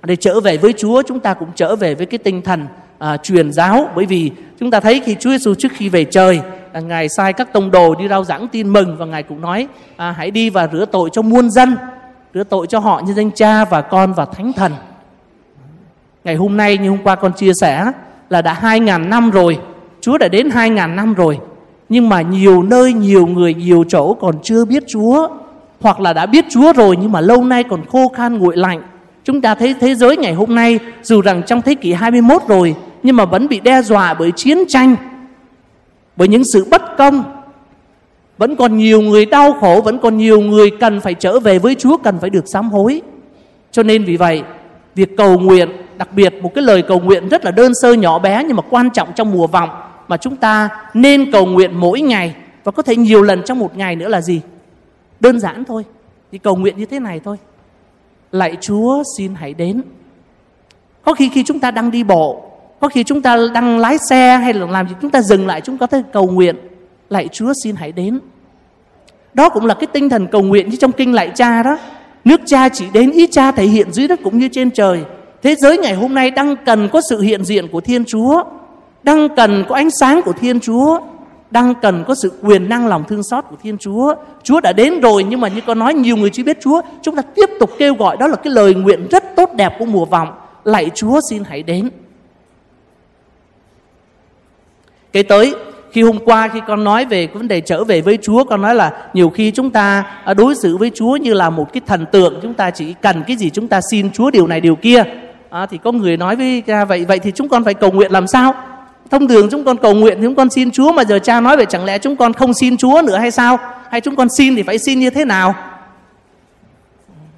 để trở về với Chúa chúng ta cũng trở về với cái tinh thần à, truyền giáo. Bởi vì chúng ta thấy khi Chúa Giêsu trước khi về trời à, ngài sai các tông đồ đi rao giảng tin mừng và ngài cũng nói à, hãy đi và rửa tội cho muôn dân rửa tội cho họ như danh Cha và Con và Thánh Thần. Ngày hôm nay như hôm qua con chia sẻ là đã hai ngàn năm rồi Chúa đã đến hai ngàn năm rồi nhưng mà nhiều nơi nhiều người nhiều chỗ còn chưa biết Chúa hoặc là đã biết Chúa rồi nhưng mà lâu nay còn khô khan nguội lạnh. Chúng ta thấy thế giới ngày hôm nay dù rằng trong thế kỷ 21 rồi nhưng mà vẫn bị đe dọa bởi chiến tranh, bởi những sự bất công. Vẫn còn nhiều người đau khổ, vẫn còn nhiều người cần phải trở về với Chúa, cần phải được sám hối. Cho nên vì vậy, việc cầu nguyện, đặc biệt một cái lời cầu nguyện rất là đơn sơ nhỏ bé nhưng mà quan trọng trong mùa vọng mà chúng ta nên cầu nguyện mỗi ngày và có thể nhiều lần trong một ngày nữa là gì? Đơn giản thôi, thì cầu nguyện như thế này thôi. Lạy Chúa, xin hãy đến. Có khi khi chúng ta đang đi bộ có khi chúng ta đang lái xe hay là làm gì, chúng ta dừng lại, chúng ta có thể cầu nguyện lạy Chúa xin hãy đến. Đó cũng là cái tinh thần cầu nguyện như trong kinh lạy cha đó. Nước cha chỉ đến, ý cha thể hiện dưới đất cũng như trên trời. Thế giới ngày hôm nay đang cần có sự hiện diện của thiên chúa, đang cần có ánh sáng của thiên chúa, đang cần có sự quyền năng lòng thương xót của thiên chúa. Chúa đã đến rồi nhưng mà như con nói, nhiều người chưa biết chúa. Chúng ta tiếp tục kêu gọi, đó là cái lời nguyện rất tốt đẹp của mùa vọng. Lạy chúa xin hãy đến cái tới khi hôm qua khi con nói về cái vấn đề trở về với Chúa con nói là nhiều khi chúng ta à, đối xử với Chúa như là một cái thần tượng chúng ta chỉ cần cái gì chúng ta xin Chúa điều này điều kia. À, thì có người nói với cha vậy vậy thì chúng con phải cầu nguyện làm sao? Thông thường chúng con cầu nguyện thì chúng con xin Chúa mà giờ cha nói về chẳng lẽ chúng con không xin Chúa nữa hay sao? Hay chúng con xin thì phải xin như thế nào?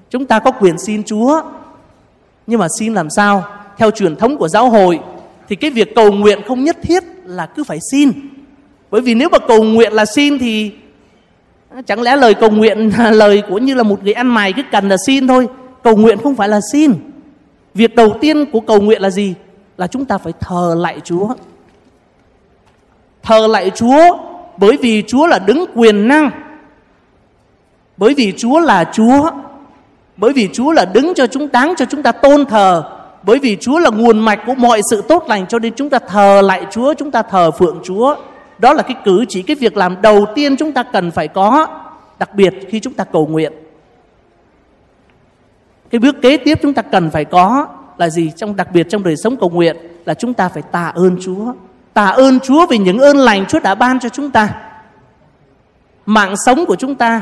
Chúng ta có quyền xin Chúa nhưng mà xin làm sao? Theo truyền thống của giáo hội thì cái việc cầu nguyện không nhất thiết là cứ phải xin. Bởi vì nếu mà cầu nguyện là xin thì chẳng lẽ lời cầu nguyện là lời của như là một người ăn mày cứ cần là xin thôi. Cầu nguyện không phải là xin. Việc đầu tiên của cầu nguyện là gì? Là chúng ta phải thờ lại chúa. Thờ lại chúa bởi vì chúa là đứng quyền năng. Bởi vì chúa là chúa. Bởi vì chúa là đứng cho chúng, đáng cho chúng ta tôn thờ bởi vì chúa là nguồn mạch của mọi sự tốt lành, cho nên chúng ta thờ lại chúa, chúng ta thờ phượng chúa. Đó là cái cử chỉ, cái việc làm đầu tiên chúng ta cần phải có, đặc biệt khi chúng ta cầu nguyện. Cái bước kế tiếp chúng ta cần phải có là gì? Trong, đặc biệt trong đời sống cầu nguyện là chúng ta phải tạ ơn Chúa. Tạ ơn Chúa vì những ơn lành Chúa đã ban cho chúng ta. Mạng sống của chúng ta,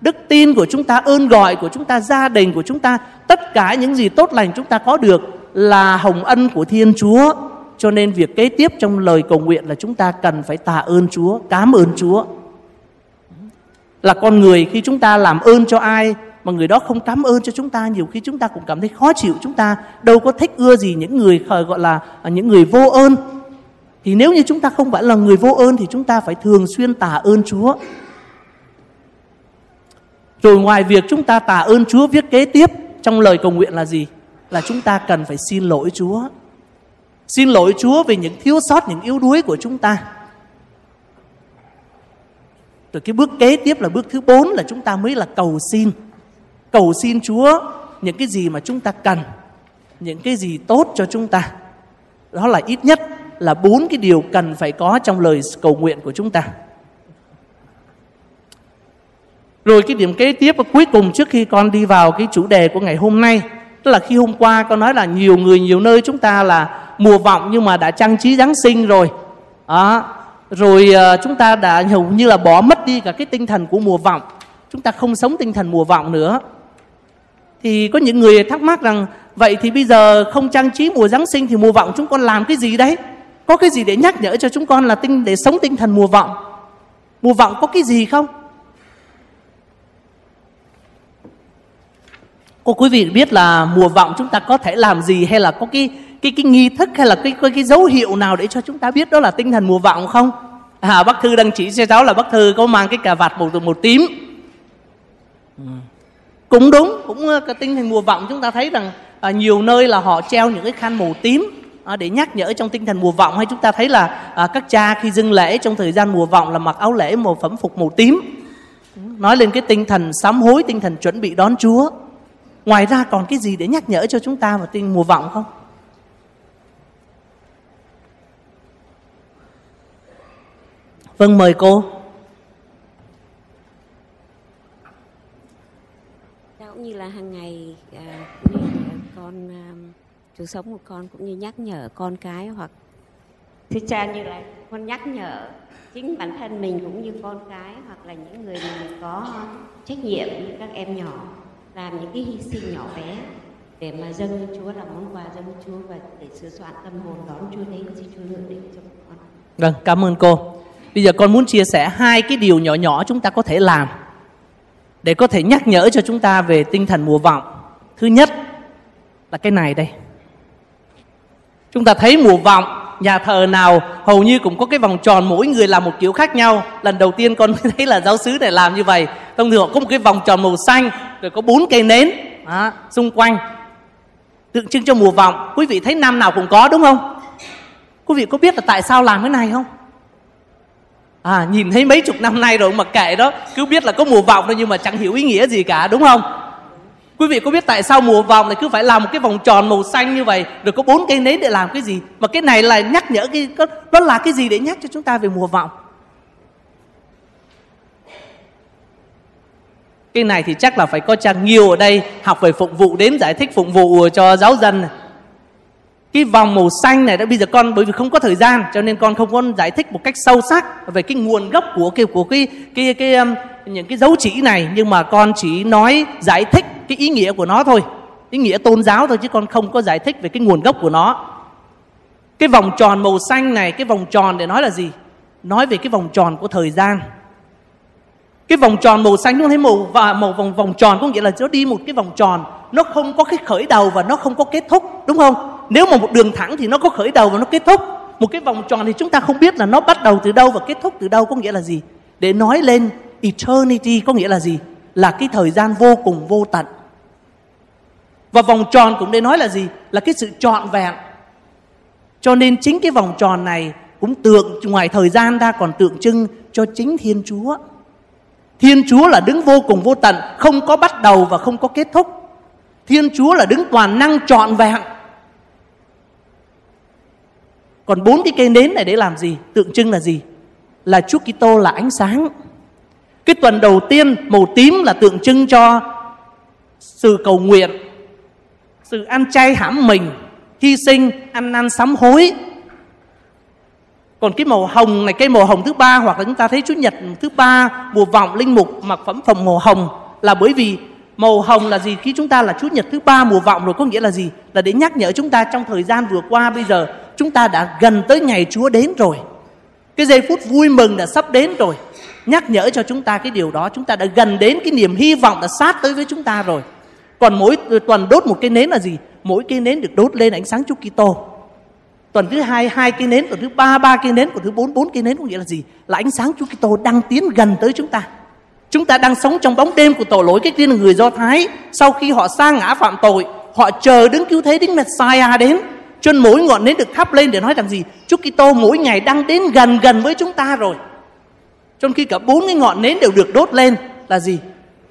đức tin của chúng ta, ơn gọi của chúng ta, gia đình của chúng ta, tất cả những gì tốt lành chúng ta có được là hồng ân của Thiên Chúa. Cho nên việc kế tiếp trong lời cầu nguyện là chúng ta cần phải tạ ơn Chúa, cảm ơn Chúa. Là con người khi chúng ta làm ơn cho ai mà người đó không cảm ơn cho chúng ta nhiều khi chúng ta cũng cảm thấy khó chịu. Chúng ta đâu có thích ưa gì những người gọi là à, những người vô ơn. Thì nếu như chúng ta không phải là người vô ơn thì chúng ta phải thường xuyên tạ ơn Chúa. Rồi ngoài việc chúng ta tạ ơn Chúa viết kế tiếp trong lời cầu nguyện là gì? Là chúng ta cần phải xin lỗi Chúa Xin lỗi Chúa về những thiếu sót, những yếu đuối của chúng ta. Rồi cái bước kế tiếp là bước thứ bốn là chúng ta mới là cầu xin. Cầu xin Chúa những cái gì mà chúng ta cần, những cái gì tốt cho chúng ta. Đó là ít nhất là bốn cái điều cần phải có trong lời cầu nguyện của chúng ta. Rồi cái điểm kế tiếp và cuối cùng trước khi con đi vào cái chủ đề của ngày hôm nay Tức là khi hôm qua con nói là nhiều người nhiều nơi chúng ta là mùa vọng nhưng mà đã trang trí Giáng sinh rồi. Đó. Rồi uh, chúng ta đã hầu như là bỏ mất đi cả cái tinh thần của mùa vọng. Chúng ta không sống tinh thần mùa vọng nữa. Thì có những người thắc mắc rằng Vậy thì bây giờ không trang trí mùa Giáng sinh Thì mùa vọng chúng con làm cái gì đấy? Có cái gì để nhắc nhở cho chúng con là tinh để sống tinh thần mùa vọng? Mùa vọng có cái gì không? Cô quý vị biết là mùa vọng chúng ta có thể làm gì hay là có cái cái cái nghi thức hay là cái cái, cái dấu hiệu nào để cho chúng ta biết đó là tinh thần mùa vọng không? À, bác thư đang chỉ cho cháu là bác thư có mang cái cà vạt một màu tím. Ừ. Cũng đúng, cũng ờ, cái tinh thần mùa vọng chúng ta thấy rằng à, nhiều nơi là họ treo những cái khăn màu tím à, để nhắc nhở trong tinh thần mùa vọng hay chúng ta thấy là à, các cha khi dâng lễ trong thời gian mùa vọng là mặc áo lễ màu phẩm phục màu tím nói lên cái tinh thần sám hối tinh thần chuẩn bị đón Chúa ngoài ra còn cái gì để nhắc nhở cho chúng ta vào tinh mùa vọng không Vâng mời cô. cũng như là hàng ngày à, con à, chủ sống của con cũng như nhắc nhở con cái hoặc thưa cha như là con nhắc nhở chính bản thân mình cũng như con cái hoặc là những người mình có trách nhiệm như các em nhỏ làm những cái hy sinh nhỏ bé để mà dâng Chúa là món quà dâng Chúa và để sửa soạn tâm hồn đón Chúa đến xin Chúa lượng định cho con. Vâng, cảm ơn cô. Bây giờ con muốn chia sẻ hai cái điều nhỏ nhỏ chúng ta có thể làm để có thể nhắc nhở cho chúng ta về tinh thần mùa vọng. Thứ nhất là cái này đây. Chúng ta thấy mùa vọng nhà thờ nào hầu như cũng có cái vòng tròn mỗi người làm một kiểu khác nhau. Lần đầu tiên con [laughs] thấy là giáo sứ này làm như vậy. Thông thường họ có một cái vòng tròn màu xanh rồi có bốn cây nến đó, xung quanh tượng trưng cho mùa vọng. Quý vị thấy năm nào cũng có đúng không? Quý vị có biết là tại sao làm cái này không? À nhìn thấy mấy chục năm nay rồi mà kệ đó cứ biết là có mùa vọng thôi nhưng mà chẳng hiểu ý nghĩa gì cả đúng không? Quý vị có biết tại sao mùa vọng này cứ phải làm một cái vòng tròn màu xanh như vậy rồi có bốn cây nến để làm cái gì? Mà cái này là nhắc nhở cái đó là cái gì để nhắc cho chúng ta về mùa vọng cái này thì chắc là phải có cha nhiều ở đây học về phục vụ đến giải thích phục vụ cho giáo dân. Cái vòng màu xanh này đã bây giờ con bởi vì không có thời gian cho nên con không có giải thích một cách sâu sắc về cái nguồn gốc của cái của cái cái cái, um, những cái dấu chỉ này. Nhưng mà con chỉ nói giải thích cái ý nghĩa của nó thôi. Ý nghĩa tôn giáo thôi chứ con không có giải thích về cái nguồn gốc của nó. Cái vòng tròn màu xanh này cái vòng tròn để nói là gì? Nói về cái vòng tròn của thời gian cái vòng tròn màu xanh chúng thấy màu và màu vòng vòng tròn có nghĩa là nó đi một cái vòng tròn, nó không có cái khởi đầu và nó không có kết thúc, đúng không? Nếu mà một đường thẳng thì nó có khởi đầu và nó kết thúc. Một cái vòng tròn thì chúng ta không biết là nó bắt đầu từ đâu và kết thúc từ đâu có nghĩa là gì. Để nói lên, eternity có nghĩa là gì? Là cái thời gian vô cùng vô tận. Và vòng tròn cũng để nói là gì? Là cái sự trọn vẹn. Cho nên chính cái vòng tròn này cũng tượng, ngoài thời gian ra còn tượng trưng cho chính thiên chúa thiên chúa là đứng vô cùng vô tận, không có bắt đầu và không có kết thúc. Thiên chúa là đứng toàn năng trọn vẹn. Còn bốn cái cây nến này để làm gì? Tượng trưng là gì? Là Chúa Kitô là ánh sáng. Cái tuần đầu tiên, màu tím là tượng trưng cho sự cầu nguyện, sự ăn chay hãm mình, hy sinh, ăn năn sám hối còn cái màu hồng này cây màu hồng thứ ba hoặc là chúng ta thấy Chúa Nhật thứ ba mùa vọng linh mục mặc phẩm phẩm màu hồng là bởi vì màu hồng là gì khi chúng ta là Chúa Nhật thứ ba mùa vọng rồi có nghĩa là gì là để nhắc nhở chúng ta trong thời gian vừa qua bây giờ chúng ta đã gần tới ngày Chúa đến rồi. Cái giây phút vui mừng đã sắp đến rồi. Nhắc nhở cho chúng ta cái điều đó, chúng ta đã gần đến cái niềm hy vọng đã sát tới với chúng ta rồi. Còn mỗi tuần đốt một cái nến là gì? Mỗi cái nến được đốt lên ánh sáng Chúa Kitô. Tuần thứ hai hai cây nến, tuần thứ ba ba cây nến, tuần thứ bốn bốn cây nến có nghĩa là gì? Là ánh sáng Chúa Kitô đang tiến gần tới chúng ta. Chúng ta đang sống trong bóng đêm của tội lỗi cái tiên là người Do Thái. Sau khi họ sa ngã phạm tội, họ chờ đứng cứu thế đến Messiah đến cho nên mỗi ngọn nến được thắp lên để nói rằng gì Chúa Kitô mỗi ngày đang đến gần gần với chúng ta rồi trong khi cả bốn cái ngọn nến đều được đốt lên là gì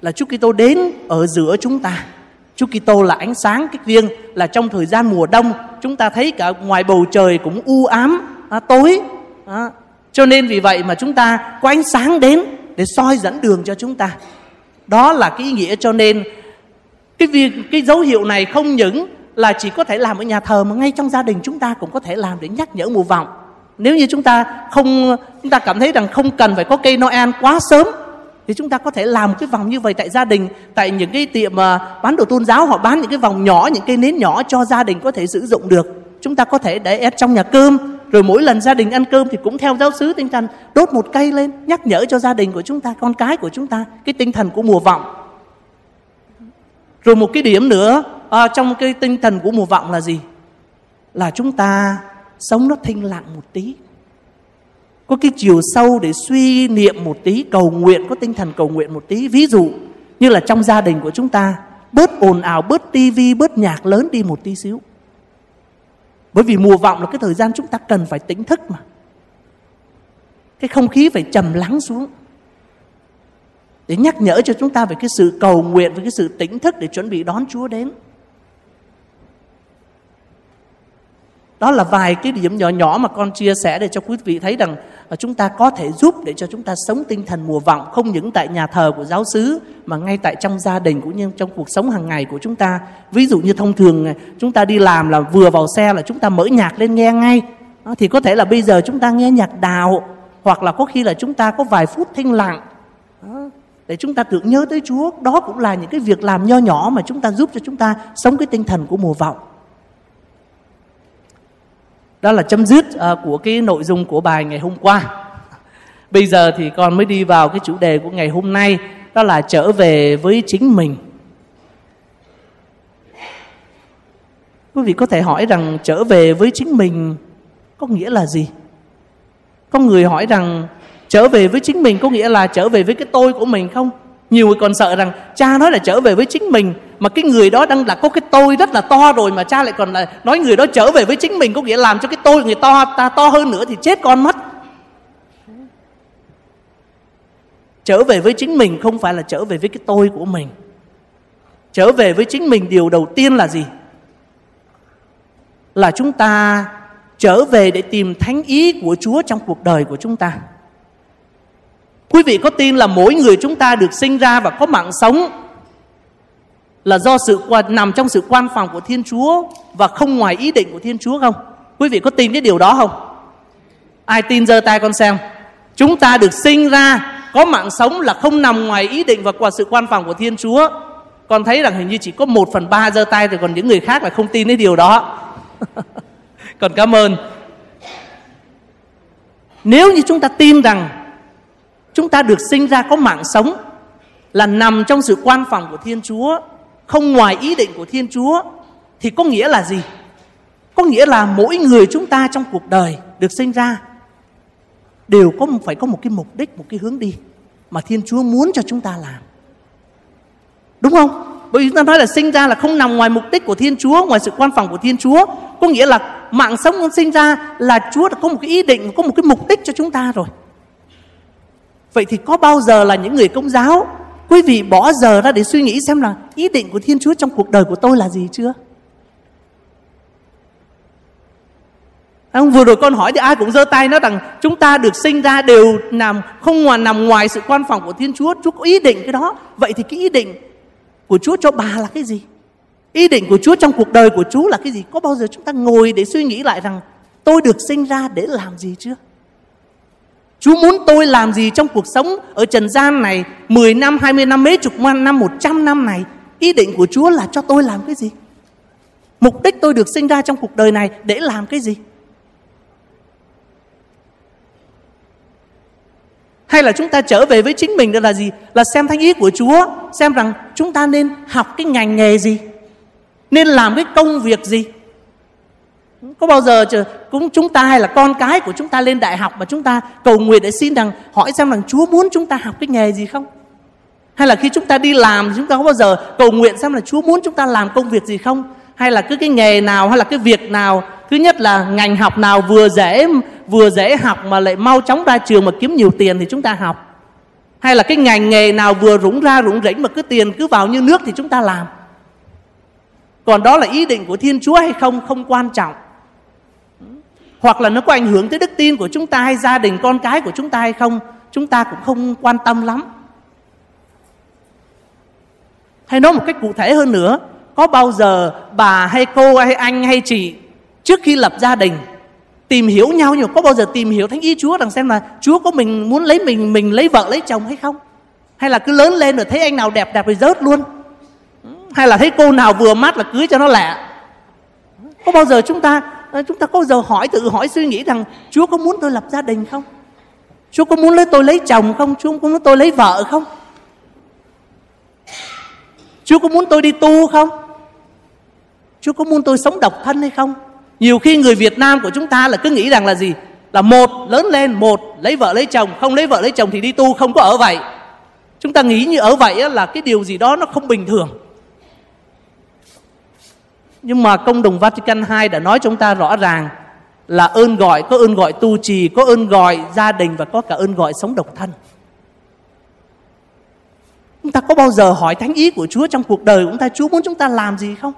là Chúa Kitô đến ở giữa chúng ta Chúa Kitô là ánh sáng cái riêng là trong thời gian mùa đông chúng ta thấy cả ngoài bầu trời cũng u ám à, tối à. cho nên vì vậy mà chúng ta có ánh sáng đến để soi dẫn đường cho chúng ta đó là cái ý nghĩa cho nên cái việc cái dấu hiệu này không những là chỉ có thể làm ở nhà thờ mà ngay trong gia đình chúng ta cũng có thể làm để nhắc nhở mùa vọng nếu như chúng ta không chúng ta cảm thấy rằng không cần phải có cây Noel quá sớm thì chúng ta có thể làm một cái vòng như vậy tại gia đình tại những cái tiệm mà bán đồ tôn giáo họ bán những cái vòng nhỏ những cây nến nhỏ cho gia đình có thể sử dụng được. Chúng ta có thể để ép trong nhà cơm rồi mỗi lần gia đình ăn cơm thì cũng theo giáo sứ tinh thần đốt một cây lên nhắc nhở cho gia đình của chúng ta con cái của chúng ta cái tinh thần của mùa vọng. Rồi một cái điểm nữa à, trong cái tinh thần của mùa vọng là gì? Là chúng ta sống nó thinh lặng một tí có cái chiều sâu để suy niệm một tí, cầu nguyện, có tinh thần cầu nguyện một tí. Ví dụ như là trong gia đình của chúng ta, bớt ồn ào, bớt tivi bớt nhạc lớn đi một tí xíu. Bởi vì mùa vọng là cái thời gian chúng ta cần phải tỉnh thức mà. Cái không khí phải trầm lắng xuống. Để nhắc nhở cho chúng ta về cái sự cầu nguyện, về cái sự tỉnh thức để chuẩn bị đón Chúa đến. Đó là vài cái điểm nhỏ nhỏ mà con chia sẻ để cho quý vị thấy rằng và chúng ta có thể giúp để cho chúng ta sống tinh thần mùa vọng, không những tại nhà thờ của giáo xứ mà ngay tại trong gia đình cũng như trong cuộc sống hàng ngày của chúng ta. Ví dụ như thông thường à, chúng ta đi làm là vừa vào xe là chúng ta mở nhạc lên nghe ngay. Thì có thể là bây giờ chúng ta nghe nhạc đào hoặc là có khi là chúng ta có vài phút thanh lặng. Để chúng ta tưởng nhớ tới Chúa. Đó cũng là những cái việc làm nho nhỏ mà chúng ta giúp cho chúng ta sống cái tinh thần của mùa vọng đó là chấm dứt uh, của cái nội dung của bài ngày hôm qua Bây giờ thì con mới đi vào cái chủ đề của ngày hôm nay đó là trở về với chính mình. Quý vị có thể hỏi rằng trở về với chính mình có nghĩa là gì? Có người hỏi rằng trở về với chính mình có nghĩa là trở về với cái tôi của mình không? Nhiều người còn sợ rằng cha nói là trở về với chính mình, mà cái người đó đang là, có cái tôi rất là to rồi mà cha lại còn là nói người đó trở về với chính mình, có nghĩa làm cho cái tôi người to ta to hơn nữa thì chết con mất. Trở về với chính mình không phải là trở về với cái tôi của mình. Trở về với chính mình điều đầu tiên là gì? Là chúng ta trở về để tìm thánh ý của Chúa trong cuộc đời của chúng ta. Quý vị có tin là mỗi người chúng ta được sinh ra và có mạng sống là do sự nằm trong sự quan phòng của Thiên Chúa và không ngoài ý định của Thiên Chúa không? Quý vị có tin cái điều đó không? Ai tin giơ tay con xem. Chúng ta được sinh ra, có mạng sống là không nằm ngoài ý định và qua sự quan phòng của Thiên Chúa. Con thấy rằng hình như chỉ có một phần ba giơ tay rồi còn những người khác là không tin cái điều đó. [laughs] còn cảm ơn. Nếu như chúng ta tin rằng chúng ta được sinh ra có mạng sống là nằm trong sự quan phòng của Thiên Chúa, không ngoài ý định của Thiên Chúa thì có nghĩa là gì? Có nghĩa là mỗi người chúng ta trong cuộc đời được sinh ra đều có phải có một cái mục đích, một cái hướng đi mà Thiên Chúa muốn cho chúng ta làm. Đúng không? Bởi vì chúng ta nói là sinh ra là không nằm ngoài mục đích của Thiên Chúa, ngoài sự quan phòng của Thiên Chúa. Có nghĩa là mạng sống con sinh ra là Chúa đã có một cái ý định, có một cái mục đích cho chúng ta rồi. Vậy thì có bao giờ là những người công giáo, Quý vị bỏ giờ ra để suy nghĩ xem là Ý định của Thiên Chúa trong cuộc đời của tôi là gì chưa Ông vừa rồi con hỏi thì ai cũng giơ tay nói rằng chúng ta được sinh ra đều nằm, không ngoài nằm ngoài sự quan phòng của Thiên Chúa. Chúa có ý định cái đó. Vậy thì cái ý định của Chúa cho bà là cái gì? Ý định của Chúa trong cuộc đời của Chúa là cái gì? Có bao giờ chúng ta ngồi để suy nghĩ lại rằng tôi được sinh ra để làm gì chưa? Chúa muốn tôi làm gì trong cuộc sống ở trần gian này 10 năm, 20 năm, mấy chục năm, 100 năm này? Ý định của Chúa là cho tôi làm cái gì? Mục đích tôi được sinh ra trong cuộc đời này để làm cái gì? Hay là chúng ta trở về với chính mình đó là gì? Là xem thánh ý của Chúa Xem rằng chúng ta nên học cái ngành nghề gì? Nên làm cái công việc gì? Có bao giờ cũng chúng ta hay là con cái của chúng ta lên đại học mà chúng ta cầu nguyện để xin rằng, hỏi xem rằng Chúa muốn chúng ta học cái nghề gì không? Hay là khi chúng ta đi làm chúng ta có bao giờ cầu nguyện xem là Chúa muốn chúng ta làm công việc gì không? Hay là cứ cái nghề nào hay là cái việc nào, thứ nhất là ngành học nào vừa dễ vừa dễ học mà lại mau chóng ra trường mà kiếm nhiều tiền thì chúng ta học. Hay là cái ngành nghề nào vừa rủng ra, rủng rỉnh mà cứ tiền cứ vào như nước thì chúng ta làm. Còn đó là ý định của Thiên Chúa hay không không quan trọng hoặc là nó có ảnh hưởng tới đức tin của chúng ta hay gia đình con cái của chúng ta hay không, chúng ta cũng không quan tâm lắm. Hay nói một cách cụ thể hơn nữa, có bao giờ bà hay cô hay anh hay chị trước khi lập gia đình tìm hiểu nhau nhiều, có bao giờ tìm hiểu thánh ý Chúa rằng xem là Chúa có mình muốn lấy mình mình lấy vợ lấy chồng hay không? Hay là cứ lớn lên rồi thấy anh nào đẹp đẹp rồi rớt luôn? Hay là thấy cô nào vừa mắt là cưới cho nó lẹ? Có bao giờ chúng ta Ờ, chúng ta có giờ hỏi tự hỏi suy nghĩ rằng Chúa có muốn tôi lập gia đình không? Chúa có muốn lấy tôi lấy chồng không? Chúa có muốn tôi lấy vợ không? Chúa có muốn tôi đi tu không? Chúa có muốn tôi sống độc thân hay không? Nhiều khi người Việt Nam của chúng ta là cứ nghĩ rằng là gì? Là một lớn lên, một lấy vợ lấy chồng, không lấy vợ lấy chồng thì đi tu, không có ở vậy. Chúng ta nghĩ như ở vậy là cái điều gì đó nó không bình thường. Nhưng mà công đồng Vatican II đã nói chúng ta rõ ràng là ơn gọi, có ơn gọi tu trì, có ơn gọi gia đình và có cả ơn gọi sống độc thân. Chúng ta có bao giờ hỏi thánh ý của Chúa trong cuộc đời của chúng ta, Chúa muốn chúng ta làm gì không?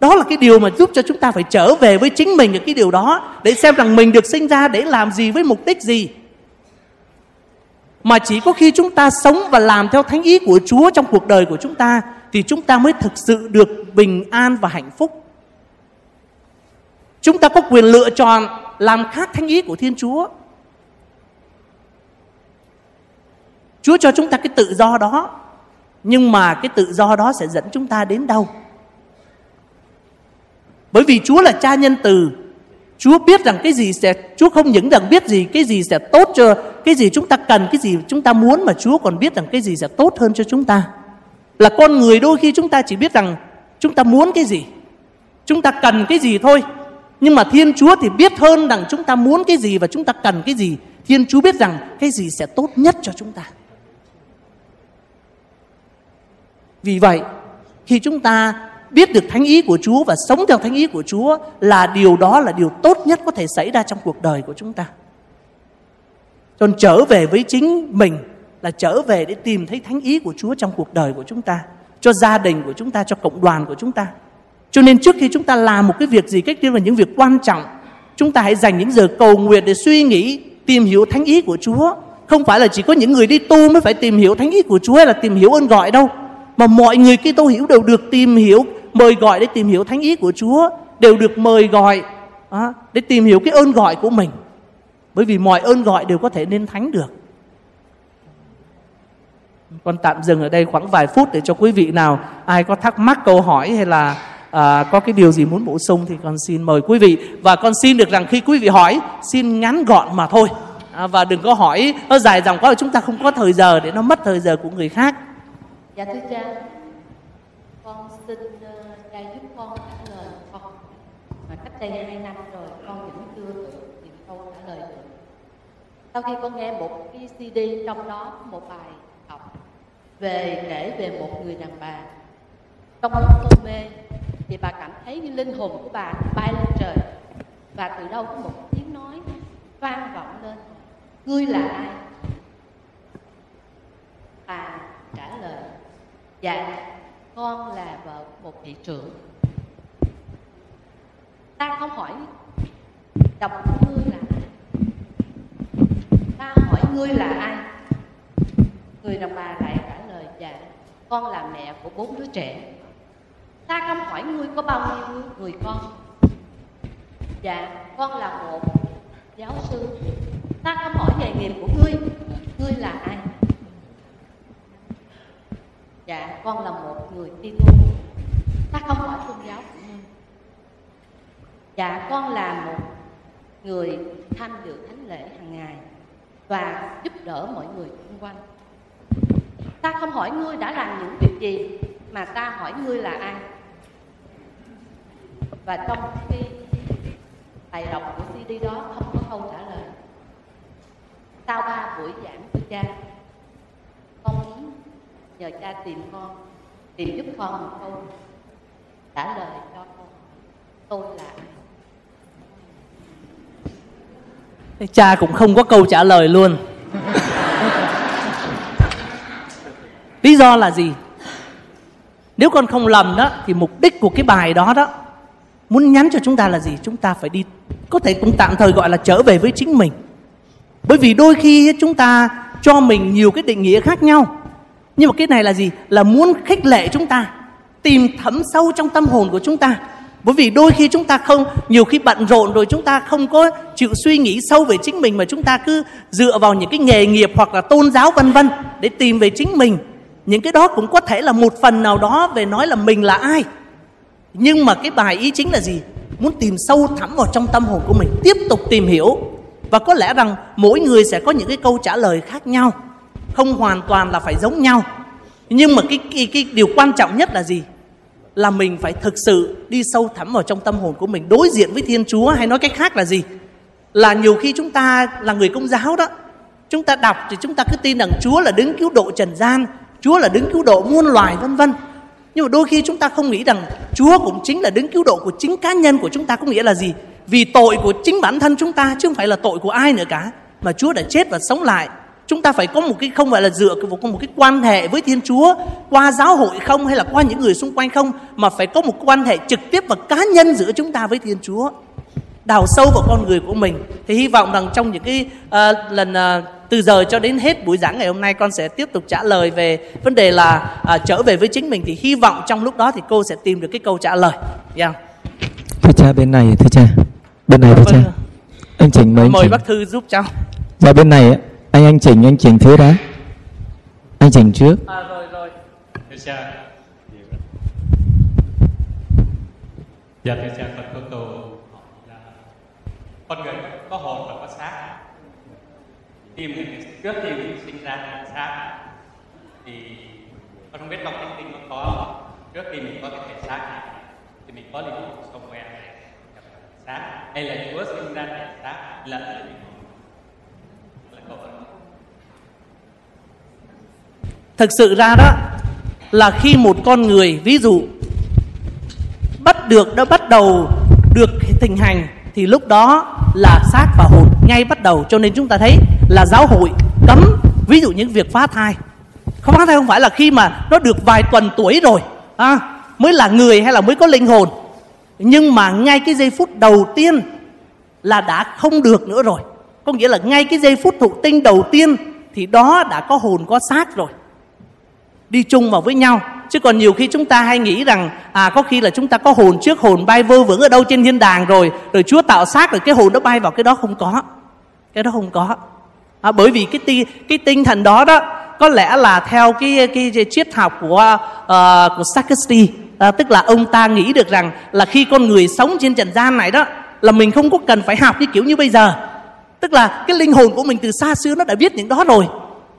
Đó là cái điều mà giúp cho chúng ta phải trở về với chính mình ở cái điều đó để xem rằng mình được sinh ra để làm gì với mục đích gì. Mà chỉ có khi chúng ta sống và làm theo thánh ý của Chúa trong cuộc đời của chúng ta, thì chúng ta mới thực sự được bình an và hạnh phúc. Chúng ta có quyền lựa chọn làm khác thánh ý của Thiên Chúa. Chúa cho chúng ta cái tự do đó. Nhưng mà cái tự do đó sẽ dẫn chúng ta đến đâu? Bởi vì Chúa là cha nhân từ Chúa biết rằng cái gì sẽ Chúa không những rằng biết gì cái gì sẽ tốt cho cái gì chúng ta cần cái gì chúng ta muốn mà Chúa còn biết rằng cái gì sẽ tốt hơn cho chúng ta. Là con người đôi khi chúng ta chỉ biết rằng chúng ta muốn cái gì, chúng ta cần cái gì thôi. Nhưng mà Thiên Chúa thì biết hơn rằng chúng ta muốn cái gì và chúng ta cần cái gì. Thiên Chúa biết rằng cái gì sẽ tốt nhất cho chúng ta. Vì vậy, khi chúng ta biết được thánh ý của Chúa và sống theo thánh ý của Chúa là điều đó là điều tốt nhất có thể xảy ra trong cuộc đời của chúng ta. Còn trở về với chính mình là trở về để tìm thấy thánh ý của Chúa trong cuộc đời của chúng ta, cho gia đình của chúng ta, cho cộng đoàn của chúng ta. Cho nên trước khi chúng ta làm một cái việc gì, cách tiên là những việc quan trọng, chúng ta hãy dành những giờ cầu nguyện để suy nghĩ, tìm hiểu thánh ý của Chúa. Không phải là chỉ có những người đi tu mới phải tìm hiểu thánh ý của Chúa hay là tìm hiểu ơn gọi đâu. Mà mọi người khi tu hiểu đều được tìm hiểu, mời gọi để tìm hiểu thánh ý của Chúa, đều được mời gọi à, để tìm hiểu cái ơn gọi của mình. Bởi vì mọi ơn gọi đều có thể nên thánh được. Con tạm dừng ở đây khoảng vài phút để cho quý vị nào ai có thắc mắc câu hỏi hay là à, có cái điều gì muốn bổ sung thì con xin mời quý vị và con xin được rằng khi quý vị hỏi xin ngắn gọn mà thôi à, và đừng có hỏi nó dài dòng quá chúng ta không có thời giờ để nó mất thời giờ của người khác dạ thưa cha con xin con trả lời con. Mà cách đây hai năm rồi, con vẫn chưa được tìm câu trả lời được. Sau khi con nghe một cái cd trong đó có một bài học về kể về một người đàn bà trong lúc hôn mê, thì bà cảm thấy như linh hồn của bà bay lên trời và từ đâu có một tiếng nói vang vọng lên. Ngươi là ai? Bà trả lời dạ con là vợ một thị trưởng ta không hỏi đọc ngươi là ai? Ta hỏi ngươi là ai? Người đàn bà lại trả lời dạ con là mẹ của bốn đứa trẻ. Ta không hỏi ngươi có bao nhiêu người con. Dạ con là một giáo sư. Ta không hỏi nghề nghiệp của ngươi ngươi là ai? Dạ con là một người tiên tu ta không hỏi tôn giáo. của dạ con là một người tham dự thánh lễ hàng ngày và giúp đỡ mọi người xung quanh. Ta không hỏi ngươi đã làm những việc gì, mà ta hỏi ngươi là ai. Và trong khi bài đọc của CD đó không có câu trả lời. Sau ba buổi giảng của cha, con muốn nhờ cha tìm con, tìm giúp con một câu trả lời cho con. Tôi là ai? Cha cũng không có câu trả lời luôn. Lý do là gì? Nếu con không lầm đó, thì mục đích của cái bài đó đó, muốn nhắn cho chúng ta là gì? Chúng ta phải đi, có thể cũng tạm thời gọi là trở về với chính mình. Bởi vì đôi khi chúng ta cho mình nhiều cái định nghĩa khác nhau. Nhưng mà cái này là gì? Là muốn khích lệ chúng ta, tìm thấm sâu trong tâm hồn của chúng ta bởi vì đôi khi chúng ta không nhiều khi bận rộn rồi chúng ta không có chịu suy nghĩ sâu về chính mình mà chúng ta cứ dựa vào những cái nghề nghiệp hoặc là tôn giáo vân vân để tìm về chính mình. Những cái đó cũng có thể là một phần nào đó về nói là mình là ai. Nhưng mà cái bài ý chính là gì? Muốn tìm sâu thẳm vào trong tâm hồn của mình tiếp tục tìm hiểu. Và có lẽ rằng mỗi người sẽ có những cái câu trả lời khác nhau không hoàn toàn là phải giống nhau. Nhưng mà cái, cái, cái điều quan trọng nhất là gì? Là mình phải thực sự đi sâu thẳm vào trong tâm hồn của mình, đối diện với thiên chúa hay nói cách khác là gì là nhiều khi chúng ta là người công giáo đó, chúng ta đọc thì chúng ta cứ tin rằng chúa là đứng cứu độ trần gian, chúa là đứng cứu độ muôn loài vân vân nhưng mà đôi khi chúng ta không nghĩ rằng Chúa cũng chính là đứng cứu độ của chính cá nhân của chúng ta, có nghĩa là gì? Vì tội của chính bản thân chúng ta chứ không phải là tội của ai nữa cả. Mà Chúa đã chết và sống lại. Chúng ta phải có một cái không phải là dựa vào một cái quan hệ với Thiên Chúa qua giáo hội không hay là qua những người xung quanh không mà phải có một quan hệ trực tiếp và cá nhân giữa chúng ta với Thiên Chúa. Đào sâu vào con người của mình. Thì hy vọng rằng trong những cái uh, lần uh, từ giờ cho đến hết buổi giảng ngày hôm nay con sẽ tiếp tục trả lời về vấn đề là à, trở về với chính mình thì hy vọng trong lúc đó thì cô sẽ tìm được cái câu trả lời. Yeah. Thưa cha bên này thưa cha. Bên này thưa cha. Vâng. Anh Trình mời Mời bác Thư giúp cháu. Dạ bên này á, anh anh Trình anh Trình thứ đã. Anh Trình trước. À, rồi rồi. Thưa cha, dạ thưa cha con có câu là con người có hồn và có xác. Tim thì trước khi mình sinh ra thì xác. Thì con không biết trong thánh kinh nó có trước khi mình có cái thể xác này thì mình có linh hồn somewhere này. Xác. Hay là Chúa sinh ra thể xác lẫn là linh hồn. Là câu hỏi thực sự ra đó là khi một con người ví dụ bắt được đã bắt đầu được thịnh hành thì lúc đó là xác và hồn ngay bắt đầu. Cho nên chúng ta thấy là giáo hội cấm ví dụ những việc phá thai. Không phá thai không phải là khi mà nó được vài tuần tuổi rồi à, mới là người hay là mới có linh hồn. Nhưng mà ngay cái giây phút đầu tiên là đã không được nữa rồi. Có nghĩa là ngay cái giây phút thụ tinh đầu tiên thì đó đã có hồn có xác rồi đi chung vào với nhau. Chứ còn nhiều khi chúng ta hay nghĩ rằng à có khi là chúng ta có hồn trước hồn bay vơ vững ở đâu trên thiên đàng rồi rồi chúa tạo xác rồi cái hồn nó bay vào cái đó không có. Cái đó không có. À, bởi vì cái ti, cái tinh thần đó đó có lẽ là theo cái cái, cái triết học của uh, của Sakasti à, tức là ông ta nghĩ được rằng là khi con người sống trên trần gian này đó là mình không có cần phải học cái kiểu như bây giờ. Tức là cái linh hồn của mình từ xa xưa nó đã biết những đó rồi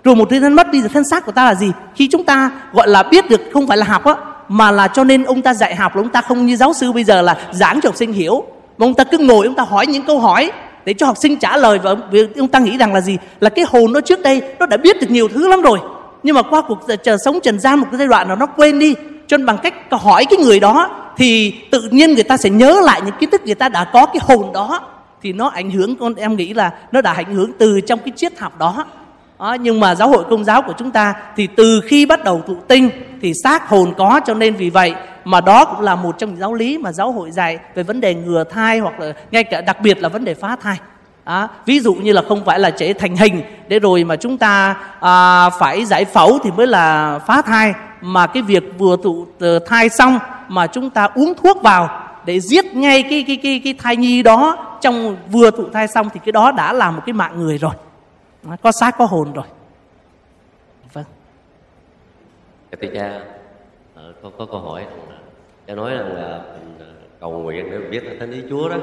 rồi một cái thân mất đi rồi thân xác của ta là gì? Khi chúng ta, gọi là, biết được không phải là học á, mà là cho nên ông ta dạy học là ông ta không như giáo sư bây giờ là giảng cho học sinh hiểu. Mà ông ta cứ ngồi, ông ta hỏi những câu hỏi để cho học sinh trả lời và ông ta nghĩ rằng là gì? Là cái hồn nó trước đây nó đã biết được nhiều thứ lắm rồi. Nhưng mà qua cuộc chờ sống trần gian một cái giai đoạn nào nó quên đi, cho nên bằng cách hỏi cái người đó thì tự nhiên người ta sẽ nhớ lại những kiến thức người ta đã có cái hồn đó. Thì nó ảnh hưởng, con em nghĩ là nó đã ảnh hưởng từ trong cái triết học đó đó, nhưng mà giáo hội công giáo của chúng ta thì từ khi bắt đầu thụ tinh thì xác hồn có cho nên vì vậy mà đó cũng là một trong những giáo lý mà giáo hội dạy về vấn đề ngừa thai hoặc là ngay cả đặc biệt là vấn đề phá thai. À, ví dụ như là không phải là trẻ thành hình để rồi mà chúng ta à, phải giải phẫu thì mới là phá thai mà cái việc vừa thụ ờ, thai xong mà chúng ta uống thuốc vào để giết ngay cái cái cái cái thai nhi đó trong vừa thụ thai xong thì cái đó đã là một cái mạng người rồi có xác có hồn rồi. Vâng. Dạ, thưa cha. Con có có câu hỏi cha nói rằng là mình ờ, cầu nguyện để biết là thánh ý chúa đó.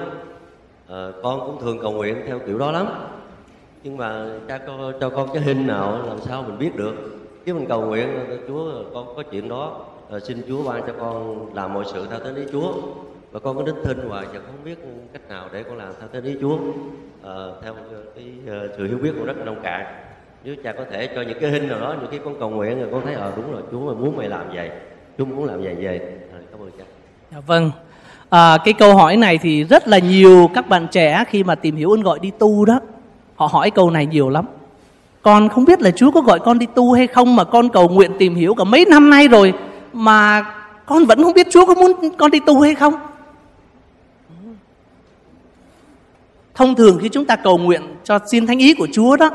À, con cũng thường cầu nguyện theo kiểu đó lắm. Nhưng mà cha có cho con cái hình nào làm sao mình biết được. Chứ mình cầu nguyện chúa con có chuyện đó à, xin chúa ban cho con làm mọi sự theo thánh ý chúa. Và con có đến thinh hoài và không biết cách nào để con làm theo thánh ý chúa à, theo ờ, cái uh, sự hiểu biết của rất là nông cạn. Nếu cha có thể cho những cái hình nào đó những khi con cầu nguyện rồi con thấy ờ à, đúng rồi chúa mà muốn mày làm vậy chúa muốn làm vậy vậy à, cảm ơn cha. Dạ, vâng. À, cái câu hỏi này thì rất là nhiều các bạn trẻ khi mà tìm hiểu ơn gọi đi tu đó họ hỏi câu này nhiều lắm. Con không biết là chúa có gọi con đi tu hay không mà con cầu nguyện tìm hiểu cả mấy năm nay rồi mà con vẫn không biết chúa có muốn con đi tu hay không? Thông thường khi chúng ta cầu nguyện cho xin thánh ý của chúa đó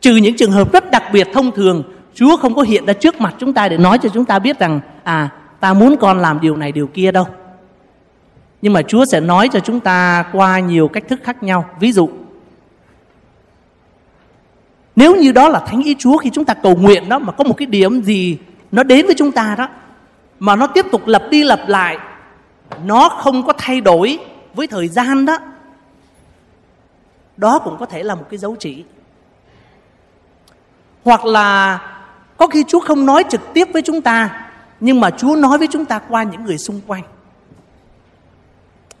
trừ những trường hợp rất đặc biệt thông thường chúa không có hiện ra trước mặt chúng ta để nói cho chúng ta biết rằng à ta muốn con làm điều này điều kia đâu nhưng mà Chúa sẽ nói cho chúng ta qua nhiều cách thức khác nhau. Ví dụ, nếu như đó là thánh ý Chúa khi chúng ta cầu nguyện đó mà có một cái điểm gì nó đến với chúng ta đó mà nó tiếp tục lặp đi lặp lại, nó không có thay đổi với thời gian đó. Đó cũng có thể là một cái dấu chỉ. Hoặc là có khi Chúa không nói trực tiếp với chúng ta, nhưng mà Chúa nói với chúng ta qua những người xung quanh.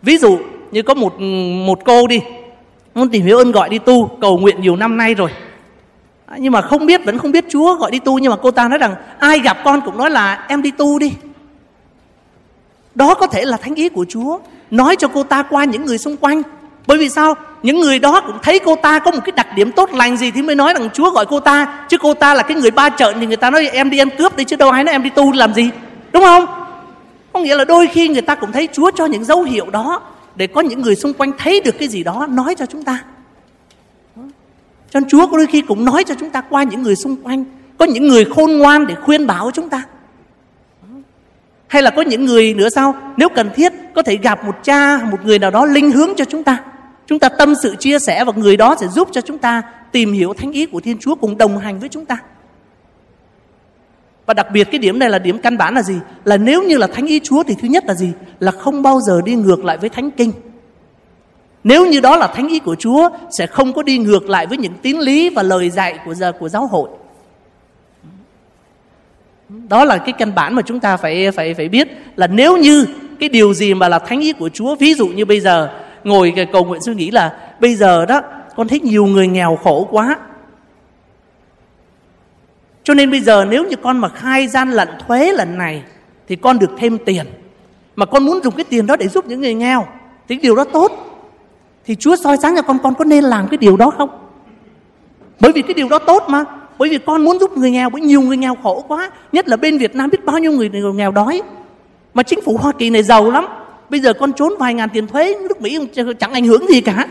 Ví dụ như có một một cô đi, muốn tìm hiểu ơn gọi đi tu, cầu nguyện nhiều năm nay rồi. À, nhưng mà không biết, vẫn không biết Chúa gọi đi tu, nhưng mà cô ta nói rằng, ai gặp con cũng nói là em đi tu đi. Đó có thể là thánh ý của Chúa, nói cho cô ta qua những người xung quanh. Bởi vì sao? Những người đó cũng thấy cô ta có một cái đặc điểm tốt lành gì thì mới nói rằng Chúa gọi cô ta chứ cô ta là cái người ba trợn thì người ta nói em đi em cướp đi chứ đâu ai nói em đi tu làm gì đúng không có nghĩa là đôi khi người ta cũng thấy Chúa cho những dấu hiệu đó để có những người xung quanh thấy được cái gì đó nói cho chúng ta. Cho nên Chúa có đôi khi cũng nói cho chúng ta qua những người xung quanh. Có những người khôn ngoan để khuyên bảo chúng ta. Hay là có những người nữa sao? Nếu cần thiết có thể gặp một cha, một người nào đó linh hướng cho chúng ta. Chúng ta tâm sự chia sẻ và người đó sẽ giúp cho chúng ta tìm hiểu thánh ý của Thiên Chúa cùng đồng hành với chúng ta. Và đặc biệt cái điểm này là điểm căn bản là gì? Là nếu như là thánh ý Chúa thì thứ nhất là gì? Là không bao giờ đi ngược lại với thánh kinh. nếu như đó là thánh ý của Chúa, sẽ không có đi ngược lại với những tín lý và lời dạy của giờ, của giáo hội đó là cái căn bản mà chúng ta phải phải phải biết là nếu như cái điều gì mà là thánh ý của Chúa, ví dụ như bây giờ ngồi cầu nguyện suy nghĩ là bây giờ đó, con thấy nhiều người nghèo khổ quá. Cho nên bây giờ nếu như con mà khai gian lận thuế lần này, thì con được thêm tiền. Mà con muốn dùng cái tiền đó để giúp những người nghèo, thì điều đó tốt. Thì Chúa soi sáng cho con con có nên làm cái điều đó không? Bởi vì cái điều đó tốt mà. Bởi vì con muốn giúp người nghèo, bởi nhiều người nghèo khổ quá. Nhất là bên Việt Nam biết bao nhiêu người nghèo đói. Mà chính phủ Hoa Kỳ này giàu lắm bây giờ con trốn vài ngàn tiền thuế, nước Mỹ chẳng ảnh hưởng gì cả.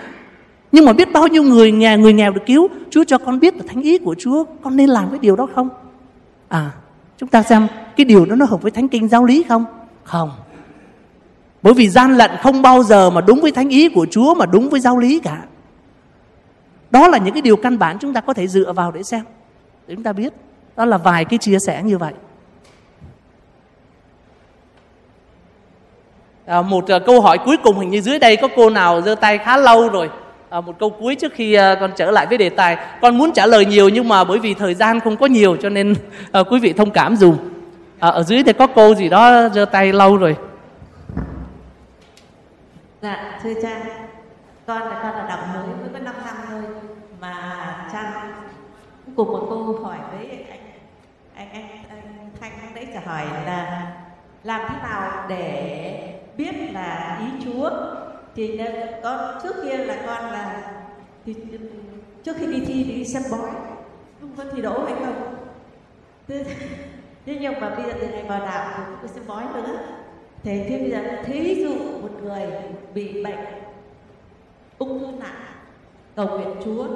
Nhưng mà biết bao nhiêu người nhà người nghèo được cứu, Chúa cho con biết là thánh ý của Chúa, con nên làm cái điều đó không? À chúng ta xem cái điều đó nó hợp với thánh kinh giáo lý không? Không. Bởi vì gian lận không bao giờ mà đúng với thánh ý của Chúa mà đúng với giáo lý cả. Đó là những cái điều căn bản chúng ta có thể dựa vào để xem. Để chúng ta biết. Đó là vài cái chia sẻ như vậy. À, một à, câu hỏi cuối cùng hình như dưới đây có cô nào giơ tay khá lâu rồi. À, một câu cuối trước khi à, con trở lại với đề tài. Con muốn trả lời nhiều nhưng mà bởi vì thời gian không có nhiều cho nên à, quý vị thông cảm dùm. À, ở dưới đây có cô gì đó giơ tay lâu rồi. Dạ thưa cha. Con là con là đọc mới mới có 5 năm thôi mà cha cùng một câu hỏi với anh anh anh, anh thanh đấy trả hỏi là làm thế nào để biết là ý Chúa thì con trước kia là con là thì trước khi đi thi thì đi xem bói. Không có thi đỗ hay không? [laughs] Thế, nhưng mà bây giờ từ ngày vào đạo thì cũng có xem bói nữa. Thì bây giờ thí dụ một người bị bệnh ung thư nặng cầu nguyện Chúa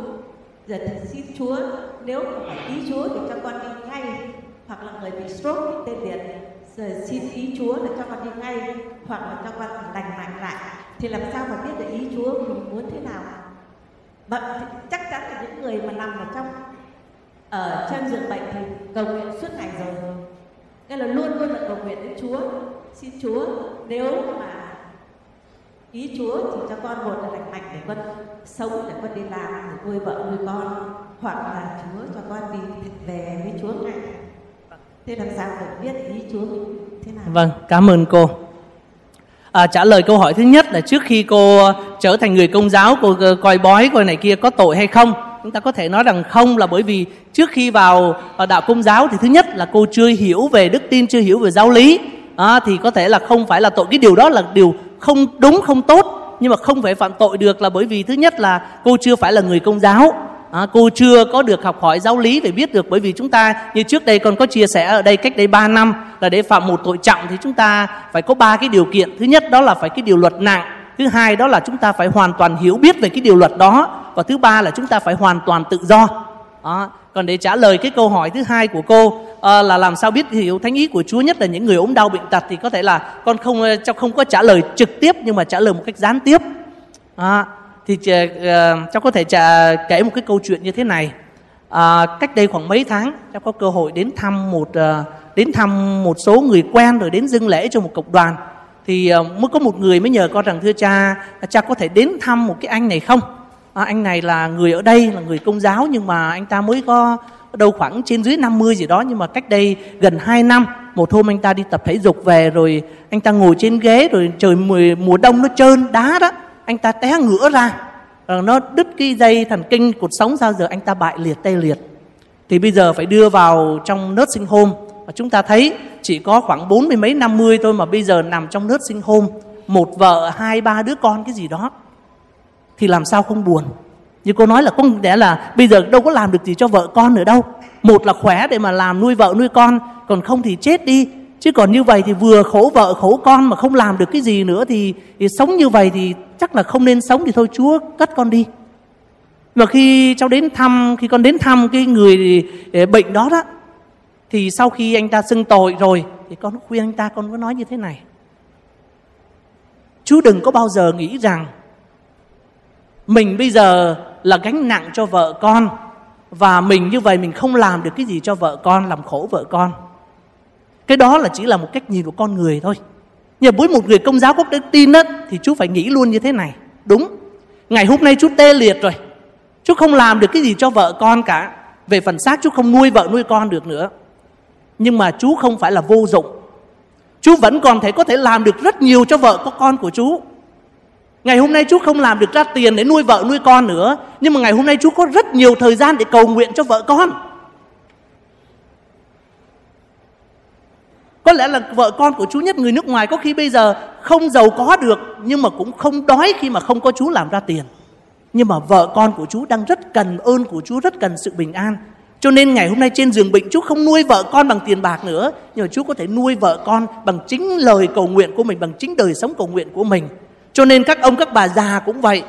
giờ thì xin Chúa nếu không phải ý Chúa thì cho con đi ngay. Hoặc là người bị stroke đi tê liệt rồi xin ý Chúa để cho con đi ngay, hoặc là cho con lành mạnh lại. Thì làm sao mà biết được ý Chúa mình muốn thế nào? Mà chắc chắn là những người mà nằm ở trong, ở trên giường bệnh thì cầu nguyện suốt ngày rồi. Nên là luôn luôn là cầu nguyện đến Chúa. Xin Chúa, nếu mà ý Chúa thì cho con một là lành mạnh để con sống, để con đi làm để nuôi vợ, nuôi con. Hoặc là Chúa cho con đi về với Chúa ngay thế làm sao để biết ý Chúa thế nào? Vâng cảm ơn cô. À, trả lời câu hỏi thứ nhất là trước khi cô ờ, trở thành người công giáo cô ờ, coi bói coi này kia có tội hay không? Chúng ta có thể nói rằng không là bởi vì trước khi vào ờ, đạo công giáo thì thứ nhất là cô chưa hiểu về đức tin chưa hiểu về giáo lý. À, thì có thể là không phải là tội. Cái điều đó là điều không đúng không tốt nhưng mà không phải phạm tội được là bởi vì thứ nhất là cô chưa phải là người công giáo à, cô chưa có được học hỏi giáo lý để biết được bởi vì chúng ta như trước đây còn có chia sẻ ở đây cách đây 3 năm là để phạm một tội trọng thì chúng ta phải có ba cái điều kiện thứ nhất đó là phải cái điều luật nặng thứ hai đó là chúng ta phải hoàn toàn hiểu biết về cái điều luật đó và thứ ba là chúng ta phải hoàn toàn tự do đó. còn để trả lời cái câu hỏi thứ hai của cô à, là làm sao biết hiểu thánh ý của Chúa nhất là những người ốm đau bệnh tật thì có thể là con không ờ, trong không có trả lời trực tiếp nhưng mà trả lời một cách gián tiếp à, thì uh, cháu có thể trả, kể một cái câu chuyện như thế này. À, cách đây khoảng mấy tháng cháu có cơ hội đến thăm một uh, đến thăm một số người quen rồi đến dâng lễ cho một cộng đoàn. Thì uh, mới có một người mới nhờ con rằng thưa cha cha có thể đến thăm một cái anh này không? À, anh này là người ở đây là người công giáo nhưng mà anh ta mới có đâu khoảng trên dưới 50 gì đó nhưng mà cách đây gần 2 năm một hôm anh ta đi tập thể dục về rồi anh ta ngồi trên ghế rồi trời mùa, mùa đông nó trơn đá đó anh ta té ngửa ra. Rồi nó đứt cái dây thần kinh, cột sống sao giờ anh ta bại liệt, tê liệt. Thì bây giờ phải đưa vào trong nursing home. Và chúng ta thấy chỉ có khoảng bốn mươi mấy năm mươi thôi mà bây giờ nằm trong nursing home. Một vợ, hai, ba đứa con, cái gì đó. Thì làm sao không buồn? Như cô nói là có lẽ là bây giờ đâu có làm được gì cho vợ con nữa đâu. Một là khỏe để mà làm nuôi vợ nuôi con, còn không thì chết đi chứ còn như vậy thì vừa khổ vợ khổ con mà không làm được cái gì nữa thì, thì sống như vậy thì chắc là không nên sống thì thôi chúa cất con đi. Và khi cháu đến thăm khi con đến thăm cái người ờ, bệnh đó đó thì sau khi anh ta xưng tội rồi thì con khuyên anh ta con có nói như thế này. Chú đừng có bao giờ nghĩ rằng mình bây giờ là gánh nặng cho vợ con và mình như vậy mình không làm được cái gì cho vợ con làm khổ vợ con cái đó là chỉ là một cách nhìn của con người thôi nhưng với một người công giáo có đức tin đó, thì chú phải nghĩ luôn như thế này đúng Ngày hôm nay chú tê liệt rồi. Chú không làm được cái gì cho vợ con cả. Về phần xác chú không nuôi vợ nuôi con được nữa. Nhưng mà chú không phải là vô dụng. Chú vẫn còn thể có thể làm được rất nhiều cho vợ có con của chú. Ngày hôm nay chú không làm được ra tiền để nuôi vợ nuôi con nữa Nhưng mà ngày hôm nay chú có rất nhiều thời gian để cầu nguyện cho vợ con Có lẽ là vợ con của chú nhất người nước ngoài có khi bây giờ không giàu có được, Nhưng mà cũng không đói khi mà không có chú làm ra tiền. Nhưng mà vợ con của chú đang rất cần ơn của chú Rất cần sự bình an. Cho nên ngày hôm nay trên giường bệnh chú không nuôi vợ con bằng tiền bạc nữa, Nhưng mà chú có thể nuôi vợ con bằng chính lời cầu nguyện của mình, Bằng chính đời sống cầu nguyện của mình. Cho nên các ông, các bà già cũng vậy.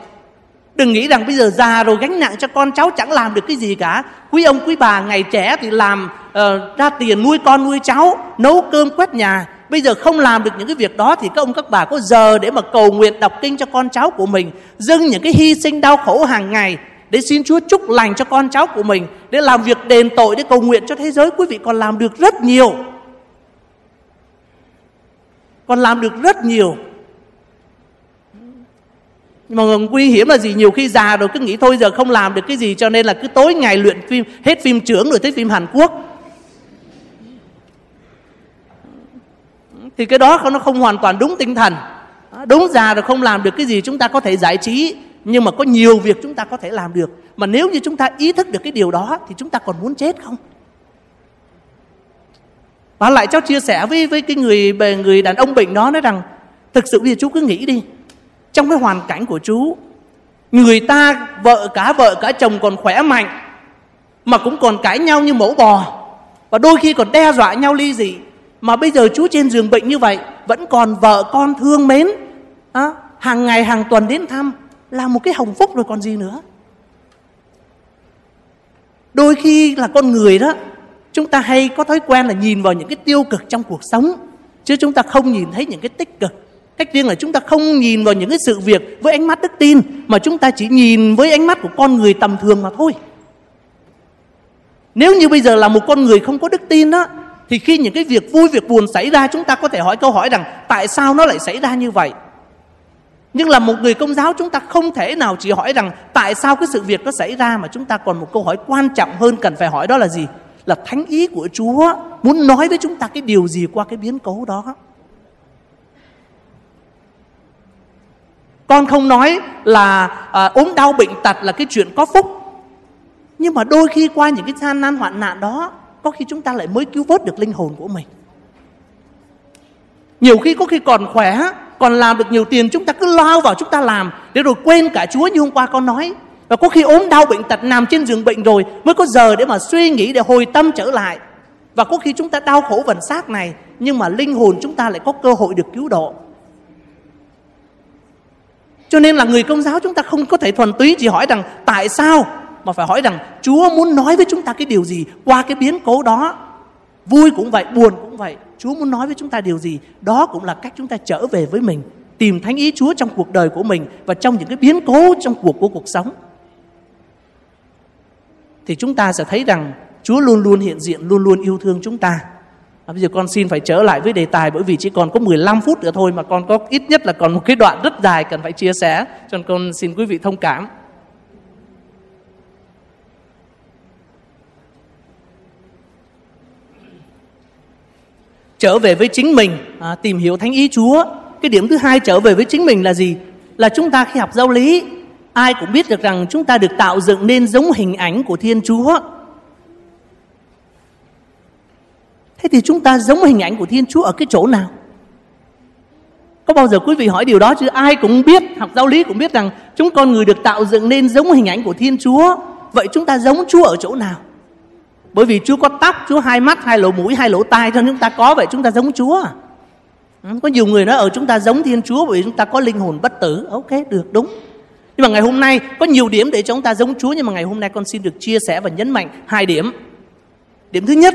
Đừng nghĩ rằng bây giờ già rồi gánh nặng cho con cháu chẳng làm được cái gì cả. Quý ông quý bà ngày trẻ thì làm uh, ra tiền nuôi con nuôi cháu Nấu cơm quét nhà. Bây giờ không làm được những cái việc đó Thì các ông các bà có giờ để mà cầu nguyện đọc kinh cho con cháu của mình Dâng những cái hy sinh đau khổ hàng ngày Để xin Chúa chúc lành cho con cháu của mình Để làm việc đền tội Để cầu nguyện cho thế giới. Quý vị còn làm được rất nhiều. Còn làm được rất nhiều mà nguy hiểm là gì? Nhiều khi già rồi cứ nghĩ thôi, giờ không làm được cái gì, cho nên là cứ tối ngày luyện phim, hết phim trưởng rồi tới phim Hàn Quốc. Thì cái đó nó không hoàn toàn đúng tinh thần. Đúng già rồi không làm được cái gì, chúng ta có thể giải trí, nhưng mà có nhiều việc chúng ta có thể làm được. Mà nếu như chúng ta ý thức được cái điều đó, thì chúng ta còn muốn chết không? Và lại cháu chia sẻ với với cái người người đàn ông bệnh đó nói rằng, thực sự bây giờ chú cứ nghĩ đi trong cái hoàn cảnh của chú người ta vợ cả vợ cả chồng còn khỏe mạnh mà cũng còn cãi nhau như mẫu bò. Và đôi khi còn đe dọa nhau ly dị. Mà bây giờ chú trên giường bệnh như vậy vẫn còn vợ con thương mến à, hàng ngày hàng tuần đến thăm là một cái hồng phúc rồi còn gì nữa. Đôi khi là con người đó chúng ta hay có thói quen là nhìn vào những cái tiêu cực trong cuộc sống chứ chúng ta không nhìn thấy những cái tích cực. Cách riêng là chúng ta không nhìn vào những cái sự việc với ánh mắt đức tin, mà chúng ta chỉ nhìn với ánh mắt của con người tầm thường mà thôi. Nếu như bây giờ là một con người không có đức tin đó thì khi những cái việc vui, việc buồn xảy ra, chúng ta có thể hỏi câu hỏi rằng, tại sao nó lại xảy ra như vậy? Nhưng là một người công giáo, chúng ta không thể nào chỉ hỏi rằng, tại sao cái sự việc nó xảy ra, mà chúng ta còn một câu hỏi quan trọng hơn cần phải hỏi đó là gì? Là thánh ý của Chúa muốn nói với chúng ta cái điều gì qua cái biến cố đó. Con không nói là à, ốm đau bệnh tật là cái chuyện có phúc. Nhưng mà đôi khi qua những cái gian nan hoạn nạn đó Có khi chúng ta lại mới cứu vớt được linh hồn của mình. Nhiều khi có khi còn khỏe Còn làm được nhiều tiền chúng ta cứ lao vào chúng ta làm Để rồi quên cả Chúa như hôm qua con nói. Và có khi ốm đau bệnh tật nằm trên giường bệnh rồi Mới có giờ để mà suy nghĩ để hồi tâm trở lại. Và có khi chúng ta đau khổ vần xác này Nhưng mà linh hồn chúng ta lại có cơ hội được cứu độ cho nên là người công giáo chúng ta không có thể thuần túy chỉ hỏi rằng tại sao mà phải hỏi rằng Chúa muốn nói với chúng ta cái điều gì qua cái biến cố đó. Vui cũng vậy, buồn cũng vậy. Chúa muốn nói với chúng ta điều gì, đó cũng là cách chúng ta trở về với mình, tìm thánh ý Chúa trong cuộc đời của mình và trong những cái biến cố trong cuộc của cuộc sống. Thì chúng ta sẽ thấy rằng Chúa luôn luôn hiện diện, luôn luôn yêu thương chúng ta. À, bây giờ con xin phải trở lại với đề tài bởi vì chỉ còn có 15 phút nữa thôi mà con có ít nhất là còn một cái đoạn rất dài cần phải chia sẻ. Cho nên con xin quý vị thông cảm. Trở về với chính mình, à, tìm hiểu thánh ý Chúa. Cái điểm thứ hai trở về với chính mình là gì? Là chúng ta khi học giáo lý, ai cũng biết được rằng chúng ta được tạo dựng nên giống hình ảnh của Thiên Chúa Thế thì chúng ta giống hình ảnh của Thiên Chúa ở cái chỗ nào? Có bao giờ quý vị hỏi điều đó chứ ai cũng biết, học giáo lý cũng biết rằng chúng con người được tạo dựng nên giống hình ảnh của Thiên Chúa. Vậy chúng ta giống Chúa ở chỗ nào? Bởi vì Chúa có tóc, Chúa hai mắt, hai lỗ mũi, hai lỗ tai cho chúng ta có vậy chúng ta giống Chúa. Ừ, có nhiều người nói ở chúng ta giống Thiên Chúa bởi vì chúng ta có linh hồn bất tử. Ok, được, đúng. Nhưng mà ngày hôm nay có nhiều điểm để chúng ta giống Chúa nhưng mà ngày hôm nay con xin được chia sẻ và nhấn mạnh hai điểm. Điểm thứ nhất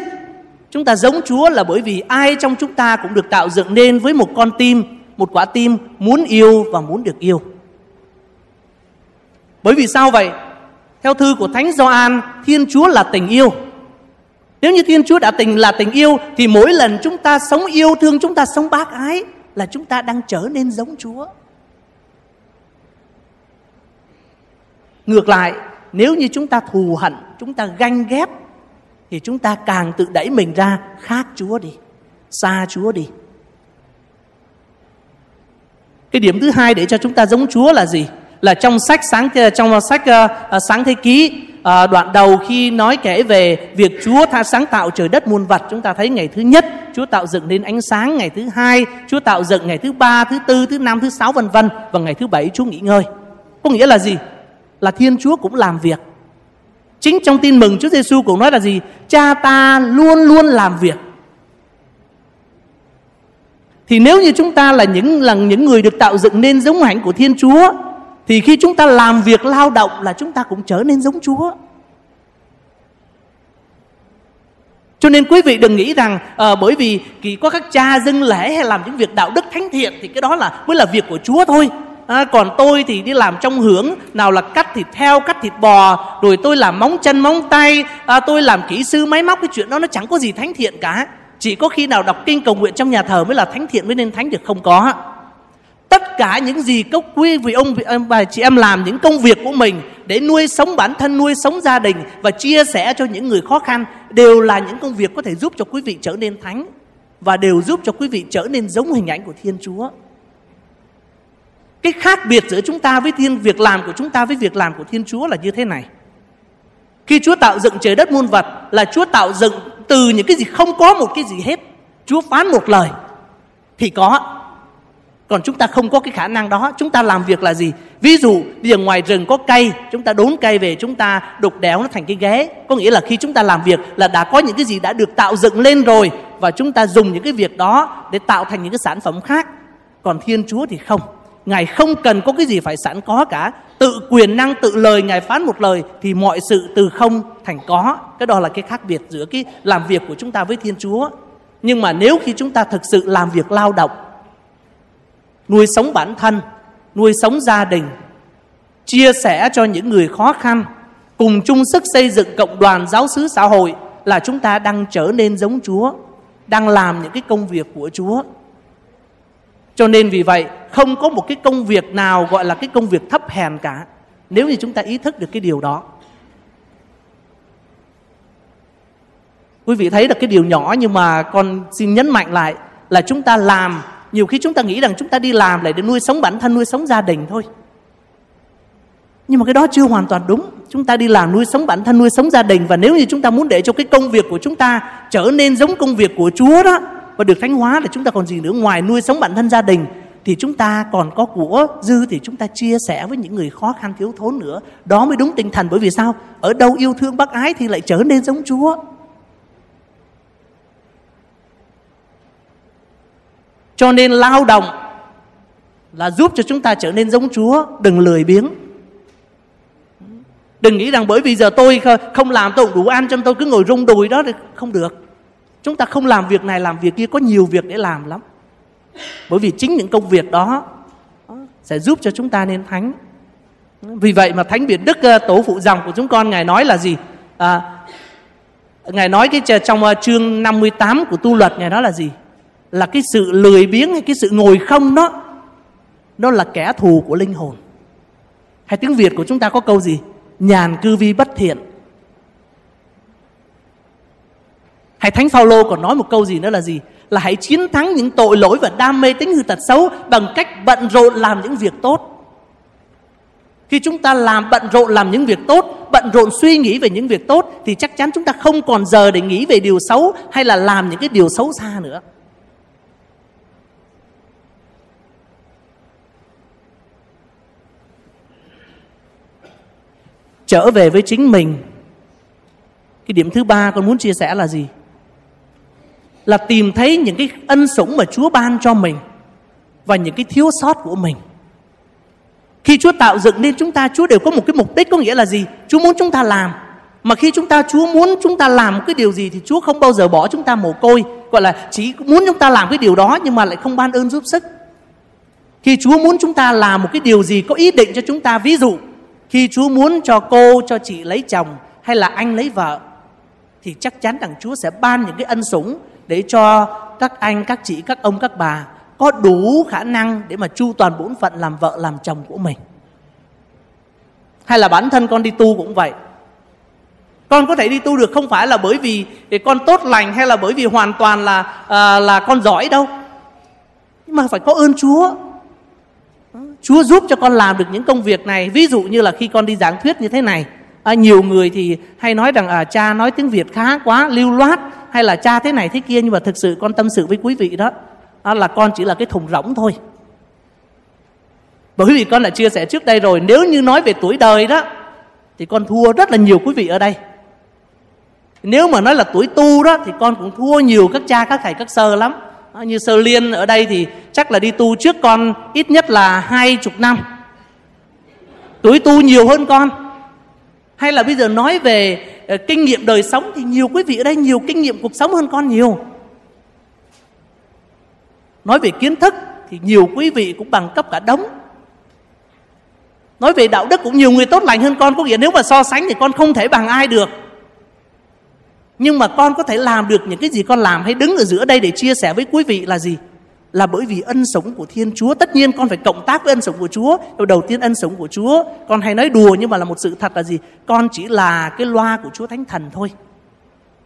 Chúng ta giống Chúa là bởi vì ai trong chúng ta cũng được tạo dựng nên với một con tim, một quả tim muốn yêu và muốn được yêu. Bởi vì sao vậy? Theo thư của Thánh Gioan, Thiên Chúa là tình yêu. Nếu như Thiên Chúa đã tình là tình yêu thì mỗi lần chúng ta sống yêu thương, chúng ta sống bác ái là chúng ta đang trở nên giống Chúa. ngược lại nếu như chúng ta thù hận chúng ta ganh ghét thì chúng ta càng tự đẩy mình ra khác chúa đi xa chúa đi. Cái điểm thứ hai để cho chúng ta giống chúa là gì? Là trong sách sáng trong sách uh, sáng thế ký uh, đoạn đầu khi nói kể về việc Chúa tha sáng tạo trời đất muôn vật chúng ta thấy ngày thứ nhất Chúa tạo dựng nên ánh sáng ngày thứ hai Chúa tạo dựng ngày thứ ba thứ tư thứ năm thứ sáu vân vân và ngày thứ bảy Chúa nghỉ ngơi. Có nghĩa là gì? Là Thiên Chúa cũng làm việc chính trong tin mừng Chúa Giêsu cũng nói là gì cha ta luôn luôn làm việc thì nếu như chúng ta là những là những người được tạo dựng nên giống hạnh của Thiên Chúa thì khi chúng ta làm việc lao động là chúng ta cũng trở nên giống Chúa. Cho nên quý vị đừng nghĩ rằng à, bởi vì chỉ có các cha dâng lễ hay làm những việc đạo đức thánh thiện thì cái đó là mới là việc của Chúa thôi. À, còn tôi thì đi làm trong hưởng nào là cắt thịt heo cắt thịt bò rồi tôi làm móng chân móng tay. À, tôi làm kỹ sư máy móc cái chuyện đó nó chẳng có gì thánh thiện cả. Chỉ có khi nào đọc kinh cầu nguyện trong nhà thờ mới là thánh thiện mới nên thánh được không có. Tất cả những gì các quý vị ông và chị em làm những công việc của mình để nuôi sống bản thân nuôi sống gia đình và chia sẻ cho những người khó khăn đều là những công việc có thể giúp cho quý vị trở nên thánh và đều giúp cho quý vị trở nên giống hình ảnh của Thiên Chúa. Cái khác biệt giữa chúng ta với thiên việc làm của chúng ta với việc làm của Thiên Chúa là như thế này. Khi Chúa tạo dựng trời đất muôn vật là Chúa tạo dựng từ những cái gì không có một cái gì hết. Chúa phán một lời thì có. Còn chúng ta không có cái khả năng đó, chúng ta làm việc là gì? Ví dụ bây giờ ngoài rừng có cây, chúng ta đốn cây về chúng ta đục đéo nó thành cái ghế. Có nghĩa là khi chúng ta làm việc là đã có những cái gì đã được tạo dựng lên rồi và chúng ta dùng những cái việc đó để tạo thành những cái sản phẩm khác. Còn Thiên Chúa thì không. Ngài không cần có cái gì phải sẵn có cả. Tự quyền năng, tự lời Ngài phán một lời Thì mọi sự từ không thành có. Cái đó là cái khác biệt giữa cái làm việc của chúng ta với Thiên Chúa. Nhưng mà nếu khi chúng ta thực sự làm việc lao động, Nuôi sống bản thân, Nuôi sống gia đình, Chia sẻ cho những người khó khăn, Cùng chung sức xây dựng cộng đoàn giáo xứ xã hội Là chúng ta đang trở nên giống Chúa, Đang làm những cái công việc của Chúa. Cho nên vì vậy không có một cái công việc nào gọi là cái công việc thấp hèn cả nếu như chúng ta ý thức được cái điều đó. Quý vị thấy được cái điều nhỏ nhưng mà con xin nhấn mạnh lại là chúng ta làm nhiều khi chúng ta nghĩ rằng chúng ta đi làm lại để nuôi sống bản thân, nuôi sống gia đình thôi. Nhưng mà cái đó chưa hoàn toàn đúng. Chúng ta đi làm nuôi sống bản thân, nuôi sống gia đình và nếu như chúng ta muốn để cho cái công việc của chúng ta trở nên giống công việc của Chúa đó và được thánh hóa là chúng ta còn gì nữa ngoài nuôi sống bản thân gia đình thì chúng ta còn có của dư thì chúng ta chia sẻ với những người khó khăn, thiếu thốn nữa. Đó mới đúng tinh thần, bởi vì sao? Ở đâu yêu thương bác ái thì lại trở nên giống chúa. Cho nên lao động là giúp cho chúng ta trở nên giống chúa. Đừng lười biếng. Đừng nghĩ rằng bởi vì giờ tôi không làm tôi đủ ăn cho tôi cứ ngồi rung đùi đó thì không được. Chúng ta không làm việc này, làm việc kia có nhiều việc để làm lắm. Bởi vì chính những công việc đó sẽ giúp cho chúng ta nên thánh. Vì vậy mà Thánh Việt Đức ờ, tổ phụ dòng của chúng con Ngài nói là gì? À, Ngài nói cái trong ờ, chương 58 của tu luật Ngài nói là gì? Là cái sự lười biếng hay cái sự ngồi không đó Nó là kẻ thù của linh hồn Hay tiếng Việt của chúng ta có câu gì? Nhàn cư vi bất thiện Hay Thánh Phaolô còn nói một câu gì nữa là gì? Là hãy chiến thắng những tội lỗi và đam mê tính hư tật xấu bằng cách bận rộn làm những việc tốt. Khi chúng ta làm bận rộn làm những việc tốt, bận rộn suy nghĩ về những việc tốt thì chắc chắn chúng ta không còn giờ để nghĩ về điều xấu hay là làm những cái điều xấu xa nữa. Trở về với chính mình. Cái điểm thứ ba con muốn chia sẻ là gì? Là tìm thấy những cái ân sủng mà Chúa ban cho mình và những cái thiếu sót của mình. Khi Chúa tạo dựng nên chúng ta, Chúa đều có một cái mục đích có nghĩa là gì? Chúa muốn chúng ta làm. Mà khi chúng ta Chúa muốn chúng ta làm cái điều gì thì Chúa không bao giờ bỏ chúng ta mồ côi, gọi là chỉ muốn chúng ta làm cái điều đó nhưng mà lại không ban ơn giúp sức. Khi Chúa muốn chúng ta làm một cái điều gì có ý định cho chúng ta, ví dụ khi Chúa muốn cho cô, cho chị lấy chồng hay là anh lấy vợ thì chắc chắn rằng Chúa sẽ ban những cái ân sủng để cho các anh, các chị, các ông, các bà có đủ khả năng để mà chu toàn bổn phận làm vợ làm chồng của mình. hay là bản thân con đi tu cũng vậy. Con có thể đi tu được không phải là bởi vì con tốt lành hay là bởi vì hoàn toàn là à, là con giỏi đâu. Nhưng mà phải có ơn chúa. Chúa giúp cho con làm được những công việc này. Ví dụ như là khi con đi giảng thuyết như thế này à, nhiều người thì hay nói rằng à, cha nói tiếng việt khá quá lưu loát hay là cha thế này thế kia nhưng mà thực sự con tâm sự với quý vị đó à, là con chỉ là cái thùng rỗng thôi. Bởi vì con đã chia sẻ trước đây rồi nếu như nói về tuổi đời đó thì con thua rất là nhiều quý vị ở đây. Nếu mà nói là tuổi tu đó thì con cũng thua nhiều các cha các thầy các sơ lắm. À, như sơ liên ở đây thì chắc là đi tu trước con ít nhất là hai chục năm. Tuổi tu nhiều hơn con hay là bây giờ nói về uh, kinh nghiệm đời sống thì nhiều quý vị ở đây nhiều kinh nghiệm cuộc sống hơn con nhiều. Nói về kiến thức thì nhiều quý vị cũng bằng cấp cả đống. Nói về đạo đức cũng nhiều người tốt lành hơn con có nghĩa nếu mà so sánh thì con không thể bằng ai được. Nhưng mà con có thể làm được những cái gì con làm hay đứng ở giữa đây để chia sẻ với quý vị là gì? Là bởi vì ân sống của Thiên Chúa. Tất nhiên con phải cộng tác với ân sống của Chúa. Đầu tiên ân sống của Chúa, con hay nói đùa nhưng mà là một sự thật là gì? Con chỉ là cái loa của Chúa Thánh Thần thôi.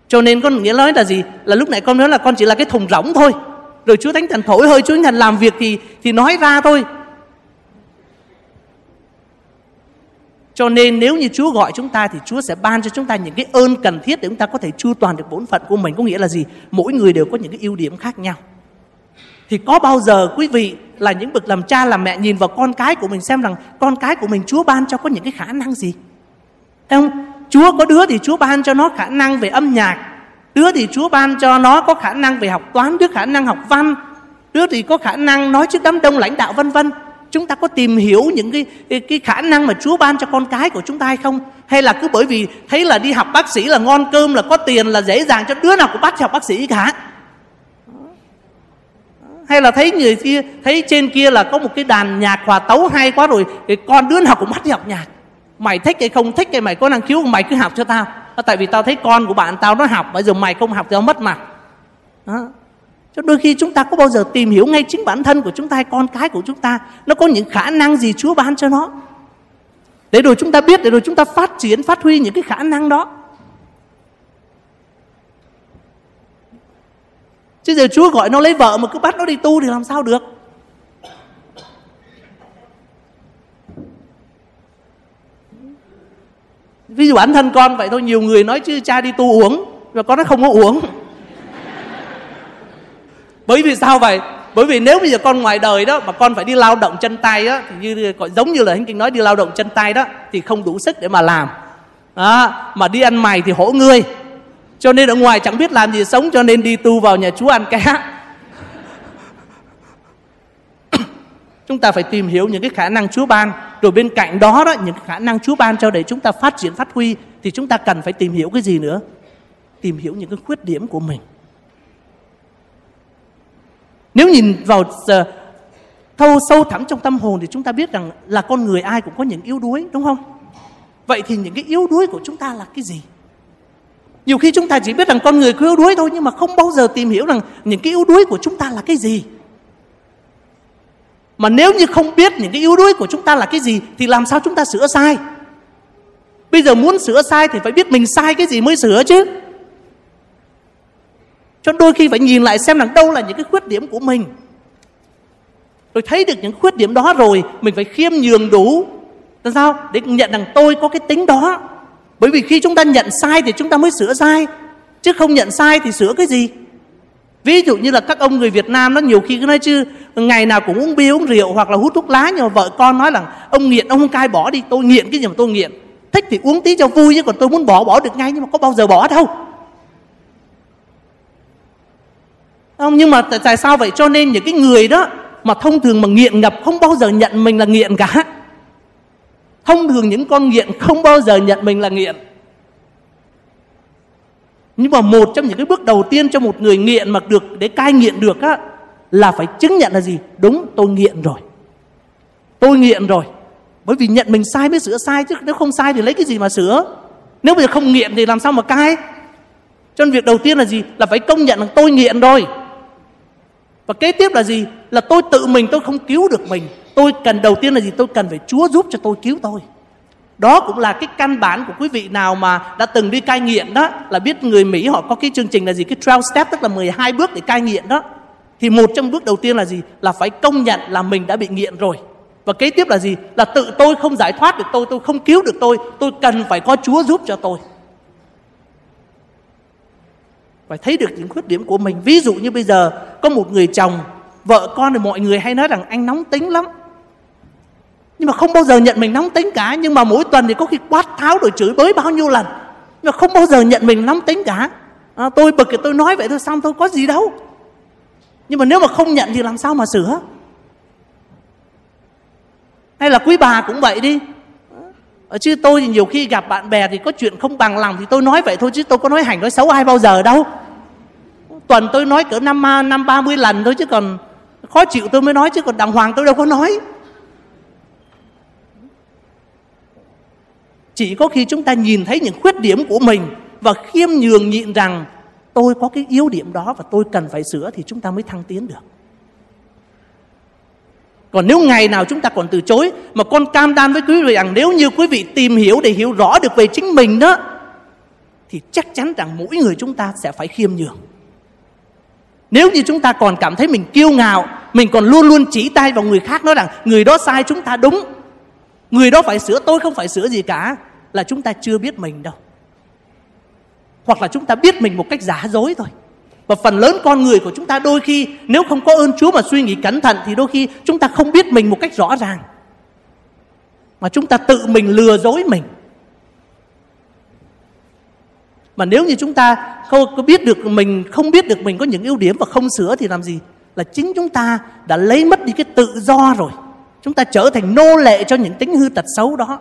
Cho nên con nghĩa nói là gì? Là lúc này con nói là con chỉ là cái thùng rỗng thôi. Rồi Chúa Thánh Thần thổi hơi Chúa Thánh Thần làm việc thì thì nói ra thôi. Cho nên nếu như Chúa gọi chúng ta thì Chúa sẽ ban cho chúng ta những cái ơn cần thiết để chúng ta có thể chu toàn được bổn phận của mình. Có nghĩa là gì? Mỗi người đều có những cái ưu điểm khác nhau. Thì có bao giờ quý vị là những bậc làm cha làm mẹ nhìn vào con cái của mình xem rằng con cái của mình Chúa ban cho có những cái khả năng gì? Thấy không? Chúa có đứa thì Chúa ban cho nó khả năng về âm nhạc, đứa thì Chúa ban cho nó có khả năng về học toán, đứa khả năng học văn, đứa thì có khả năng nói trước đám đông lãnh đạo vân vân. Chúng ta có tìm hiểu những cái, cái cái khả năng mà Chúa ban cho con cái của chúng ta hay không? Hay là cứ bởi vì thấy là đi học bác sĩ là ngon cơm là có tiền là dễ dàng cho đứa nào cũng bắt học bác sĩ cả? Hay là thấy người kia, thấy trên kia là có một cái đàn nhạc hòa tấu hay quá rồi thì con đứa nào cũng bắt đi học nhạc. Mày thích hay không thích cái mày có năng khiếu, mày cứ học cho tao. À, tại vì tao thấy con của bạn tao nó học, bây giờ mày không học thì tao mất mặt. Đó. Cho đôi khi chúng ta có bao giờ tìm hiểu ngay chính bản thân của chúng ta hay con cái của chúng ta, nó có những khả năng gì Chúa ban cho nó? Để rồi chúng ta biết, để rồi chúng ta phát triển, phát huy những cái khả năng đó. Chứ giờ Chúa gọi nó lấy vợ mà cứ bắt nó đi tu thì làm sao được? Ví dụ bản thân con vậy thôi nhiều người nói chứ cha đi tu uống và con nó không có uống. Bởi vì sao vậy? Bởi vì nếu bây giờ con ngoài đời đó mà con phải đi lao động chân tay đó thì như giống như là thánh kinh nói đi lao động chân tay đó thì không đủ sức để mà làm. Đó, mà đi ăn mày thì hổ ngươi cho nên ở ngoài chẳng biết làm gì sống, cho nên đi tu vào nhà chúa ăn cá [coughs] chúng ta phải tìm hiểu những cái khả năng chúa ban rồi bên cạnh đó đó, những khả năng chúa ban cho để chúng ta phát triển, phát huy, thì chúng ta cần phải tìm hiểu cái gì nữa tìm hiểu những cái khuyết điểm của mình nếu nhìn vào ờ, thâu sâu thẳm trong tâm hồn thì chúng ta biết rằng là con người ai cũng có những yếu đuối, đúng không? Vậy thì những cái yếu đuối của chúng ta là cái gì? Nhiều khi chúng ta chỉ biết rằng con người có yếu đuối thôi, nhưng mà không bao giờ tìm hiểu rằng những cái yếu đuối của chúng ta là cái gì. Mà nếu như không biết những cái yếu đuối của chúng ta là cái gì, thì làm sao chúng ta sửa sai? Bây giờ muốn sửa sai thì phải biết mình sai cái gì mới sửa chứ. Cho đôi khi phải nhìn lại xem rằng đâu là những cái khuyết điểm của mình Rồi thấy được những khuyết điểm đó rồi, Mình phải khiêm nhường đủ Làm sao? Để nhận rằng tôi có cái tính đó bởi vì khi chúng ta nhận sai thì chúng ta mới sửa sai, Chứ không nhận sai thì sửa cái gì? Ví dụ như là các ông người Việt Nam nó nhiều khi cứ nói chứ, Ngày nào cũng uống bia, uống rượu hoặc là hút thuốc lá, Nhưng mà vợ con nói rằng Ông nghiện, ông không cai, bỏ đi, Tôi nghiện cái gì mà tôi nghiện. Thích thì uống tí cho vui, chứ còn tôi muốn bỏ bỏ được ngay, Nhưng mà có bao giờ bỏ đâu. Không, nhưng mà tại sao vậy? Cho nên những cái người đó mà thông thường mà nghiện ngập, không bao giờ nhận mình là nghiện cả thông thường những con nghiện không bao giờ nhận mình là nghiện. Nhưng mà một trong những cái bước đầu tiên cho một người nghiện mà được, để cai nghiện được á, là phải chứng nhận là gì? Đúng, tôi nghiện rồi. Tôi nghiện rồi. Bởi vì nhận mình sai mới sửa sai chứ, nếu không sai thì lấy cái gì mà sửa? Nếu bây giờ không nghiện thì làm sao mà cai? Cho nên việc đầu tiên là gì? Là phải công nhận là tôi nghiện rồi. Và kế tiếp là gì? Là tôi tự mình, tôi không cứu được mình. Tôi cần, đầu tiên là gì? Tôi cần phải Chúa giúp cho tôi cứu tôi. đó cũng là cái căn bản của quý vị nào mà đã từng đi cai nghiện đó, là biết người Mỹ họ có cái chương trình là gì? Cái 12 step, tức là 12 bước để cai nghiện đó. Thì một trong bước đầu tiên là gì? Là phải công nhận là mình đã bị nghiện rồi. Và kế tiếp là gì? Là tự tôi không giải thoát được tôi tôi không cứu được tôi tôi cần phải có Chúa giúp cho tôi. Phải thấy được những khuyết điểm của mình. Ví dụ như bây giờ, có một người chồng, vợ con thì mọi người hay nói rằng anh nóng tính lắm nhưng mà không bao giờ nhận mình nóng tính cả. Nhưng mà mỗi tuần thì có khi quát tháo rồi chửi bới bao nhiêu lần. Nhưng mà không bao giờ nhận mình nóng tính cả. À, tôi bực thì tôi nói vậy thôi xong thôi có gì đâu. Nhưng mà nếu mà không nhận thì làm sao mà sửa? Hay là quý bà cũng vậy đi. Ở chứ tôi thì nhiều khi gặp bạn bè thì có chuyện không bằng lòng thì tôi nói vậy thôi chứ tôi có nói hành nói xấu ai bao giờ đâu. Tuần tôi nói cỡ năm à, năm ba mươi lần thôi chứ còn khó chịu tôi mới nói chứ còn đàng hoàng tôi đâu có nói. Chỉ có khi chúng ta nhìn thấy những khuyết điểm của mình và khiêm nhường nhịn rằng tôi có cái yếu điểm đó và tôi cần phải sửa thì chúng ta mới thăng tiến được. Còn nếu ngày nào chúng ta còn từ chối mà con cam đoan với quý vị rằng nếu như quý vị tìm hiểu để hiểu rõ được về chính mình đó thì chắc chắn rằng mỗi người chúng ta sẽ phải khiêm nhường. Nếu như chúng ta còn cảm thấy mình kiêu ngạo, mình còn luôn luôn chỉ tay vào người khác nói rằng người đó sai chúng ta đúng, người đó phải sửa tôi không phải sửa gì cả là chúng ta chưa biết mình đâu. Hoặc là chúng ta biết mình một cách giả dối thôi. Và phần lớn con người của chúng ta đôi khi, nếu không có ơn Chúa mà suy nghĩ cẩn thận, thì đôi khi chúng ta không biết mình một cách rõ ràng. Mà chúng ta tự mình lừa dối mình. Mà nếu như chúng ta không có biết được mình, không biết được mình có những ưu điểm và không sửa thì làm gì? Là chính chúng ta đã lấy mất đi cái tự do rồi. Chúng ta trở thành nô lệ cho những tính hư tật xấu đó.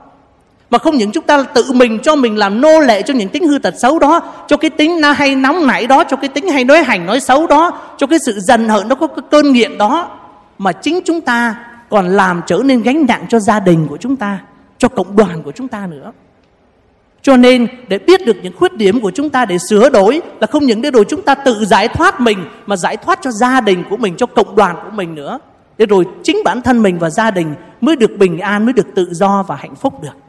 Mà không những chúng ta tự mình cho mình làm nô lệ cho những tính hư tật xấu đó Cho cái tính na hay nóng nảy đó Cho cái tính hay nói hành nói xấu đó Cho cái sự dần hận nó có cái cơn nghiện đó Mà chính chúng ta còn làm trở nên gánh nặng cho gia đình của chúng ta Cho cộng đoàn của chúng ta nữa cho nên để biết được những khuyết điểm của chúng ta để sửa đổi là không những để rồi chúng ta tự giải thoát mình mà giải thoát cho gia đình của mình, cho cộng đoàn của mình nữa. Để rồi chính bản thân mình và gia đình mới được bình an, mới được tự do và hạnh phúc được.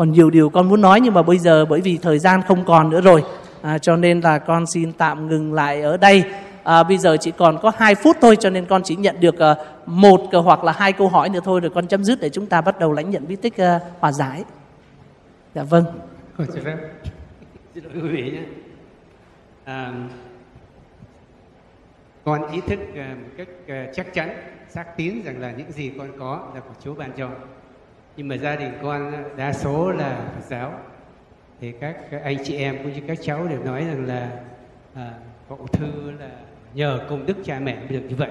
Còn nhiều điều con muốn nói nhưng mà bây giờ bởi vì thời gian không còn nữa rồi. À, cho nên là con xin tạm ngừng lại ở đây. À, bây giờ chỉ còn có 2 phút thôi cho nên con chỉ nhận được uh, một hoặc là hai câu hỏi nữa thôi rồi con chấm dứt để chúng ta bắt đầu lãnh nhận bí tích uh, hòa giải. Dạ vâng. Xin phép. Xin lỗi quý vị nhé. À, con ý thức uh, một cách uh, chắc chắn xác tín rằng là những gì con có là của Chúa ban cho nhưng mà gia đình con ờ, đa số là Phật giáo. Thì các anh chị em cũng như các cháu đều nói rằng là ờ, à, cậu thư là nhờ công đức cha mẹ mới được như vậy.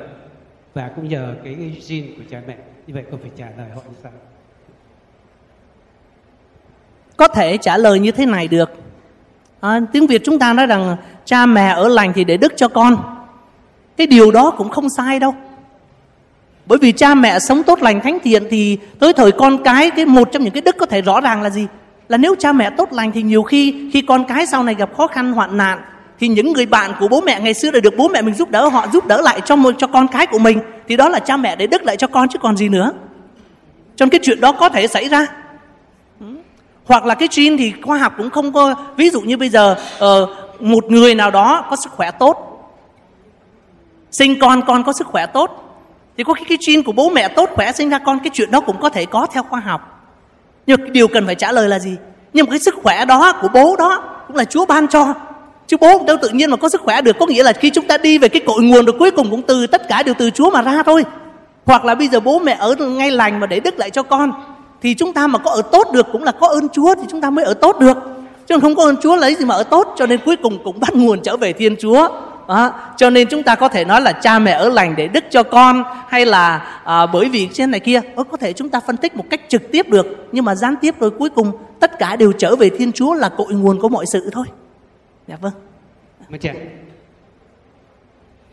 Và cũng nhờ cái, cái gene của cha mẹ. Như vậy con phải trả lời họ như sao. Có thể trả lời như thế này được. À, tiếng việt chúng ta nói rằng cha mẹ ở lành thì để đức cho con. Cái điều đó cũng không sai đâu bởi vì cha mẹ sống tốt lành thánh thiện thì tới thời con cái cái một trong những cái đức có thể rõ ràng là gì? Là nếu cha mẹ tốt lành thì nhiều khi khi con cái sau này gặp khó khăn hoạn nạn thì những người bạn của bố mẹ ngày xưa đã được bố mẹ mình giúp đỡ họ giúp đỡ lại cho một cho con cái của mình thì đó là cha mẹ để đức lại cho con chứ còn gì nữa. Cho nên cái chuyện đó có thể xảy ra. Hoặc là cái gene thì khoa học cũng không có ví dụ như bây giờ uh, một người nào đó có sức khỏe tốt sinh con con có sức khỏe tốt thì có cái, cái gene của bố mẹ tốt khỏe sinh ra con cái chuyện đó cũng có thể có theo khoa học. Nhưng cái điều cần phải trả lời là gì? Nhưng mà cái sức khỏe đó của bố đó cũng là chúa ban cho. Chứ bố đâu tự nhiên mà có sức khỏe được có nghĩa là khi chúng ta đi về cái cội nguồn rồi cuối cùng cũng từ tất cả đều từ chúa mà ra thôi. Hoặc là bây giờ bố mẹ ở ngay lành mà để đức lại cho con thì chúng ta mà có ở tốt được cũng là có ơn chúa thì chúng ta mới ở tốt được. Chứ không có ơn chúa lấy gì mà ở tốt cho nên cuối cùng cũng bắt nguồn trở về thiên chúa đó. cho nên chúng ta có thể nói là cha mẹ ở lành để đức cho con hay là à, bởi vì trên này kia có thể chúng ta phân tích một cách trực tiếp được nhưng mà gián tiếp rồi cuối cùng tất cả đều trở về thiên chúa là cội nguồn của mọi sự thôi. Dạ vâng.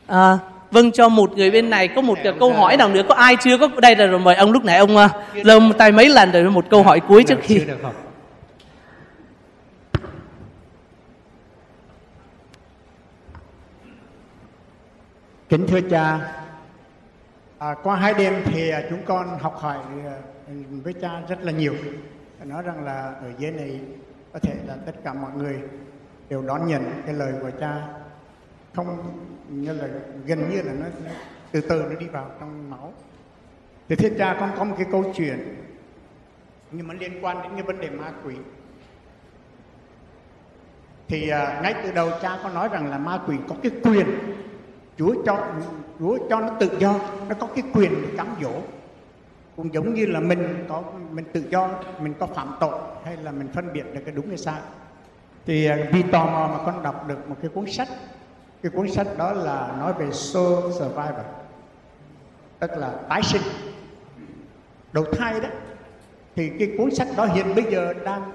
À, vâng cho một người bên này có một câu hỏi nào nữa có ai chưa? Có đây là rồi mời ông lúc nãy ông giơ uh, tay mấy lần rồi một câu hỏi cuối trước khi Kính thưa cha, À, qua hai đêm thì à, chúng con học hỏi à, với cha rất là nhiều. Nói rằng là ở dưới này có thể là tất cả mọi người đều đón nhận cái lời của cha không như là gần như là nó từ từ nó đi vào trong máu. Thì thưa cha con có một cái câu chuyện nhưng mà liên quan đến cái vấn đề ma quỷ. Thì à, ngay từ đầu cha có nói rằng là ma quỷ có cái quyền Chúa cho Chúa cho nó tự do, nó có cái quyền để cám dỗ. Cũng giống như là mình có, mình tự do, mình có phạm tội hay là mình phân biệt được cái đúng cái sai. Thì à, vì tò mò mà con đọc được một cái cuốn sách. Cái cuốn sách đó là nói về soul survivor, tức là tái sinh, đầu thai đó. Thì cái cuốn sách đó hiện bây giờ đang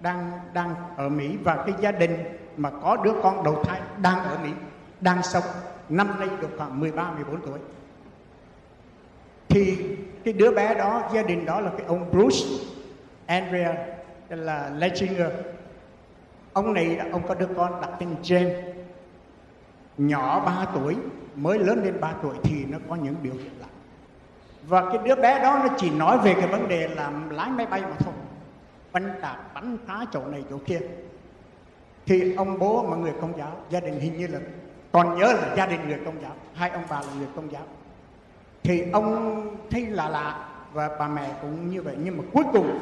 đang đang ở Mỹ và cái gia đình mà có đứa con đầu thai đang ở Mỹ, đang sống năm nay được khoảng 13 14 tuổi. Thì cái đứa bé đó, gia đình đó là cái ông Bruce Andrea là Lechinger. Ông này, ông có đứa con đặt tên James. Nhỏ 3 tuổi, mới lớn lên 3 tuổi thì nó có những biểu hiện lạ. Và cái đứa bé đó nó chỉ nói về cái vấn đề làm lái máy bay mà thôi. Bắn tạc bắn phá chỗ này chỗ kia. Thì ông bố mà người công giáo, gia đình hình như là còn nhớ là gia đình người công giáo. Hai ông bà là người công giáo. Thì ông thấy lạ lạ và bà mẹ cũng như vậy. Nhưng mà cuối cùng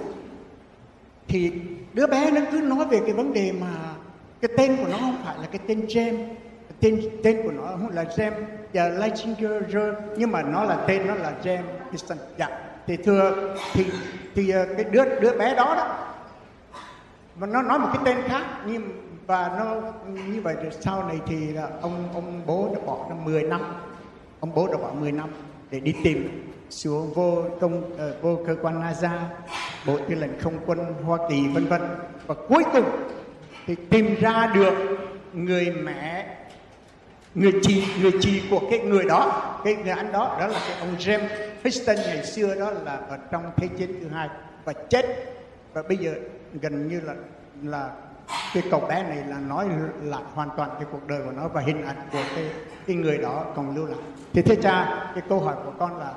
thì đứa bé nó cứ nói về cái vấn đề mà cái tên của nó không phải là cái tên James. Tên tên của nó không là James và Lechinger nhưng mà nó là tên nó là James Houston dạ. Thì thưa, thì thì ờ, cái đứa đứa bé đó đó, mà nó nói một cái tên khác, nhưng và nó như vậy rồi sau này thì là ông ông bố đã bỏ ra 10 năm. Ông bố đã bỏ 10 năm để đi tìm xuống vô trong uh, ờ, vô cơ quan NASA bộ tư lệnh không quân Hoa Kỳ vân vân. Và cuối cùng thì tìm ra được người mẹ người chị người chị của cái người đó cái người anh đó đó là cái ông James Houston ngày xưa đó là ở trong thế chiến thứ hai và chết. Và bây giờ gần như là là cái cậu bé này là nói lại hoàn toàn cái cuộc đời của nó và hình ảnh của cái cái người đó còn lưu lại thì thế cha cái câu hỏi của con là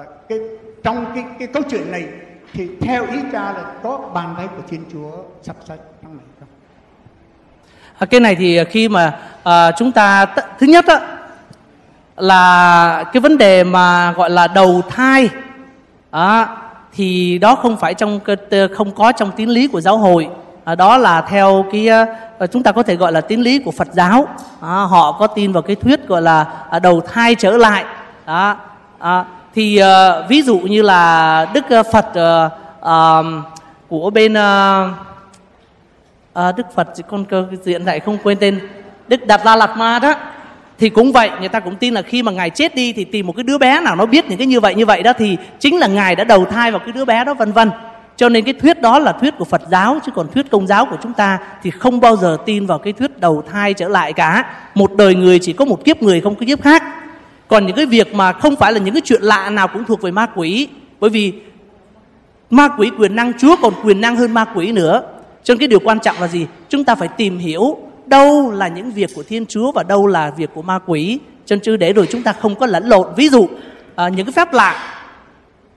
uh, cái trong cái cái câu chuyện này thì theo ý cha là có bàn tay của Thiên Chúa sắp sách trong này không? À, cái này thì khi mà à, chúng ta t- thứ nhất á, là cái vấn đề mà gọi là đầu thai à, thì đó không phải trong không có trong tín lý của giáo hội Ờ, đó là theo cái ờ, ờ, chúng ta có thể gọi là tín lý của Phật giáo. À, họ có tin vào cái thuyết gọi là đầu thai trở lại. Đó. À, thì à, ví dụ như là Đức Phật à, à, của bên à, à, Đức Phật con cơ diện lại không quên tên Đức Đạt La Lạt Ma đó. Thì cũng vậy người ta cũng tin là khi mà ngài chết đi thì tìm một cái đứa bé nào nó biết những cái như vậy như vậy đó thì chính là ngài đã đầu thai vào cái đứa bé đó vân vân cho nên cái thuyết đó là thuyết của Phật giáo chứ còn thuyết công giáo của chúng ta thì không bao giờ tin vào cái thuyết đầu thai trở lại cả. Một đời người chỉ có một kiếp người không có kiếp khác. Còn những cái việc mà không phải là những cái chuyện lạ nào cũng thuộc về ma quỷ bởi vì ma quỷ quyền năng Chúa còn quyền năng hơn ma quỷ nữa. Cho nên cái điều quan trọng là gì? Chúng ta phải tìm hiểu đâu là những việc của Thiên Chúa và đâu là việc của ma quỷ. Cho nên chứ để rồi chúng ta không có lẫn lộn. Ví dụ à, những cái phép lạ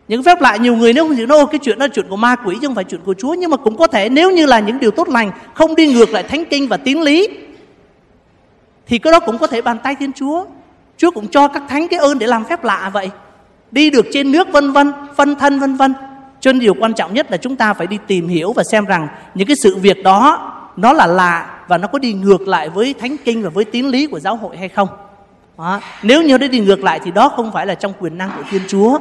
những phép lạ nhiều người nếu không hiểu nó cái chuyện đó là chuyện của ma quỷ chứ không phải chuyện của Chúa nhưng mà cũng có thể nếu như là những điều tốt lành không đi ngược lại thánh kinh và tín lý thì cái đó cũng có thể bàn tay Thiên Chúa. Chúa cũng cho các thánh cái ơn để làm phép lạ vậy. Đi được trên nước vân vân, phân thân vân vân. Cho nên điều quan trọng nhất là chúng ta phải đi tìm hiểu và xem rằng những cái sự việc đó nó là lạ và nó có đi ngược lại với thánh kinh và với tín lý của giáo hội hay không. Đó. Nếu như nó đi ngược lại thì đó không phải là trong quyền năng của Thiên Chúa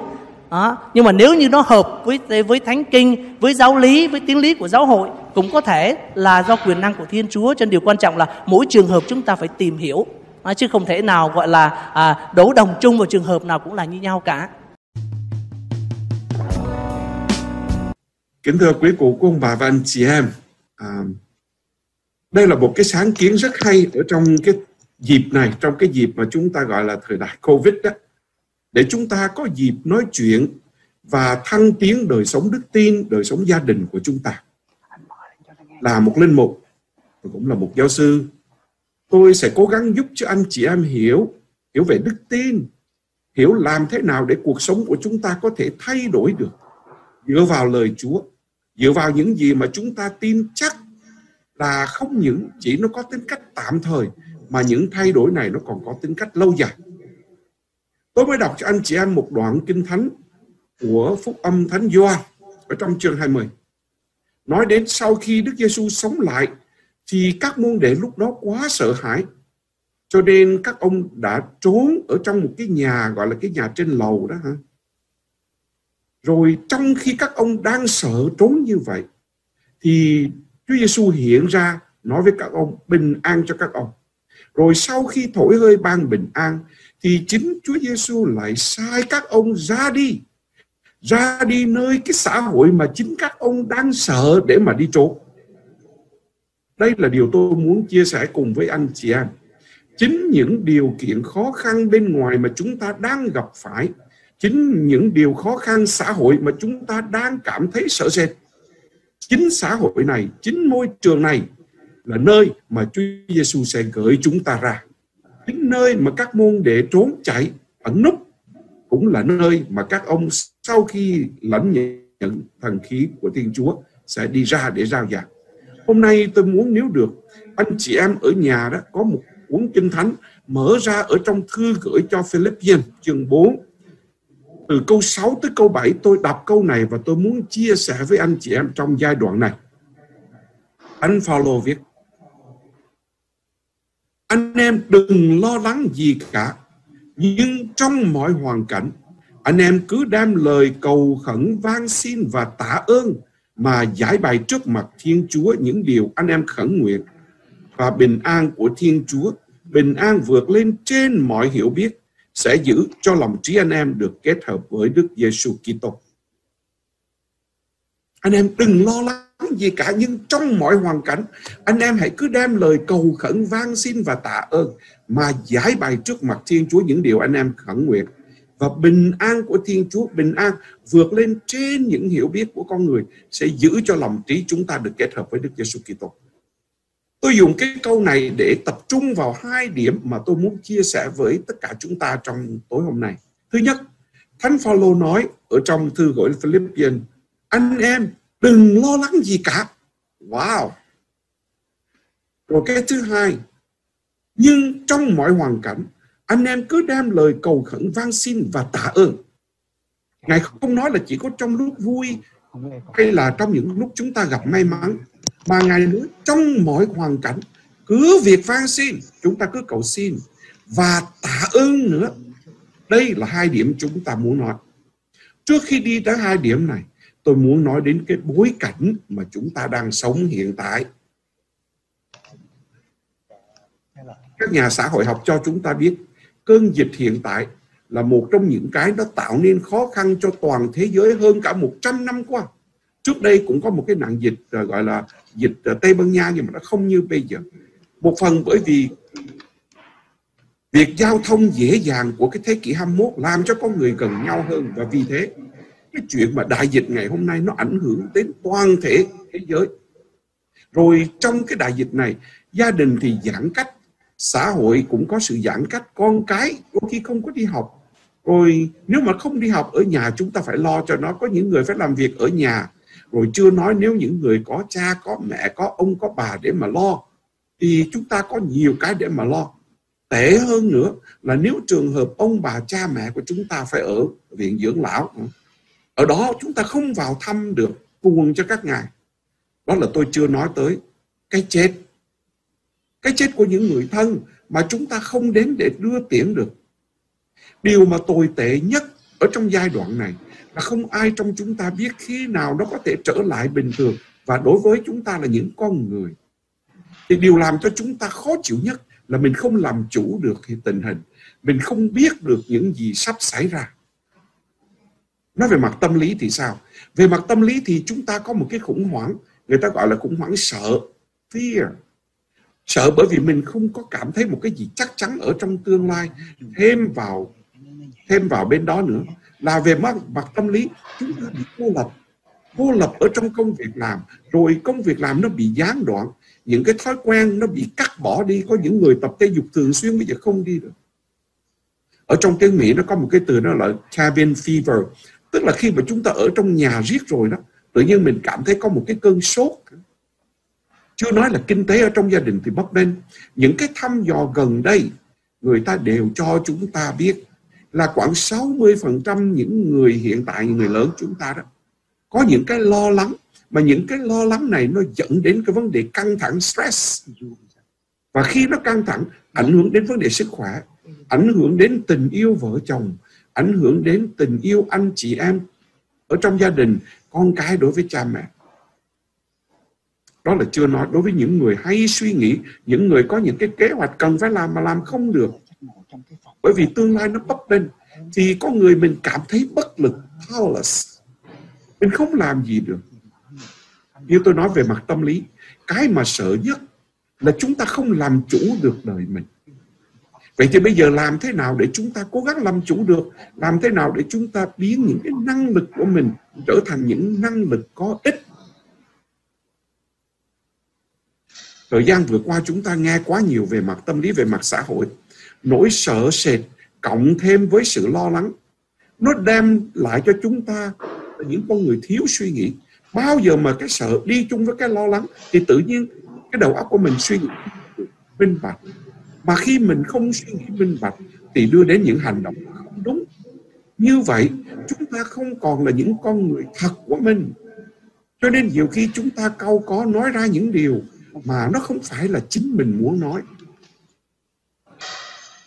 đó. nhưng mà nếu như nó hợp với với thánh kinh với giáo lý với tiếng lý của giáo hội cũng có thể là do quyền năng của thiên chúa. Cho nên điều quan trọng là mỗi trường hợp chúng ta phải tìm hiểu. À, chứ không thể nào gọi là à, đấu đồng chung vào trường hợp nào cũng là như nhau cả. Kính thưa quý cụ cô ông bà và anh chị em à, đây là một cái sáng kiến rất hay ở trong cái dịp này trong cái dịp mà chúng ta gọi là thời đại covid đó để chúng ta có dịp nói chuyện và thăng tiến đời sống đức tin, đời sống gia đình của chúng ta. Là một linh mục, và cũng là một giáo sư, tôi sẽ cố gắng giúp cho anh chị em hiểu, hiểu về đức tin, hiểu làm thế nào để cuộc sống của chúng ta có thể thay đổi được dựa vào lời Chúa dựa vào những gì mà chúng ta tin chắc là không những chỉ nó có tính cách tạm thời mà những thay đổi này nó còn có tính cách lâu dài. Tôi mới đọc cho anh chị em một đoạn kinh thánh của Phúc âm Thánh Gioan ở trong chương 20. Nói đến sau khi Đức Giêsu sống lại, thì các môn đệ lúc đó quá sợ hãi, cho nên các ông đã trốn ở trong một cái nhà, gọi là cái nhà trên lầu đó hả rồi trong khi các ông đang sợ trốn như vậy, thì Chúa Giêsu hiện ra nói với các ông, bình an cho các ông. Rồi sau khi thổi hơi ban bình an thì chính Chúa Giêsu lại sai các ông ra đi. Ra đi nơi cái xã hội mà chính các ông đang sợ để mà đi trốn. Đây là điều tôi muốn chia sẻ cùng với anh chị em. Chính những điều kiện khó khăn bên ngoài mà chúng ta đang gặp phải, chính những điều khó khăn xã hội mà chúng ta đang cảm thấy sợ sệt chính xã hội này, chính môi trường này là nơi mà Chúa Giêsu sẽ gửi chúng ta ra chính nơi mà các môn đệ trốn chạy ẩn núp cũng là nơi mà các ông sau khi lãnh nhận thần khí của Thiên Chúa sẽ đi ra để giao giảng. Hôm nay tôi muốn nếu được, anh chị em ở nhà đó có một cuốn kinh thánh mở ra ở trong thư gửi cho Philippians chương 4 từ câu 6 tới câu 7 tôi đọc câu này và tôi muốn chia sẻ với anh chị em trong giai đoạn này. Anh Paulo viết anh em đừng lo lắng gì cả, Nhưng trong mọi hoàn cảnh, Anh em cứ đem lời cầu khẩn van xin và tạ ơn Mà giải bày trước mặt Thiên Chúa những điều anh em khẩn nguyện Và bình an của Thiên Chúa, Bình an vượt lên trên mọi hiểu biết, sẽ giữ cho lòng trí anh em được kết hợp với Đức Giêsu Kitô. Anh em đừng lo lắng gì cả nhưng trong mọi hoàn cảnh anh em hãy cứ đem lời cầu khẩn van xin và tạ ơn mà giải bày trước mặt Thiên Chúa những điều anh em khẩn nguyện và bình an của Thiên Chúa bình an vượt lên trên những hiểu biết của con người sẽ giữ cho lòng trí chúng ta được kết hợp với Đức Giêsu Kitô. Tôi dùng cái câu này để tập trung vào hai điểm mà tôi muốn chia sẻ với tất cả chúng ta trong tối hôm nay. Thứ nhất, Thánh Phaolô nói ở trong thư gửi Philippians, anh em đừng lo lắng gì cả. Wow! Rồi cái thứ hai, nhưng trong mọi hoàn cảnh, anh em cứ đem lời cầu khẩn van xin và tạ ơn. Ngài không nói là chỉ có trong lúc vui hay là trong những lúc chúng ta gặp may mắn mà Ngài nói trong mọi hoàn cảnh cứ việc van xin chúng ta cứ cầu xin và tạ ơn nữa đây là hai điểm chúng ta muốn nói trước khi đi tới hai điểm này tôi muốn nói đến cái bối cảnh mà chúng ta đang sống hiện tại. Các nhà xã hội học cho chúng ta biết, cơn dịch hiện tại là một trong những cái nó tạo nên khó khăn cho toàn thế giới hơn cả 100 năm qua. Trước đây cũng có một cái nạn dịch à, gọi là dịch à, Tây Ban Nha nhưng mà nó không như bây giờ. Một phần bởi vì việc giao thông dễ dàng của cái thế kỷ 21 làm cho con người gần nhau hơn và vì thế cái chuyện mà đại dịch ngày hôm nay nó ảnh hưởng đến toàn thể thế giới. Rồi trong cái đại dịch này, gia đình thì giãn cách, xã hội cũng có sự giãn cách, con cái đôi khi không có đi học. Rồi nếu mà không đi học ở nhà, chúng ta phải lo cho nó, có những người phải làm việc ở nhà. Rồi chưa nói nếu những người có cha, có mẹ, có ông, có bà để mà lo, thì chúng ta có nhiều cái để mà lo. Tệ hơn nữa là nếu trường hợp ông bà, cha mẹ của chúng ta phải ở viện dưỡng lão ừ, ở đó chúng ta không vào thăm được buồn cho các ngài. Đó là tôi chưa nói tới cái chết. Cái chết của những người thân mà chúng ta không đến để đưa tiễn được. Điều mà tồi tệ nhất ở trong giai đoạn này là không ai trong chúng ta biết khi nào nó có thể trở lại bình thường. Và đối với chúng ta là những con người. Thì điều làm cho chúng ta khó chịu nhất là mình không làm chủ được tình hình. Mình không biết được những gì sắp xảy ra nói về mặt tâm lý thì sao? Về mặt tâm lý thì chúng ta có một cái khủng hoảng người ta gọi là khủng hoảng sợ fear. Sợ bởi vì mình không có cảm thấy một cái gì chắc chắn ở trong tương lai thêm vào thêm vào bên đó nữa. Là về mặt, mặt tâm lý chúng ta bị cô lập. Cô lập ở trong công việc làm rồi công việc làm nó bị gián đoạn. Những cái thói quen nó bị cắt bỏ đi. Có những người tập thể dục thường xuyên bây giờ không đi được. Ở trong tiếng Mỹ nó có một cái từ nó là cabin fever tức là khi mà chúng ta ở trong nhà riết rồi đó, tự nhiên mình cảm thấy có một cái cơn sốt. Chưa nói là kinh tế ở trong gia đình thì bấp bênh. Những cái thăm dò gần đây, người ta đều cho chúng ta biết là khoảng 60% những người hiện tại, những người lớn chúng ta đó, có những cái lo lắng. Mà những cái lo lắng này nó dẫn đến cái vấn đề căng thẳng stress. Và khi nó căng thẳng, ảnh hưởng đến vấn đề sức khỏe, ảnh hưởng đến tình yêu vợ chồng ảnh hưởng đến tình yêu anh chị em ở trong gia đình, con cái đối với cha mẹ. Đó là chưa nói đối với những người hay suy nghĩ, những người có những cái kế hoạch cần phải làm mà làm không được. Bởi vì tương lai nó bấp bênh, thì có người mình cảm thấy bất lực, powerless. Mình không làm gì được. Như tôi nói về mặt tâm lý, cái mà sợ nhất là chúng ta không làm chủ được đời mình vậy thì bây giờ làm thế nào để chúng ta cố gắng làm chủ được? Làm thế nào để chúng ta biến những cái năng lực của mình trở thành những năng lực có ích? Thời gian vừa qua chúng ta nghe quá nhiều về mặt tâm lý, về mặt xã hội. Nỗi sợ sệt cộng thêm với sự lo lắng. Nó đem lại cho chúng ta những con người thiếu suy nghĩ. Bao giờ mà cái sợ đi chung với cái lo lắng thì tự nhiên cái đầu óc của mình suy nghĩ minh bạch mà khi mình không suy nghĩ minh bạch thì đưa đến những hành động không đúng. Như vậy chúng ta không còn là những con người thật của mình. Cho nên nhiều khi chúng ta câu có nói ra những điều mà nó không phải là chính mình muốn nói.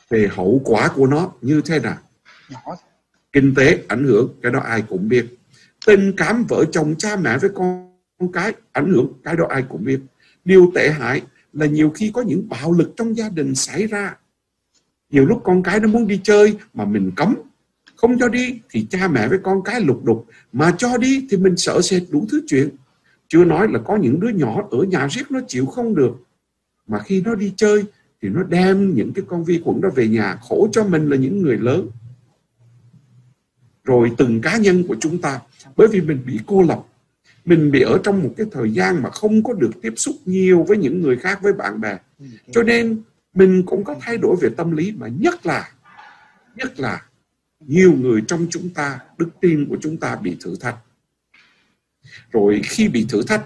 Về hậu quả của nó như thế nào? Kinh tế ảnh hưởng cái đó ai cũng biết. Tình cảm vợ chồng cha mẹ với con, con cái ảnh hưởng cái đó ai cũng biết. Điều tệ hại là nhiều khi có những bạo lực trong gia đình xảy ra. Nhiều lúc con cái nó muốn đi chơi mà mình cấm, không cho đi thì cha mẹ với con cái lục đục, mà cho đi thì mình sợ sệt đủ thứ chuyện. Chưa nói là có những đứa nhỏ ở nhà riết nó chịu không được, mà khi nó đi chơi thì nó đem những cái con vi khuẩn đó về nhà, khổ cho mình là những người lớn. Rồi từng cá nhân của chúng ta, bởi vì mình bị cô lập mình bị ở trong một cái thời gian mà không có được tiếp xúc nhiều với những người khác với bạn bè. Cho nên mình cũng có thay đổi về tâm lý mà nhất là nhất là nhiều người trong chúng ta đức tin của chúng ta bị thử thách. Rồi khi bị thử thách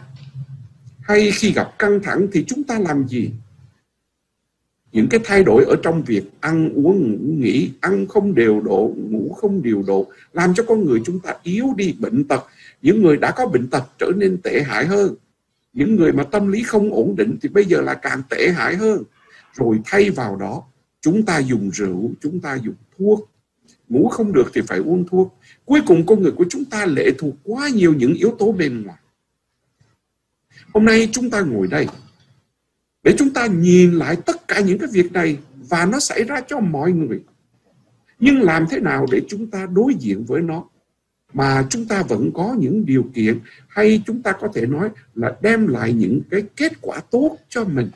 hay khi gặp căng thẳng thì chúng ta làm gì? Những cái thay đổi ở trong việc ăn uống ngủ nghỉ ăn không đều độ ngủ không điều độ làm cho con người chúng ta yếu đi bệnh tật những người đã có bệnh tật trở nên tệ hại hơn. Những người mà tâm lý không ổn định thì bây giờ là càng tệ hại hơn. Rồi thay vào đó, chúng ta dùng rượu, chúng ta dùng thuốc. Ngủ không được thì phải uống thuốc. Cuối cùng con người của chúng ta lệ thuộc quá nhiều những yếu tố bên ngoài. Hôm nay chúng ta ngồi đây để chúng ta nhìn lại tất cả những cái việc này và nó xảy ra cho mọi người. Nhưng làm thế nào để chúng ta đối diện với nó? Mà chúng ta vẫn có những điều kiện hay chúng ta có thể nói là đem lại những cái kết quả tốt cho mình.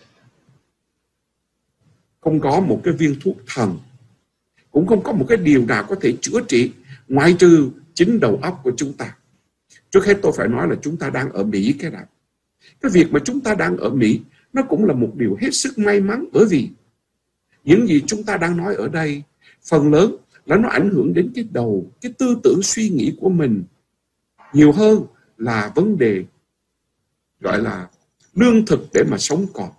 Không có một cái viên thuốc thần, cũng không có một cái điều nào có thể chữa trị, ngoại trừ chính đầu óc của chúng ta. Trước hết tôi phải nói là chúng ta đang ở mỹ cái nào. Cái việc mà chúng ta đang ở mỹ, nó cũng là một điều hết sức may mắn bởi vì những gì chúng ta đang nói ở đây, phần lớn là nó ảnh hưởng đến cái đầu, cái tư tưởng suy nghĩ của mình nhiều hơn là vấn đề gọi là lương thực để mà sống còn.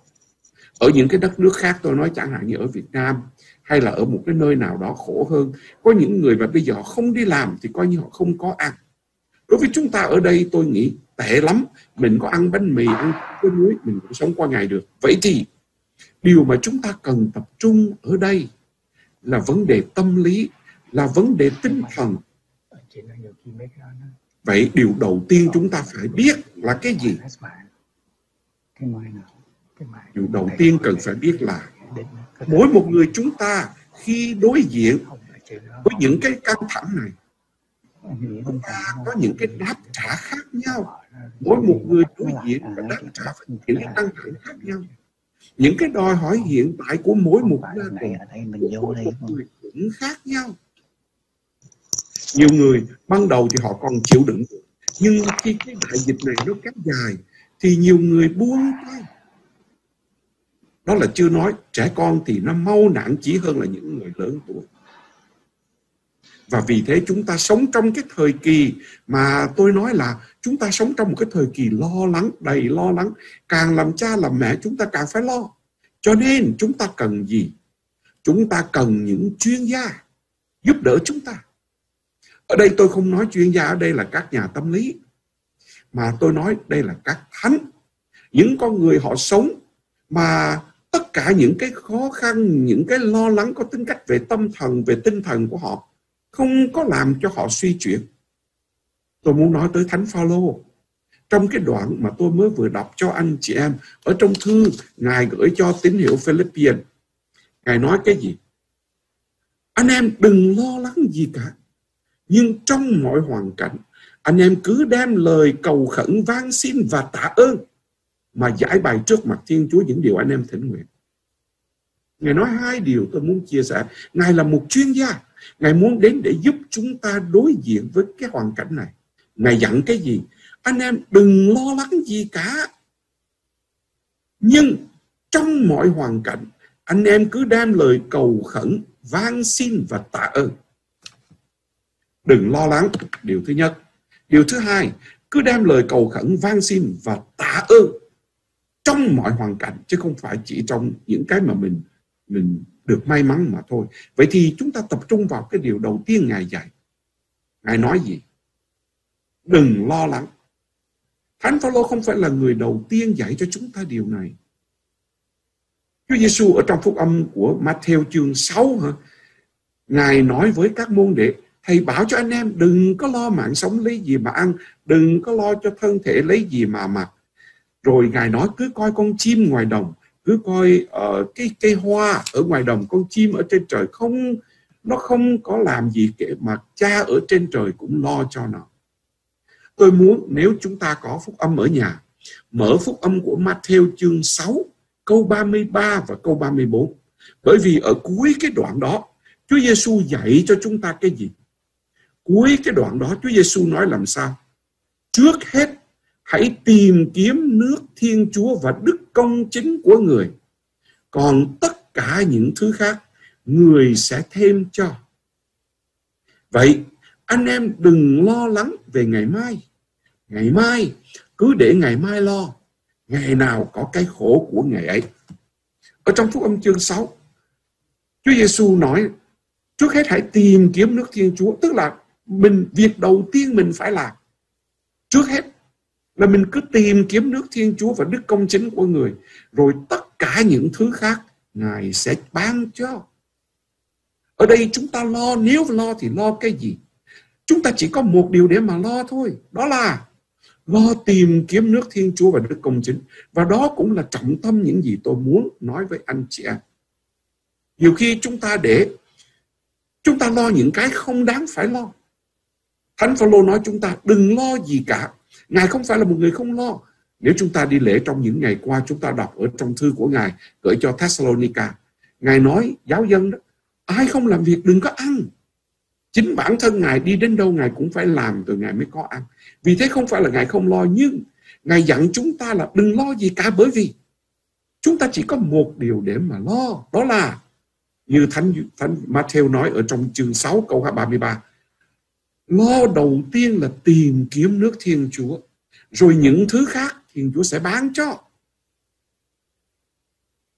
Ở những cái đất nước khác, tôi nói chẳng hạn như ở Việt Nam hay là ở một cái nơi nào đó khổ hơn, có những người mà bây giờ họ không đi làm thì coi như họ không có ăn. Đối với chúng ta ở đây, tôi nghĩ tệ lắm. Mình có ăn bánh mì, ăn cái muối, mình cũng sống qua ngày được. Vậy thì điều mà chúng ta cần tập trung ở đây là vấn đề tâm lý là vấn đề tinh thần. Vậy điều đầu tiên chúng ta phải biết là cái gì? Điều đầu tiên cần phải biết là mỗi một người chúng ta khi đối diện với những cái căng thẳng này, chúng ta có những cái đáp trả khác nhau. Mỗi một người đối diện và đáp trả với những cái căng thẳng khác nhau. Những cái đòi hỏi hiện tại của mỗi một gia đình, của mỗi một người cũng khác nhau nhiều người ban đầu thì họ còn chịu đựng nhưng khi cái đại dịch này nó kéo dài thì nhiều người buông tay. Đó là chưa nói trẻ con thì nó mau nản chí hơn là những người lớn tuổi. Và vì thế chúng ta sống trong cái thời kỳ mà tôi nói là chúng ta sống trong một cái thời kỳ lo lắng, đầy lo lắng. Càng làm cha làm mẹ chúng ta càng phải lo. Cho nên chúng ta cần gì? Chúng ta cần những chuyên gia giúp đỡ chúng ta ở đây tôi không nói chuyên gia, ở đây là các nhà tâm lý. Mà tôi nói đây là các thánh. Những con người họ sống mà tất cả những cái khó khăn, những cái lo lắng có tính cách về tâm thần, về tinh thần của họ không có làm cho họ suy chuyển. Tôi muốn nói tới thánh phaolô. Trong cái đoạn mà tôi mới vừa đọc cho anh chị em, ở trong thư ngài gửi cho tín hiệu Philippines ngài nói cái gì? Anh em đừng lo lắng gì cả nhưng trong mọi hoàn cảnh anh em cứ đem lời cầu khẩn van xin và tạ ơn mà giải bày trước mặt Thiên Chúa những điều anh em thỉnh nguyện. Ngài nói hai điều tôi muốn chia sẻ. Ngài là một chuyên gia. Ngài muốn đến để giúp chúng ta đối diện với cái hoàn cảnh này. Ngài dặn cái gì? Anh em đừng lo lắng gì cả. Nhưng trong mọi hoàn cảnh, anh em cứ đem lời cầu khẩn, van xin và tạ ơn. Đừng lo lắng, điều thứ nhất. Điều thứ hai, cứ đem lời cầu khẩn, van xin và tạ ơn trong mọi hoàn cảnh chứ không phải chỉ trong những cái mà mình mình được may mắn mà thôi. Vậy thì chúng ta tập trung vào cái điều đầu tiên Ngài dạy. Ngài nói gì? Đừng lo lắng. Thánh Phaolô không phải là người đầu tiên dạy cho chúng ta điều này. Chúa Giêsu ở trong phúc âm của Matthew chương 6 hả? Ngài nói với các môn đệ, thầy bảo cho anh em đừng có lo mạng sống lấy gì mà ăn, đừng có lo cho thân thể lấy gì mà mặc. Rồi Ngài nói cứ coi con chim ngoài đồng, cứ coi uh, cái cây hoa ở ngoài đồng, con chim ở trên trời không nó không có làm gì kể mà cha ở trên trời cũng lo cho nó. Tôi muốn nếu chúng ta có phúc âm ở nhà, mở phúc âm của Matthew chương 6, câu 33 và câu 34. Bởi vì ở cuối cái đoạn đó, Chúa Giêsu dạy cho chúng ta cái gì? Cuối cái đoạn đó Chúa Giêsu nói làm sao? Trước hết hãy tìm kiếm nước Thiên Chúa và đức công chính của người. Còn tất cả những thứ khác, người sẽ thêm cho. Vậy, anh em đừng lo lắng về ngày mai. Ngày mai, cứ để ngày mai lo. Ngày nào có cái khổ của ngày ấy. Ở trong phúc âm chương 6, Chúa Giêsu nói, trước hết hãy tìm kiếm nước Thiên Chúa. Tức là mình việc đầu tiên mình phải làm. Trước hết là mình cứ tìm kiếm nước Thiên Chúa và đức công chính của người. Rồi tất cả những thứ khác Ngài sẽ ban cho. Ở đây chúng ta lo, nếu lo thì lo cái gì? Chúng ta chỉ có một điều để mà lo thôi. Đó là lo tìm kiếm nước Thiên Chúa và đức công chính. Và đó cũng là trọng tâm những gì tôi muốn nói với anh chị em. Nhiều khi chúng ta để chúng ta lo những cái không đáng phải lo. Thánh Phaolô nói chúng ta đừng lo gì cả Ngài không phải là một người không lo. Nếu chúng ta đi lễ trong những ngày qua, chúng ta đọc ở trong thư của Ngài gửi cho Thessalonica. Ngài nói, giáo dân đó, ai không làm việc đừng có ăn. Chính bản thân Ngài đi đến đâu Ngài cũng phải làm rồi Ngài mới có ăn. Vì thế không phải là Ngài không lo, nhưng Ngài dặn chúng ta là đừng lo gì cả bởi vì chúng ta chỉ có một điều để mà lo. Đó là như Thánh, Thánh Matthew nói ở trong chương 6 câu 33 Lo đầu tiên là tìm kiếm nước Thiên Chúa. Rồi những thứ khác Thiên Chúa sẽ bán cho.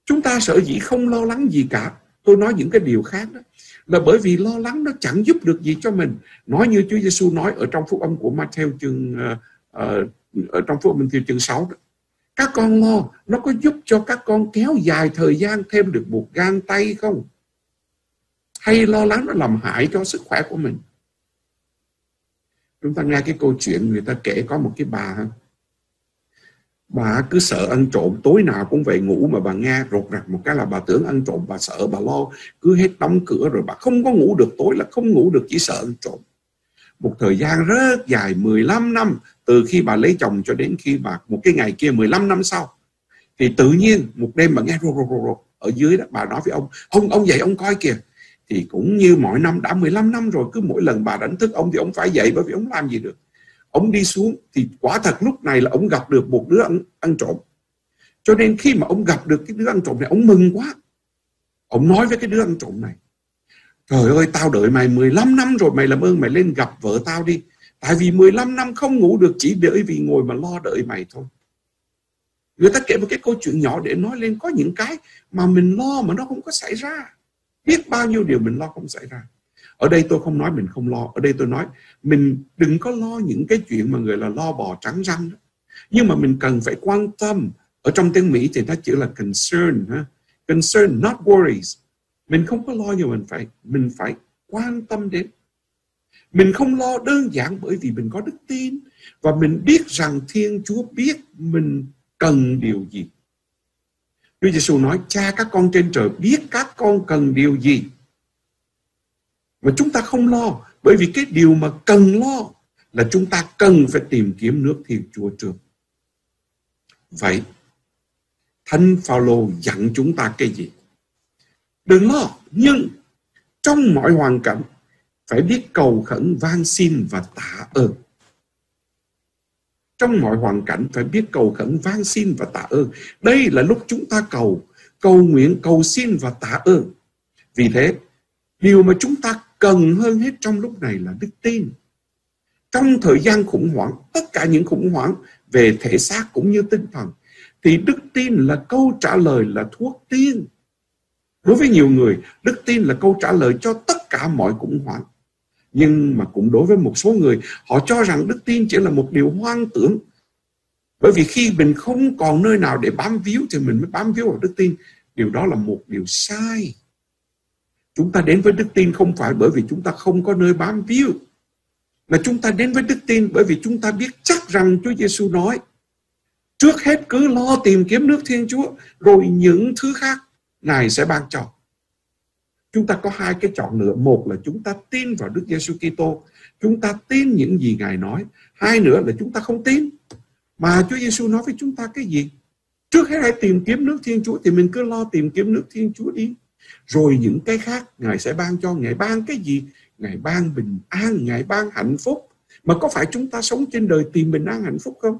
Chúng ta sợ dĩ không lo lắng gì cả. Tôi nói những cái điều khác đó. Là bởi vì lo lắng nó chẳng giúp được gì cho mình. Nói như Chúa Giêsu nói ở trong phúc âm của Matthew chương uh, uh, ở trong phúc âm Matthew chương 6 đó. Các con lo, nó có giúp cho các con kéo dài thời gian thêm được một gan tay không? Hay lo lắng nó làm hại cho sức khỏe của mình? Chúng ta nghe cái câu chuyện người ta kể có một cái bà bà cứ sợ ăn trộm, tối nào cũng về ngủ mà bà nghe rột rạc một cái là bà tưởng ăn trộm, bà sợ, bà lo, cứ hết đóng cửa rồi bà không có ngủ được, tối là không ngủ được, chỉ sợ ăn trộm. Một thời gian rất dài 15 năm, từ khi bà lấy chồng cho đến khi bà, một cái ngày kia 15 năm sau, thì tự nhiên một đêm bà nghe rột rột rột, ở dưới đó bà nói với ông ông ông dậy, ông coi kìa thì cũng như mọi năm đã 15 năm rồi cứ mỗi lần bà đánh thức ông thì ông phải dậy bởi vì ông làm gì được. Ông đi xuống thì quả thật lúc này là ông gặp được một đứa ăn, ăn trộm. Cho nên khi mà ông gặp được cái đứa ăn trộm này ông mừng quá. Ông nói với cái đứa ăn trộm này Trời ơi tao đợi mày 15 năm rồi mày làm ơn mày lên gặp vợ tao đi. Tại vì 15 năm không ngủ được chỉ đợi vì ngồi mà lo đợi mày thôi. Người ta kể một cái câu chuyện nhỏ để nói lên có những cái mà mình lo mà nó không có xảy ra. Biết bao nhiêu điều mình lo không xảy ra Ở đây tôi không nói mình không lo Ở đây tôi nói mình đừng có lo những cái chuyện mà người là lo bò trắng răng đó. Nhưng mà mình cần phải quan tâm Ở trong tiếng Mỹ thì nó chữ là concern ha? Concern, not worries mình không có lo nhưng mình phải mình phải quan tâm đến mình không lo đơn giản bởi vì mình có đức tin và mình biết rằng Thiên Chúa biết mình cần điều gì. Chúa Giêsu nói cha các con trên trời biết các con cần điều gì. Mà chúng ta không lo bởi vì cái điều mà cần lo là chúng ta cần phải tìm kiếm nước Thiên Chúa trước. Vậy Thánh Phaolô dặn chúng ta cái gì? Đừng lo, nhưng trong mọi hoàn cảnh phải biết cầu khẩn van xin và tạ ơn. Trong mọi hoàn cảnh phải biết cầu khẩn van xin và tạ ơn. Đây là lúc chúng ta cầu, cầu nguyện, cầu xin và tạ ơn. Vì thế, điều mà chúng ta cần hơn hết trong lúc này là đức tin. Trong thời gian khủng hoảng, tất cả những khủng hoảng về thể xác cũng như tinh thần, thì đức tin là câu trả lời là thuốc tiên Đối với nhiều người, đức tin là câu trả lời cho tất cả mọi khủng hoảng. Nhưng mà cũng đối với một số người, họ cho rằng đức tin chỉ là một điều hoang tưởng. Bởi vì khi mình không còn nơi nào để bám víu thì mình mới bám víu vào đức tin. Điều đó là một điều sai. Chúng ta đến với đức tin không phải bởi vì chúng ta không có nơi bám víu. Mà chúng ta đến với đức tin bởi vì chúng ta biết chắc rằng Chúa Giêsu nói Trước hết cứ lo tìm kiếm nước Thiên Chúa Rồi những thứ khác Ngài sẽ ban cho. Chúng ta có hai cái chọn lựa. Một là chúng ta tin vào Đức Giêsu Kitô, chúng ta tin những gì Ngài nói. Hai nữa là chúng ta không tin. Mà Chúa Giêsu nói với chúng ta cái gì? Trước hết hãy tìm kiếm nước Thiên Chúa thì mình cứ lo tìm kiếm nước Thiên Chúa đi. Rồi những cái khác Ngài sẽ ban cho. Ngài ban cái gì? Ngài ban bình an, Ngài ban hạnh phúc. Mà có phải chúng ta sống trên đời tìm bình an hạnh phúc không?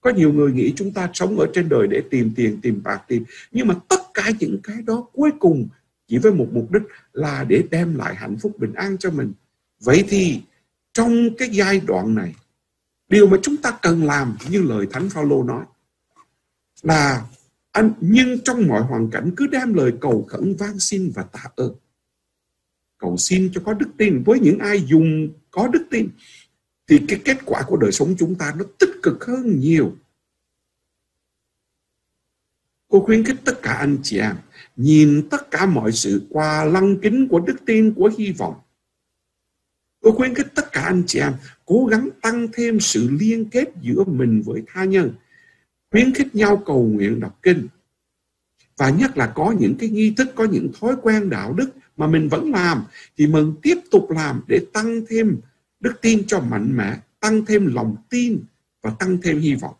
Có nhiều người nghĩ chúng ta sống ở trên đời để tìm tiền, tìm bạc, tìm. Nhưng mà tất cả những cái đó cuối cùng chỉ với một mục đích là để đem lại hạnh phúc bình an cho mình. Vậy thì trong cái giai đoạn này, điều mà chúng ta cần làm như lời Thánh Phaolô nói là anh nhưng trong mọi hoàn cảnh cứ đem lời cầu khẩn van xin và tạ ơn. Cầu xin cho có đức tin với những ai dùng có đức tin thì cái kết quả của đời sống chúng ta nó tích cực hơn nhiều. Cô khuyến khích tất cả anh chị em nhìn tất cả mọi sự qua lăng kính của đức tin của hy vọng. Tôi khuyến khích tất cả anh chị em cố gắng tăng thêm sự liên kết giữa mình với tha nhân, khuyến khích nhau cầu nguyện đọc kinh. Và nhất là có những cái nghi thức, có những thói quen đạo đức mà mình vẫn làm thì mình tiếp tục làm để tăng thêm đức tin cho mạnh mẽ, tăng thêm lòng tin và tăng thêm hy vọng.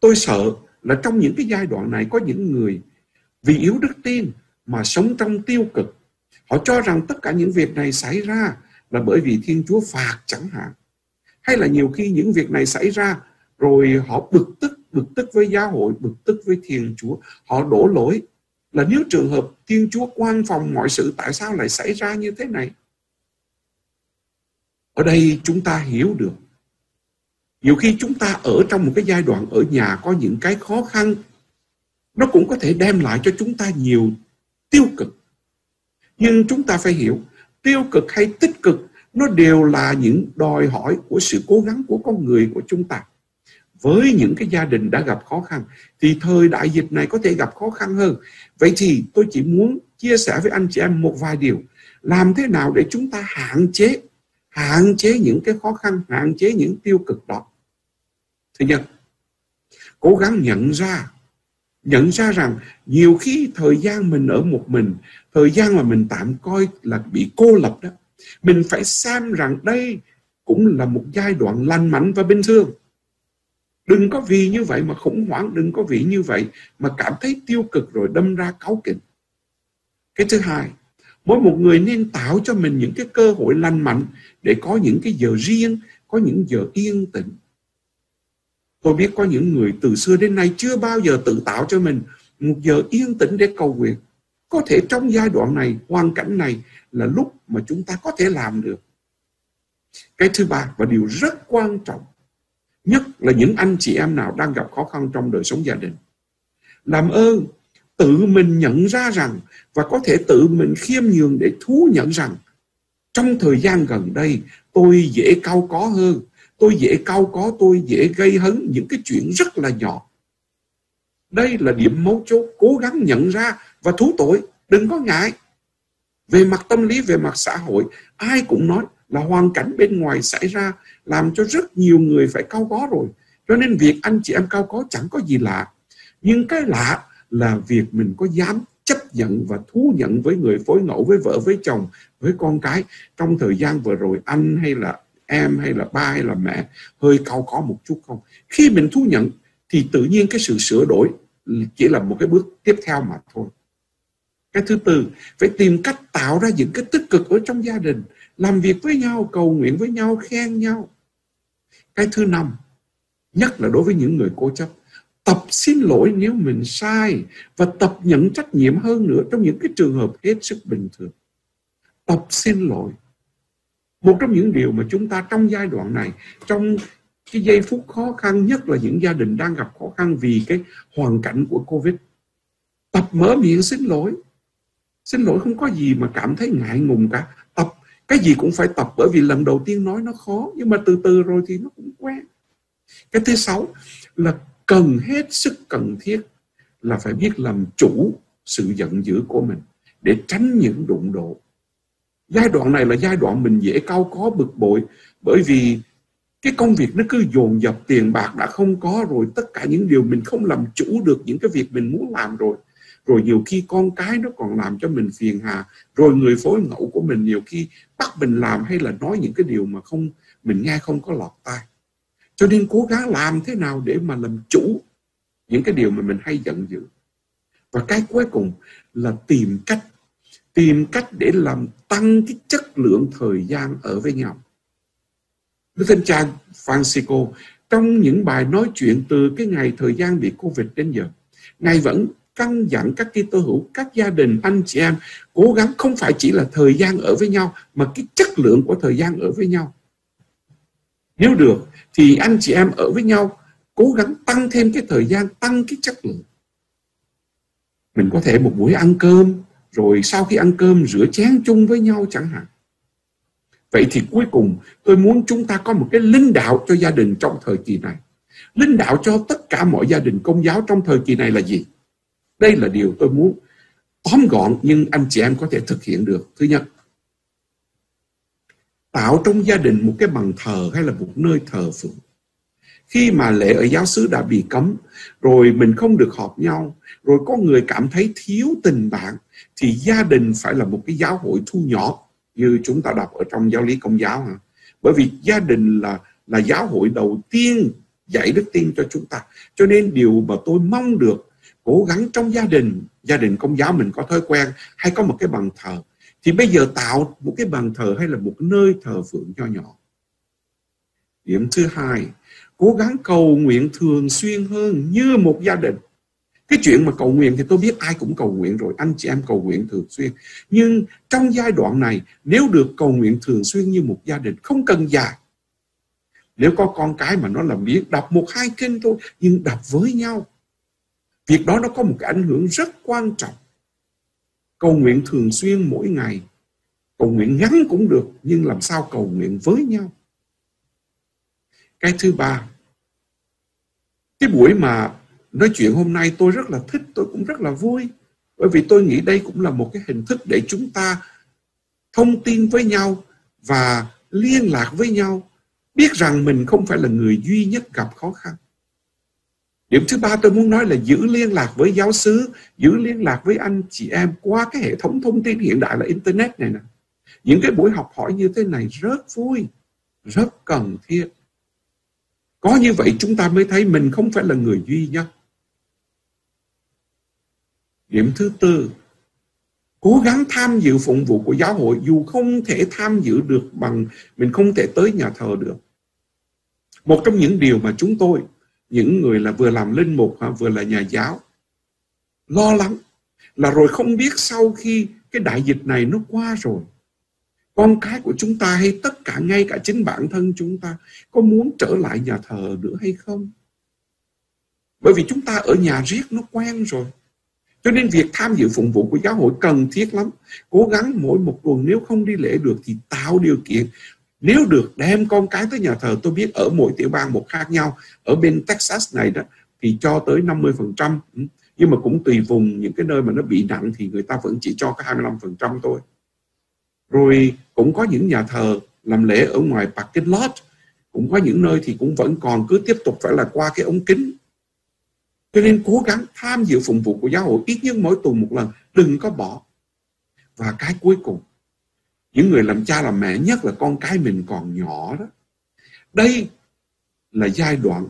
Tôi sợ là trong những cái giai đoạn này có những người vì yếu đức tin mà sống trong tiêu cực. Họ cho rằng tất cả những việc này xảy ra là bởi vì Thiên Chúa phạt chẳng hạn. Hay là nhiều khi những việc này xảy ra rồi họ bực tức, bực tức với giáo hội, bực tức với Thiên Chúa. Họ đổ lỗi là nếu trường hợp Thiên Chúa quan phòng mọi sự tại sao lại xảy ra như thế này? Ở đây chúng ta hiểu được. Nhiều khi chúng ta ở trong một cái giai đoạn ở nhà có những cái khó khăn, nó cũng có thể đem lại cho chúng ta nhiều tiêu cực. Nhưng chúng ta phải hiểu, tiêu cực hay tích cực, nó đều là những đòi hỏi của sự cố gắng của con người của chúng ta. Với những cái gia đình đã gặp khó khăn, thì thời đại dịch này có thể gặp khó khăn hơn. Vậy thì tôi chỉ muốn chia sẻ với anh chị em một vài điều. Làm thế nào để chúng ta hạn chế hạn chế những cái khó khăn hạn chế những tiêu cực đó thứ nhất cố gắng nhận ra nhận ra rằng nhiều khi thời gian mình ở một mình, thời gian mà mình tạm coi là bị cô lập đó, mình phải xem rằng đây cũng là một giai đoạn lành mạnh và bình thường. Đừng có vì như vậy mà khủng hoảng, đừng có vì như vậy mà cảm thấy tiêu cực rồi đâm ra cáu kỉnh. Cái thứ hai, mỗi một người nên tạo cho mình những cái cơ hội lành mạnh để có những cái giờ riêng, có những giờ yên tĩnh tôi biết có những người từ xưa đến nay chưa bao giờ tự tạo cho mình một giờ yên tĩnh để cầu nguyện. Có thể trong giai đoạn này, hoàn cảnh này là lúc mà chúng ta có thể làm được. Cái thứ ba và điều rất quan trọng, nhất là những anh chị em nào đang gặp khó khăn trong đời sống gia đình. Làm ơn, tự mình nhận ra rằng và có thể tự mình khiêm nhường để thú nhận rằng trong thời gian gần đây, tôi dễ cao có hơn tôi dễ cao có, tôi dễ gây hấn, những cái chuyện rất là nhỏ. Đây là điểm mấu chốt, cố gắng nhận ra và thú tội, đừng có ngại. Về mặt tâm lý, về mặt xã hội, ai cũng nói là hoàn cảnh bên ngoài xảy ra làm cho rất nhiều người phải cao có rồi. Cho nên việc anh chị em cao có chẳng có gì lạ. Nhưng cái lạ là việc mình có dám chấp nhận và thú nhận với người phối ngẫu, với vợ, với chồng, với con cái trong thời gian vừa rồi, anh hay là em hay là ba hay là mẹ, hơi cao có một chút không? Khi mình thú nhận thì tự nhiên cái sự sửa đổi chỉ là một cái bước tiếp theo mà thôi. Cái thứ tư, phải tìm cách tạo ra những cái tích cực ở trong gia đình, làm việc với nhau, cầu nguyện với nhau, khen nhau. Cái thứ năm, nhất là đối với những người cố chấp, tập xin lỗi nếu mình sai và tập nhận trách nhiệm hơn nữa trong những cái trường hợp hết sức bình thường. Tập xin lỗi một trong những điều mà chúng ta trong giai đoạn này, trong cái giây phút khó khăn, nhất là những gia đình đang gặp khó khăn vì cái hoàn cảnh của covid. Tập mở miệng xin lỗi. Xin lỗi không có gì mà cảm thấy ngại ngùng cả. Tập, cái gì cũng phải tập, bởi vì lần đầu tiên nói nó khó, nhưng mà từ từ rồi thì nó cũng quen. Cái thứ sáu là cần hết sức cần thiết là phải biết làm chủ sự giận dữ của mình để tránh những đụng độ giai đoạn này là giai đoạn mình dễ cao có, bực bội. Bởi vì cái công việc nó cứ dồn dập, tiền bạc đã không có rồi, tất cả những điều mình không làm chủ được những cái việc mình muốn làm rồi. Rồi nhiều khi con cái nó còn làm cho mình phiền hà. Rồi người phối ngẫu của mình nhiều khi bắt mình làm hay là nói những cái điều mà không, mình nghe không có lọt tai. Cho nên cố gắng làm thế nào để mà làm chủ những cái điều mà mình hay giận dữ. Và cái cuối cùng là tìm cách tìm cách để làm tăng cái chất lượng thời gian ở với nhau Đức Thánh Cha Francisco trong những bài nói chuyện từ cái ngày thời gian bị Covid đến giờ Ngài vẫn căn dặn các Kitô hữu, các gia đình, anh chị em cố gắng không phải chỉ là thời gian ở với nhau mà cái chất lượng của thời gian ở với nhau. Nếu được thì anh chị em ở với nhau cố gắng tăng thêm cái thời gian, tăng cái chất lượng. Mình có thể một buổi ăn cơm rồi sau khi ăn cơm rửa chén chung với nhau chẳng hạn. Vậy thì cuối cùng tôi muốn chúng ta có một cái linh đạo cho gia đình trong thời kỳ này. Linh đạo cho tất cả mọi gia đình công giáo trong thời kỳ này là gì? Đây là điều tôi muốn tóm gọn nhưng anh chị em có thể thực hiện được. Thứ nhất, tạo trong gia đình một cái bằng thờ hay là một nơi thờ phượng. Khi mà lễ ở giáo xứ đã bị cấm, rồi mình không được họp nhau, rồi có người cảm thấy thiếu tình bạn, thì gia đình phải là một cái giáo hội thu nhỏ, như chúng ta đọc ở trong giáo lý công giáo. Hả? Bởi vì gia đình là là giáo hội đầu tiên dạy đức tin cho chúng ta. Cho nên điều mà tôi mong được cố gắng trong gia đình gia đình công giáo mình có thói quen hay có một cái bàn thờ, thì bây giờ tạo một cái bàn thờ hay là một nơi thờ phượng cho nhỏ điểm thứ hai, cố gắng cầu nguyện thường xuyên hơn như một gia đình cái chuyện mà cầu nguyện thì tôi biết ai cũng cầu nguyện rồi anh chị em cầu nguyện thường xuyên nhưng trong giai đoạn này nếu được cầu nguyện thường xuyên như một gia đình không cần dài nếu có con cái mà nó làm biết đọc một hai kinh thôi nhưng đọc với nhau Việc đó nó có một cái ảnh hưởng rất quan trọng. Cầu nguyện thường xuyên mỗi ngày. Cầu nguyện ngắn cũng được, nhưng làm sao cầu nguyện với nhau. Cái thứ ba, cái buổi mà nói chuyện hôm nay tôi rất là thích, tôi cũng rất là vui. Bởi vì tôi nghĩ đây cũng là một cái hình thức để chúng ta thông tin với nhau và liên lạc với nhau. Biết rằng mình không phải là người duy nhất gặp khó khăn. Điểm thứ ba tôi muốn nói là giữ liên lạc với giáo sứ, giữ liên lạc với anh chị em qua cái hệ thống thông tin hiện đại là Internet này nè. Những cái buổi học hỏi như thế này rất vui, rất cần thiết. Có như vậy chúng ta mới thấy mình không phải là người duy nhất. Điểm thứ tư, cố gắng tham dự phụng vụ của giáo hội dù không thể tham dự được bằng mình không thể tới nhà thờ được. Một trong những điều mà chúng tôi những người là vừa làm linh mục vừa là nhà giáo lo lắng là rồi không biết sau khi cái đại dịch này nó qua rồi con cái của chúng ta hay tất cả ngay cả chính bản thân chúng ta có muốn trở lại nhà thờ nữa hay không bởi vì chúng ta ở nhà riết nó quen rồi cho nên việc tham dự phụng vụ của giáo hội cần thiết lắm. Cố gắng mỗi một tuần nếu không đi lễ được thì tạo điều kiện. Nếu được, đem con cái tới nhà thờ. Tôi biết ở mỗi tiểu bang một khác nhau. Ở bên Texas này đó, thì cho tới 50% ừ. nhưng mà cũng tùy vùng. Những cái nơi mà nó bị nặng thì người ta vẫn chỉ cho cái 25% thôi. Rồi cũng có những nhà thờ làm lễ ở ngoài parking lot. Cũng có những nơi thì cũng vẫn còn cứ tiếp tục phải là qua cái ống kính cho nên cố gắng tham dự phụng vụ của giáo hội ít nhất mỗi tuần một lần, đừng có bỏ. Và cái cuối cùng, những người làm cha làm mẹ, nhất là con cái mình còn nhỏ đó, đây là giai đoạn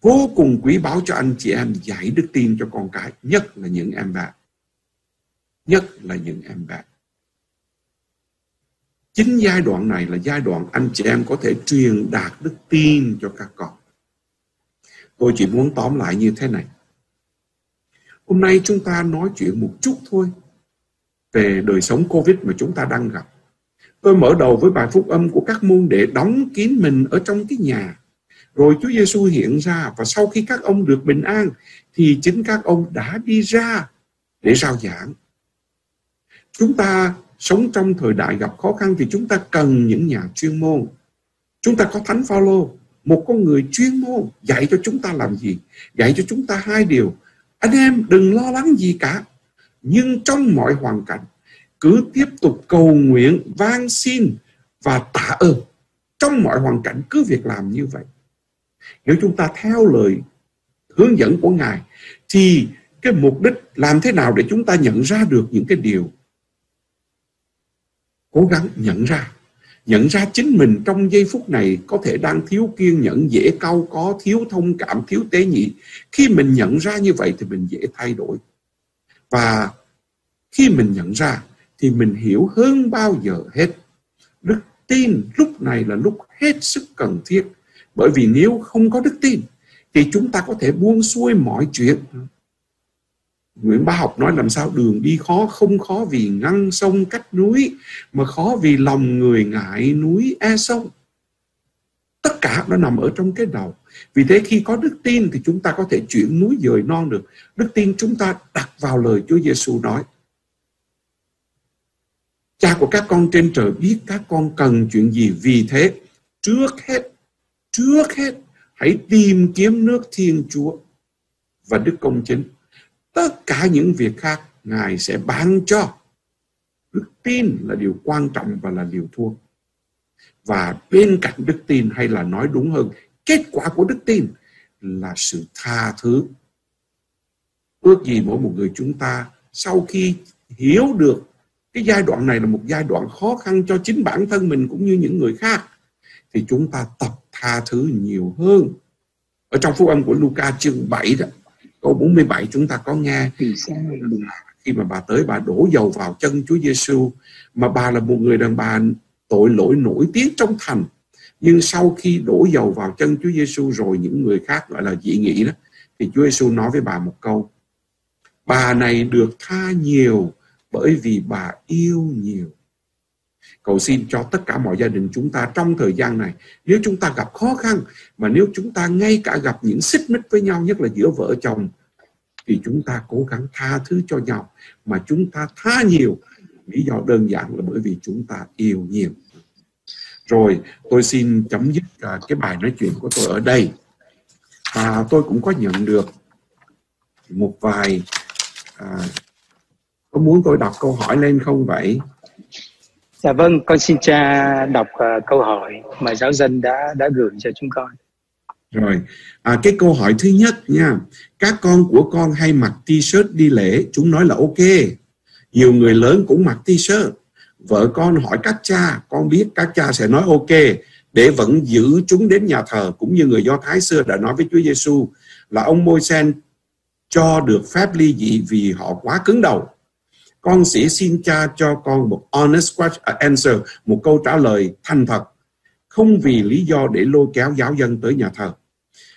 vô cùng quý báu cho anh chị em dạy đức tin cho con cái, nhất là những em bạn nhất là những em bạn chính giai đoạn này là giai đoạn anh chị em có thể truyền đạt đức tin cho các con tôi chỉ muốn tóm lại như thế này hôm nay chúng ta nói chuyện một chút thôi về đời sống covid mà chúng ta đang gặp tôi mở đầu với bài phúc âm của các môn đệ đóng kín mình ở trong cái nhà rồi Chúa Giêsu hiện ra và sau khi các ông được bình an thì chính các ông đã đi ra để rao giảng. Chúng ta sống trong thời đại gặp khó khăn thì chúng ta cần những nhà chuyên môn. Chúng ta có Thánh Phaolô, một con người chuyên môn dạy cho chúng ta làm gì? Dạy cho chúng ta hai điều. Anh em đừng lo lắng gì cả. Nhưng trong mọi hoàn cảnh, cứ tiếp tục cầu nguyện, van xin và tạ ơn. Trong mọi hoàn cảnh cứ việc làm như vậy. Nếu chúng ta theo lời hướng dẫn của Ngài thì cái mục đích làm thế nào để chúng ta nhận ra được những cái điều cố gắng nhận ra nhận ra chính mình trong giây phút này có thể đang thiếu kiên nhẫn, dễ cau có, thiếu thông cảm, thiếu tế nhị. Khi mình nhận ra như vậy thì mình dễ thay đổi. Và khi mình nhận ra thì mình hiểu hơn bao giờ hết. Đức tin lúc này là lúc hết sức cần thiết. Bởi vì nếu không có đức tin thì chúng ta có thể buông xuôi mọi chuyện. Nguyễn Bá Học nói làm sao đường đi khó, không khó vì ngăn sông cách núi, mà khó vì lòng người ngại núi e sông. Tất cả nó nằm ở trong cái đầu. Vì thế khi có đức tin thì chúng ta có thể chuyển núi dời non được. Đức tin chúng ta đặt vào lời Chúa Giêsu nói. Cha của các con trên trời biết các con cần chuyện gì. Vì thế, trước hết trước hết, hãy tìm kiếm nước Thiên Chúa và Đức Công Chính. Tất cả những việc khác Ngài sẽ ban cho. Đức tin là điều quan trọng và là điều thua. Và bên cạnh đức tin hay là nói đúng hơn, kết quả của đức tin là sự tha thứ. Ước gì mỗi một người chúng ta sau khi hiểu được cái giai đoạn này là một giai đoạn khó khăn cho chính bản thân mình cũng như những người khác thì chúng ta tập tha thứ nhiều hơn. Ở trong phúc âm của Luca chương 7 đó, câu 47 chúng ta có nghe. Khi mà bà tới bà đổ dầu vào chân Chúa Giêsu mà bà là một người đàn bà tội lỗi nổi tiếng trong thành. Nhưng sau khi đổ dầu vào chân Chúa Giêsu rồi những người khác gọi là dị nghị đó thì Chúa Giêsu nói với bà một câu bà này được tha nhiều bởi vì bà yêu nhiều Cầu xin cho tất cả mọi gia đình chúng ta trong thời gian này, nếu chúng ta gặp khó khăn, mà nếu chúng ta ngay cả gặp những xích mích với nhau, nhất là giữa vợ chồng, thì chúng ta cố gắng tha thứ cho nhau. Mà chúng ta tha nhiều, lý do đơn giản là bởi vì chúng ta yêu nhiều. Rồi, tôi xin chấm dứt à, cái bài nói chuyện của tôi ở đây. Và tôi cũng có nhận được một vài... À, có muốn tôi đọc câu hỏi lên không vậy? Dạ vâng, con xin cha đọc uh, câu hỏi mà giáo dân đã đã gửi cho chúng con. Rồi, à, cái câu hỏi thứ nhất nha, các con của con hay mặc t-shirt đi lễ, chúng nói là ok. Nhiều người lớn cũng mặc t-shirt. Vợ con hỏi các cha, con biết các cha sẽ nói ok để vẫn giữ chúng đến nhà thờ cũng như người Do Thái xưa đã nói với Chúa Giêsu là ông Môi-sen cho được phép ly dị vì họ quá cứng đầu con sẽ xin cha cho con một honest answer, một câu trả lời thành thật, không vì lý do để lôi kéo giáo dân tới nhà thờ.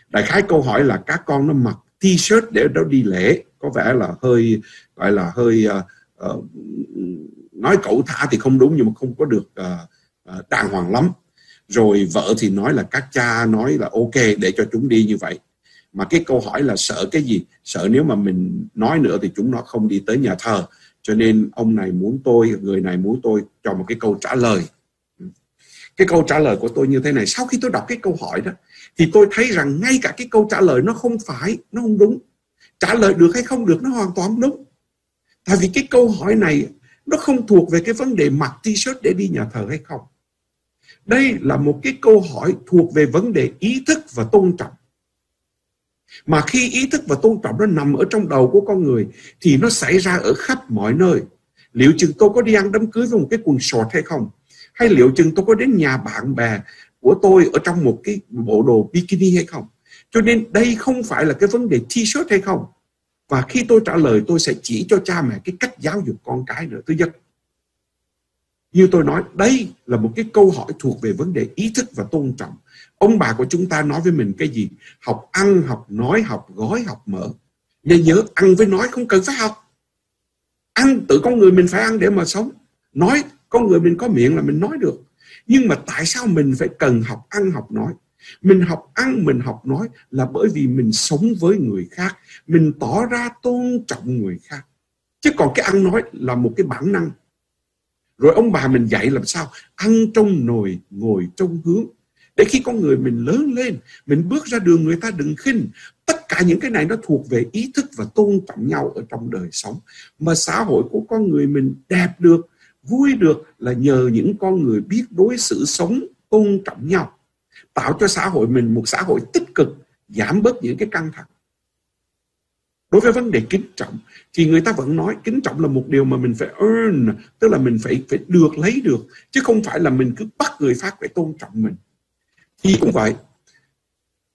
Đại khái câu hỏi là các con nó mặc t-shirt để đó đi lễ, có vẻ là hơi gọi là hơi uh, uh, nói cẩu thả thì không đúng nhưng mà không có được uh, uh, đàng hoàng lắm. Rồi vợ thì nói là các cha nói là ok để cho chúng đi như vậy. Mà cái câu hỏi là sợ cái gì? Sợ nếu mà mình nói nữa thì chúng nó không đi tới nhà thờ cho nên ông này muốn tôi, người này muốn tôi cho một cái câu trả lời. Cái câu trả lời của tôi như thế này, sau khi tôi đọc cái câu hỏi đó, thì tôi thấy rằng ngay cả cái câu trả lời nó không phải, nó không đúng. Trả lời được hay không được nó hoàn toàn đúng. Tại vì cái câu hỏi này nó không thuộc về cái vấn đề mặc t-shirt để đi nhà thờ hay không. Đây là một cái câu hỏi thuộc về vấn đề ý thức và tôn trọng mà khi ý thức và tôn trọng nó nằm ở trong đầu của con người, thì nó xảy ra ở khắp mọi nơi. Liệu chừng tôi có đi ăn đám cưới với một cái quần short hay không? Hay liệu chừng tôi có đến nhà bạn bè của tôi ở trong một cái bộ đồ bikini hay không? Cho nên đây không phải là cái vấn đề t-shirt hay không? Và khi tôi trả lời, tôi sẽ chỉ cho cha mẹ cái cách giáo dục con cái nữa. Thứ nhất, như tôi nói, đây là một cái câu hỏi thuộc về vấn đề ý thức và tôn trọng ông bà của chúng ta nói với mình cái gì? Học ăn, học nói, học gói, học mở. Nhớ nhớ, ăn với nói không cần phải học. Ăn, tự con người mình phải ăn để mà sống. Nói, con người mình có miệng là mình nói được. Nhưng mà tại sao mình phải cần học ăn, học nói? Mình học ăn, mình học nói là bởi vì mình sống với người khác. Mình tỏ ra tôn trọng người khác. Chứ còn cái ăn nói là một cái bản năng. Rồi ông bà mình dạy làm sao? Ăn trong nồi, ngồi trong hướng để khi con người mình lớn lên, mình bước ra đường, người ta đừng khinh. Tất cả những cái này nó thuộc về ý thức và tôn trọng nhau ở trong đời sống. Mà xã hội của con người mình đẹp được, vui được là nhờ những con người biết đối xử sống, tôn trọng nhau. Tạo cho xã hội mình một xã hội tích cực, giảm bớt những cái căng thẳng. Đối với vấn đề kính trọng, thì người ta vẫn nói kính trọng là một điều mà mình phải earn, tức là mình phải phải được lấy được, chứ không phải là mình cứ bắt người khác phải tôn trọng mình thì cũng vậy,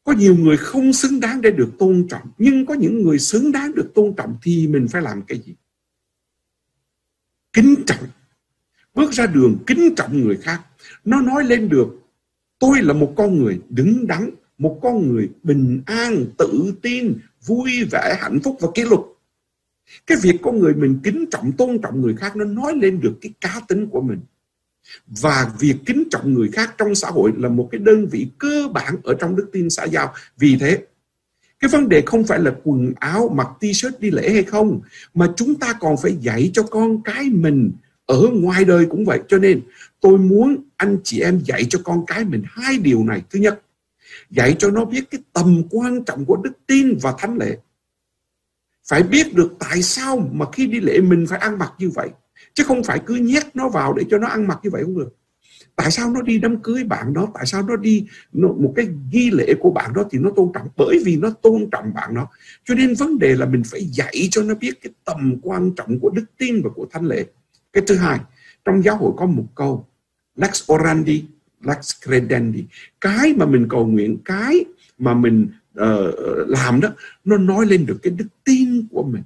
có nhiều người không xứng đáng để được tôn trọng, nhưng có những người xứng đáng được tôn trọng thì mình phải làm cái gì? Kính trọng. Bước ra đường kính trọng người khác. Nó nói lên được, tôi là một con người đứng đắn, một con người bình an, tự tin, vui vẻ, hạnh phúc và kỷ luật. Cái việc con người mình kính trọng, tôn trọng người khác, nó nói lên được cái cá tính của mình và việc kính trọng người khác trong xã hội là một cái đơn vị cơ bản ở trong đức tin xã giao. Vì thế, cái vấn đề không phải là quần áo, mặc t-shirt đi lễ hay không, mà chúng ta còn phải dạy cho con cái mình ở ngoài đời cũng vậy. Cho nên, tôi muốn anh chị em dạy cho con cái mình hai điều này. Thứ nhất, dạy cho nó biết cái tầm quan trọng của đức tin và thánh lễ. Phải biết được tại sao mà khi đi lễ mình phải ăn mặc như vậy chứ không phải cứ nhét nó vào để cho nó ăn mặc như vậy không được. Tại sao nó đi đám cưới bạn đó? Tại sao nó đi nó, một cái nghi lễ của bạn đó thì nó tôn trọng? Bởi vì nó tôn trọng bạn đó. Cho nên vấn đề là mình phải dạy cho nó biết cái tầm quan trọng của đức tin và của thánh lễ. Cái thứ hai trong giáo hội có một câu lex orandi lex credendi. Cái mà mình cầu nguyện cái mà mình uh, làm đó nó nói lên được cái đức tin của mình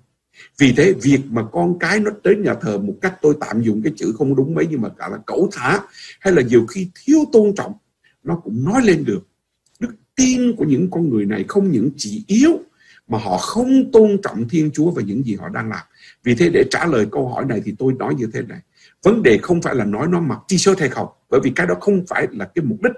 vì thế việc mà con cái nó đến nhà thờ một cách tôi tạm dùng cái chữ không đúng mấy nhưng mà cả là cẩu thả hay là nhiều khi thiếu tôn trọng nó cũng nói lên được đức tin của những con người này không những chỉ yếu mà họ không tôn trọng Thiên Chúa và những gì họ đang làm. Vì thế để trả lời câu hỏi này thì tôi nói như thế này. Vấn đề không phải là nói nó mặc t-shirt hay không, bởi vì cái đó không phải là cái mục đích.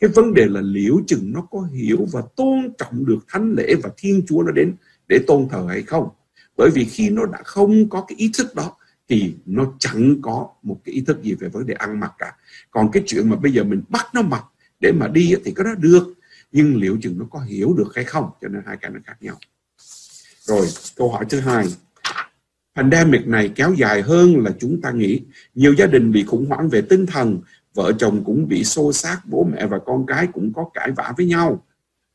Cái vấn đề là liệu chừng nó có hiểu và tôn trọng được thánh lễ và Thiên Chúa nó đến để tôn thờ hay không. Bởi vì khi nó đã không có cái ý thức đó, thì nó chẳng có một cái ý thức gì về vấn đề ăn mặc cả. Còn cái chuyện mà bây giờ mình bắt nó mặc để mà đi thì có đó được. Nhưng liệu chừng nó có hiểu được hay không? Cho nên hai cái nó khác nhau. Rồi, câu hỏi thứ hai. Pandemic này kéo dài hơn là chúng ta nghĩ. Nhiều gia đình bị khủng hoảng về tinh thần, vợ chồng cũng bị xô xát, bố mẹ và con cái cũng có cãi vã với nhau.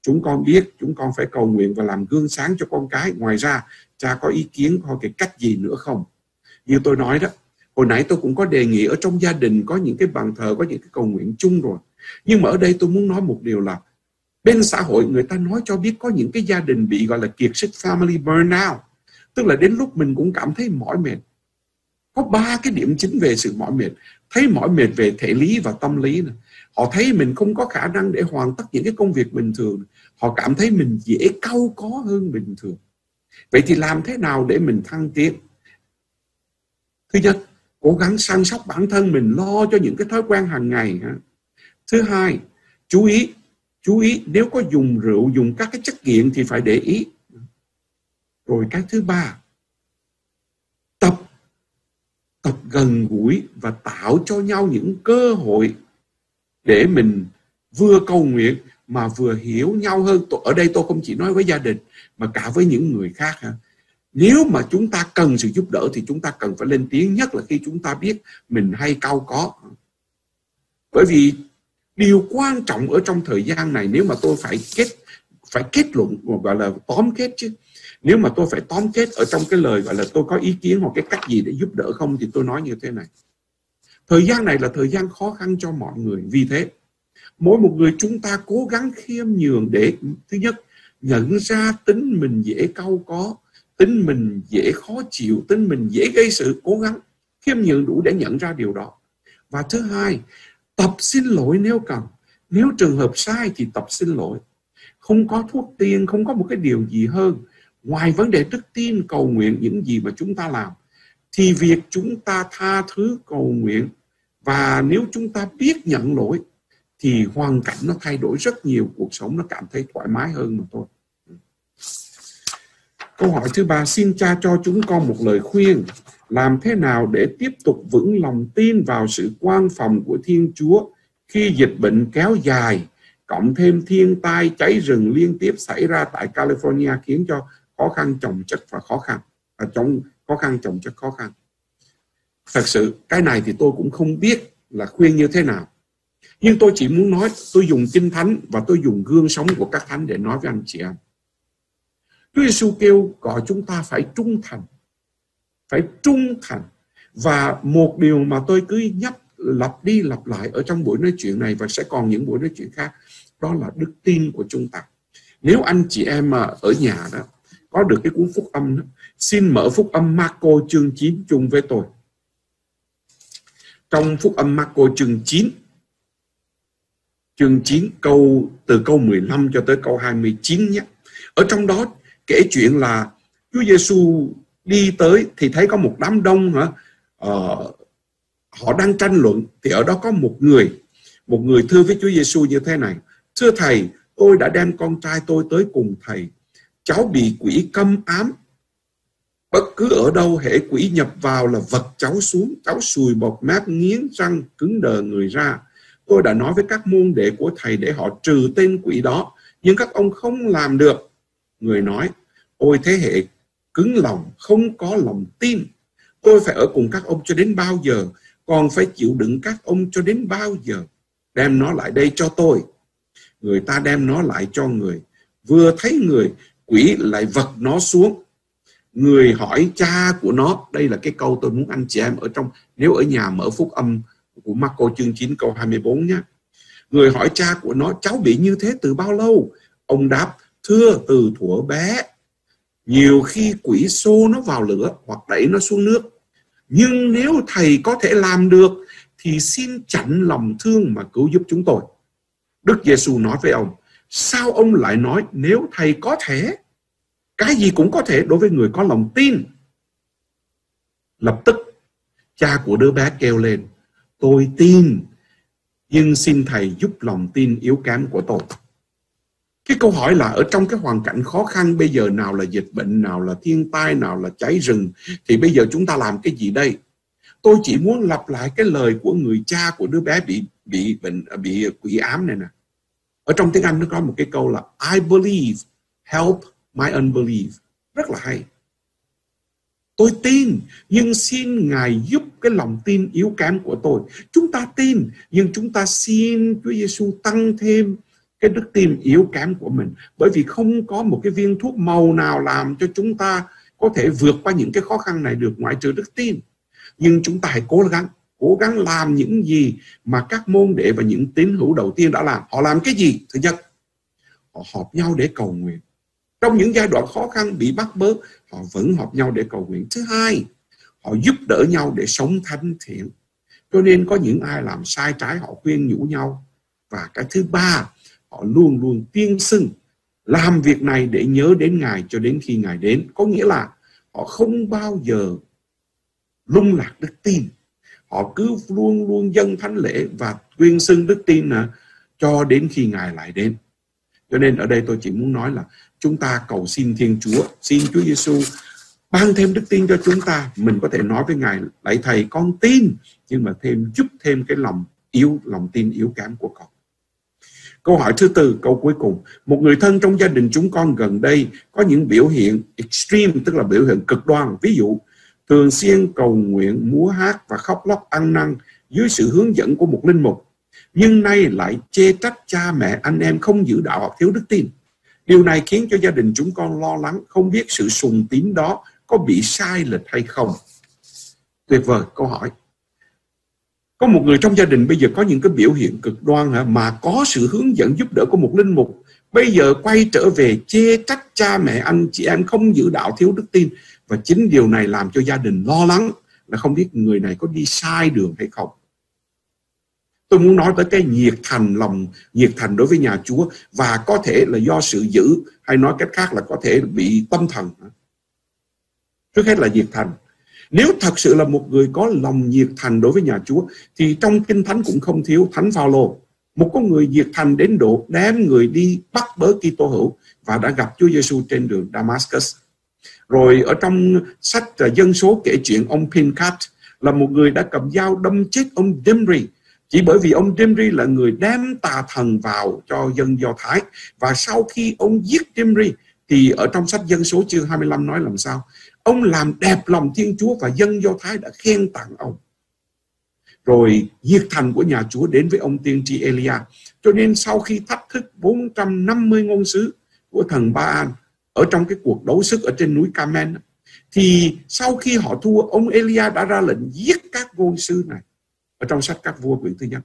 Chúng con biết chúng con phải cầu nguyện và làm gương sáng cho con cái. Ngoài ra cha có ý kiến có cái cách gì nữa không? Như tôi nói đó, hồi nãy tôi cũng có đề nghị ở trong gia đình có những cái bàn thờ, có những cái cầu nguyện chung rồi. Nhưng mà ở đây tôi muốn nói một điều là bên xã hội người ta nói cho biết có những cái gia đình bị gọi là kiệt sức family burnout. Tức là đến lúc mình cũng cảm thấy mỏi mệt. Có ba cái điểm chính về sự mỏi mệt. Thấy mỏi mệt về thể lý và tâm lý này. họ thấy mình không có khả năng để hoàn tất những cái công việc bình thường. Họ cảm thấy mình dễ cau có hơn bình thường vậy thì làm thế nào để mình thăng tiến? Thứ nhất, cố gắng săn sóc bản thân mình, lo cho những cái thói quen hàng ngày thứ hai, chú ý chú ý nếu có dùng rượu, dùng các cái chất nghiện thì phải để ý. Rồi cái thứ ba, tập tập gần gũi và tạo cho nhau những cơ hội để mình vừa cầu nguyện mà vừa hiểu nhau hơn. Ở đây tôi không chỉ nói với gia đình mà cả với những người khác ha nếu mà chúng ta cần sự giúp đỡ thì chúng ta cần phải lên tiếng, nhất là khi chúng ta biết mình hay cao có. Bởi vì điều quan trọng ở trong thời gian này, nếu mà tôi phải kết phải kết luận, gọi là tóm kết chứ, nếu mà tôi phải tóm kết ở trong cái lời gọi là tôi có ý kiến hoặc cái cách gì để giúp đỡ không thì tôi nói như thế này. Thời gian này là thời gian khó khăn cho mọi người. Vì thế, mỗi một người chúng ta cố gắng khiêm nhường để, thứ nhất nhận ra tính mình dễ cau có, tính mình dễ khó chịu, tính mình dễ gây sự, cố gắng. Khiêm nhường đủ để nhận ra điều đó. Và thứ hai, tập xin lỗi nếu cần. Nếu trường hợp sai thì tập xin lỗi. Không có thuốc tiên, không có một cái điều gì hơn. Ngoài vấn đề đức tin, cầu nguyện những gì mà chúng ta làm, thì việc chúng ta tha thứ cầu nguyện. Và nếu chúng ta biết nhận lỗi thì hoàn cảnh nó thay đổi rất nhiều, cuộc sống nó cảm thấy thoải mái hơn mà thôi. Câu hỏi thứ ba, xin cha cho chúng con một lời khuyên. Làm thế nào để tiếp tục vững lòng tin vào sự quan phòng của thiên chúa khi dịch bệnh kéo dài, cộng thêm thiên tai, cháy rừng liên tiếp xảy ra tại california khiến cho khó khăn trồng chất và khó khăn và trong khó khăn trồng chất khó khăn? Thật sự, cái này thì tôi cũng không biết là khuyên như thế nào nhưng tôi chỉ muốn nói tôi dùng kinh thánh và tôi dùng gương sống của các thánh để nói với anh chị em. Chúa Giêsu kêu gọi chúng ta phải trung thành phải trung thành. Và một điều mà tôi cứ nhắc lặp đi lặp lại ở trong buổi nói chuyện này và sẽ còn những buổi nói chuyện khác đó là đức tin của chúng ta. Nếu anh chị em mà ở nhà đó có được cái cuốn phúc âm đó, xin mở phúc âm Marco chương 9 chung với tôi. Trong phúc âm Marco chương 9 chương 9 câu từ câu 15 cho tới câu 29 nhé. Ở trong đó kể chuyện là Chúa Giêsu đi tới thì thấy có một đám đông hả? Ờ, họ đang tranh luận thì ở đó có một người một người thưa với Chúa Giêsu như thế này. Thưa thầy tôi đã đem con trai tôi tới cùng thầy. Cháu bị quỷ câm ám. Bất cứ ở đâu hệ quỷ nhập vào là vật cháu xuống. Cháu sùi bọt mép nghiến răng cứng đờ người ra tôi đã nói với các môn đệ của thầy để họ trừ tên quỷ đó, nhưng các ông không làm được. Người nói, ôi thế hệ cứng lòng, không có lòng tin. Tôi phải ở cùng các ông cho đến bao giờ, còn phải chịu đựng các ông cho đến bao giờ? Đem nó lại đây cho tôi. Người ta đem nó lại cho người. Vừa thấy người, quỷ lại vật nó xuống. Người hỏi cha của nó, đây là cái câu tôi muốn anh chị em ở trong, nếu ở nhà mở phúc âm của Marco chương 9 câu 24 nhé. Người hỏi cha của nó, cháu bị như thế từ bao lâu? Ông đáp, thưa, từ thuở bé. Nhiều khi quỷ xô nó vào lửa hoặc đẩy nó xuống nước. Nhưng nếu thầy có thể làm được, thì xin chặn lòng thương mà cứu giúp chúng tôi. Đức Giêsu nói với ông, sao ông lại nói nếu thầy có thể? Cái gì cũng có thể đối với người có lòng tin. Lập tức, cha của đứa bé kêu lên tôi tin, nhưng xin thầy giúp lòng tin yếu kém của tôi. Cái câu hỏi là, ở trong cái hoàn cảnh khó khăn, bây giờ nào là dịch bệnh, nào là thiên tai, nào là cháy rừng, thì bây giờ chúng ta làm cái gì đây? Tôi chỉ muốn lặp lại cái lời của người cha của đứa bé bị bị bệnh à, bị quỷ ám này nè. Ở trong tiếng Anh nó có một cái câu là, I believe, help my unbelief. Rất là hay tôi tin, nhưng xin ngài giúp cái lòng tin yếu kém của tôi. Chúng ta tin, nhưng chúng ta xin Chúa Giêsu tăng thêm cái đức tin yếu kém của mình. Bởi vì không có một cái viên thuốc màu nào làm cho chúng ta có thể vượt qua những cái khó khăn này được ngoại trừ đức tin. Nhưng chúng ta hãy cố gắng cố gắng làm những gì mà các môn đệ và những tín hữu đầu tiên đã làm. Họ làm cái gì? Thứ nhất, họ họp nhau để cầu nguyện trong những giai đoạn khó khăn bị bắt bớ, họ vẫn họp nhau để cầu nguyện thứ hai, họ giúp đỡ nhau để sống thánh thiện cho nên có những ai làm sai trái, họ khuyên nhủ nhau và cái thứ ba, họ luôn luôn tiên xưng làm việc này để nhớ đến Ngài cho đến khi Ngài đến. Có nghĩa là họ không bao giờ lung lạc đức tin. Họ cứ luôn luôn dâng thánh lễ và tuyên xưng đức tin à, cho đến khi Ngài lại đến. Cho nên ở đây tôi chỉ muốn nói là chúng ta cầu xin Thiên Chúa, xin Chúa Giêsu ban thêm đức tin cho chúng ta. Mình có thể nói với Ngài, lạy Thầy con tin, nhưng mà thêm giúp thêm cái lòng yếu, lòng tin yếu kém của con. Câu hỏi thứ tư, câu cuối cùng. Một người thân trong gia đình chúng con gần đây có những biểu hiện extreme, tức là biểu hiện cực đoan. Ví dụ, thường xuyên cầu nguyện, múa hát và khóc lóc ăn năn dưới sự hướng dẫn của một linh mục. Nhưng nay lại chê trách cha mẹ anh em không giữ đạo hoặc thiếu đức tin. Điều này khiến cho gia đình chúng con lo lắng, không biết sự sùng tín đó có bị sai lệch hay không. Tuyệt vời, câu hỏi. Có một người trong gia đình bây giờ có những cái biểu hiện cực đoan hả, mà có sự hướng dẫn giúp đỡ của một linh mục. Bây giờ quay trở về chê trách cha mẹ anh chị em không giữ đạo thiếu đức tin. Và chính điều này làm cho gia đình lo lắng là không biết người này có đi sai đường hay không tôi muốn nói tới cái nhiệt thành lòng nhiệt thành đối với nhà Chúa và có thể là do sự giữ hay nói cách khác là có thể bị tâm thần trước hết là nhiệt thành nếu thật sự là một người có lòng nhiệt thành đối với nhà Chúa thì trong Kinh Thánh cũng không thiếu Thánh Phaolô, một con người nhiệt thành đến độ đem người đi bắt bớ Kitô hữu và đã gặp Chúa Giêsu trên đường Damascus. Rồi ở trong sách à, dân số kể chuyện ông Pincat là một người đã cầm dao đâm chết ông Demri chỉ bởi vì ông Dimri là người đem tà thần vào cho dân Do Thái và sau khi ông giết Dimri thì ở trong sách dân số chương 25 nói làm sao Ông làm đẹp lòng Thiên Chúa và dân Do Thái đã khen tặng ông. Rồi diệt thành của nhà Chúa đến với ông tiên tri Elia. Cho nên sau khi thách thức 450 ngôn sứ của thần Ba An ở trong cái cuộc đấu sức ở trên núi Carmel thì sau khi họ thua, ông Elia đã ra lệnh giết các ngôn sứ này ở trong sách các vua quyển thứ nhất.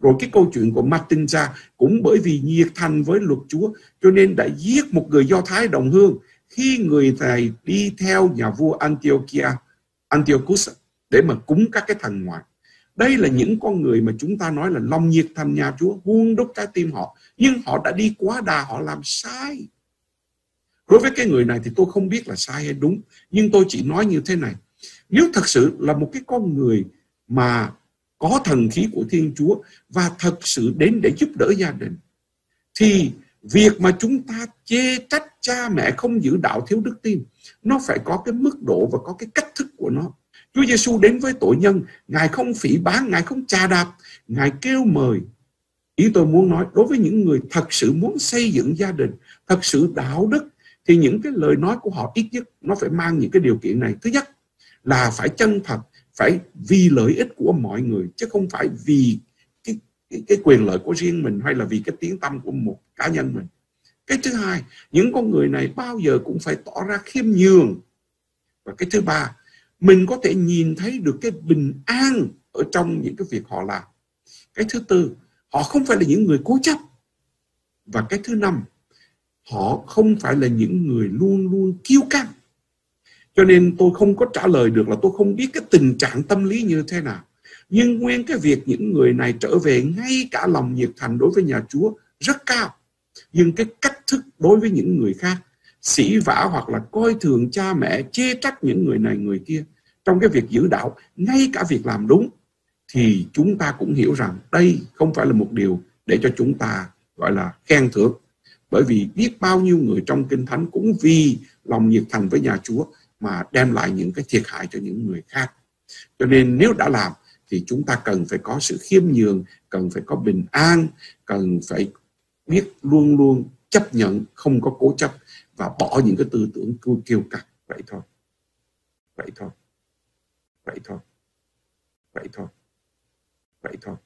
Rồi cái câu chuyện của Martin ra cũng bởi vì nhiệt thành với luật Chúa cho nên đã giết một người Do Thái đồng hương khi người thầy đi theo nhà vua Antiochia, Antiochus để mà cúng các cái thần ngoại. Đây là những con người mà chúng ta nói là lòng nhiệt thành nhà Chúa, huôn đúc trái tim họ. Nhưng họ đã đi quá đà, họ làm sai. Đối với cái người này thì tôi không biết là sai hay đúng. Nhưng tôi chỉ nói như thế này. Nếu thật sự là một cái con người mà có thần khí của Thiên Chúa và thật sự đến để giúp đỡ gia đình, thì việc mà chúng ta chê trách cha mẹ không giữ đạo thiếu đức tin nó phải có cái mức độ và có cái cách thức của nó. Chúa Giêsu đến với tội nhân Ngài không phỉ bán, Ngài không trà đạp Ngài kêu mời. Ý tôi muốn nói đối với những người thật sự muốn xây dựng gia đình Thật sự đạo đức Thì những cái lời nói của họ ít nhất Nó phải mang những cái điều kiện này. Thứ nhất là phải chân thật phải vì lợi ích của mọi người Chứ không phải vì cái, cái, cái quyền lợi của riêng mình Hay là vì cái tiếng tâm của một cá nhân mình. Cái thứ hai những con người này bao giờ cũng phải tỏ ra khiêm nhường. Và cái thứ ba mình có thể nhìn thấy được cái bình an ở trong những cái việc họ làm. Cái thứ tư họ không phải là những người cố chấp. Và cái thứ năm họ không phải là những người luôn luôn kiêu căng cho nên tôi không có trả lời được là tôi không biết cái tình trạng tâm lý như thế nào. Nhưng nguyên cái việc những người này trở về ngay cả lòng nhiệt thành đối với nhà Chúa rất cao. Nhưng cái cách thức đối với những người khác sĩ vả hoặc là coi thường cha mẹ, chê trách những người này, người kia, trong cái việc giữ đạo, ngay cả việc làm đúng, thì chúng ta cũng hiểu rằng đây không phải là một điều để cho chúng ta gọi là khen thưởng. Bởi vì biết bao nhiêu người trong kinh thánh cũng vì lòng nhiệt thành với nhà Chúa mà đem lại những cái thiệt hại cho những người khác. Cho nên nếu đã làm thì chúng ta cần phải có sự khiêm nhường cần phải có bình an cần phải biết luôn luôn chấp nhận không có cố chấp và bỏ những cái tư tưởng kêu, kêu căng. Vậy thôi. Vậy thôi. Vậy thôi. Vậy thôi. Vậy thôi.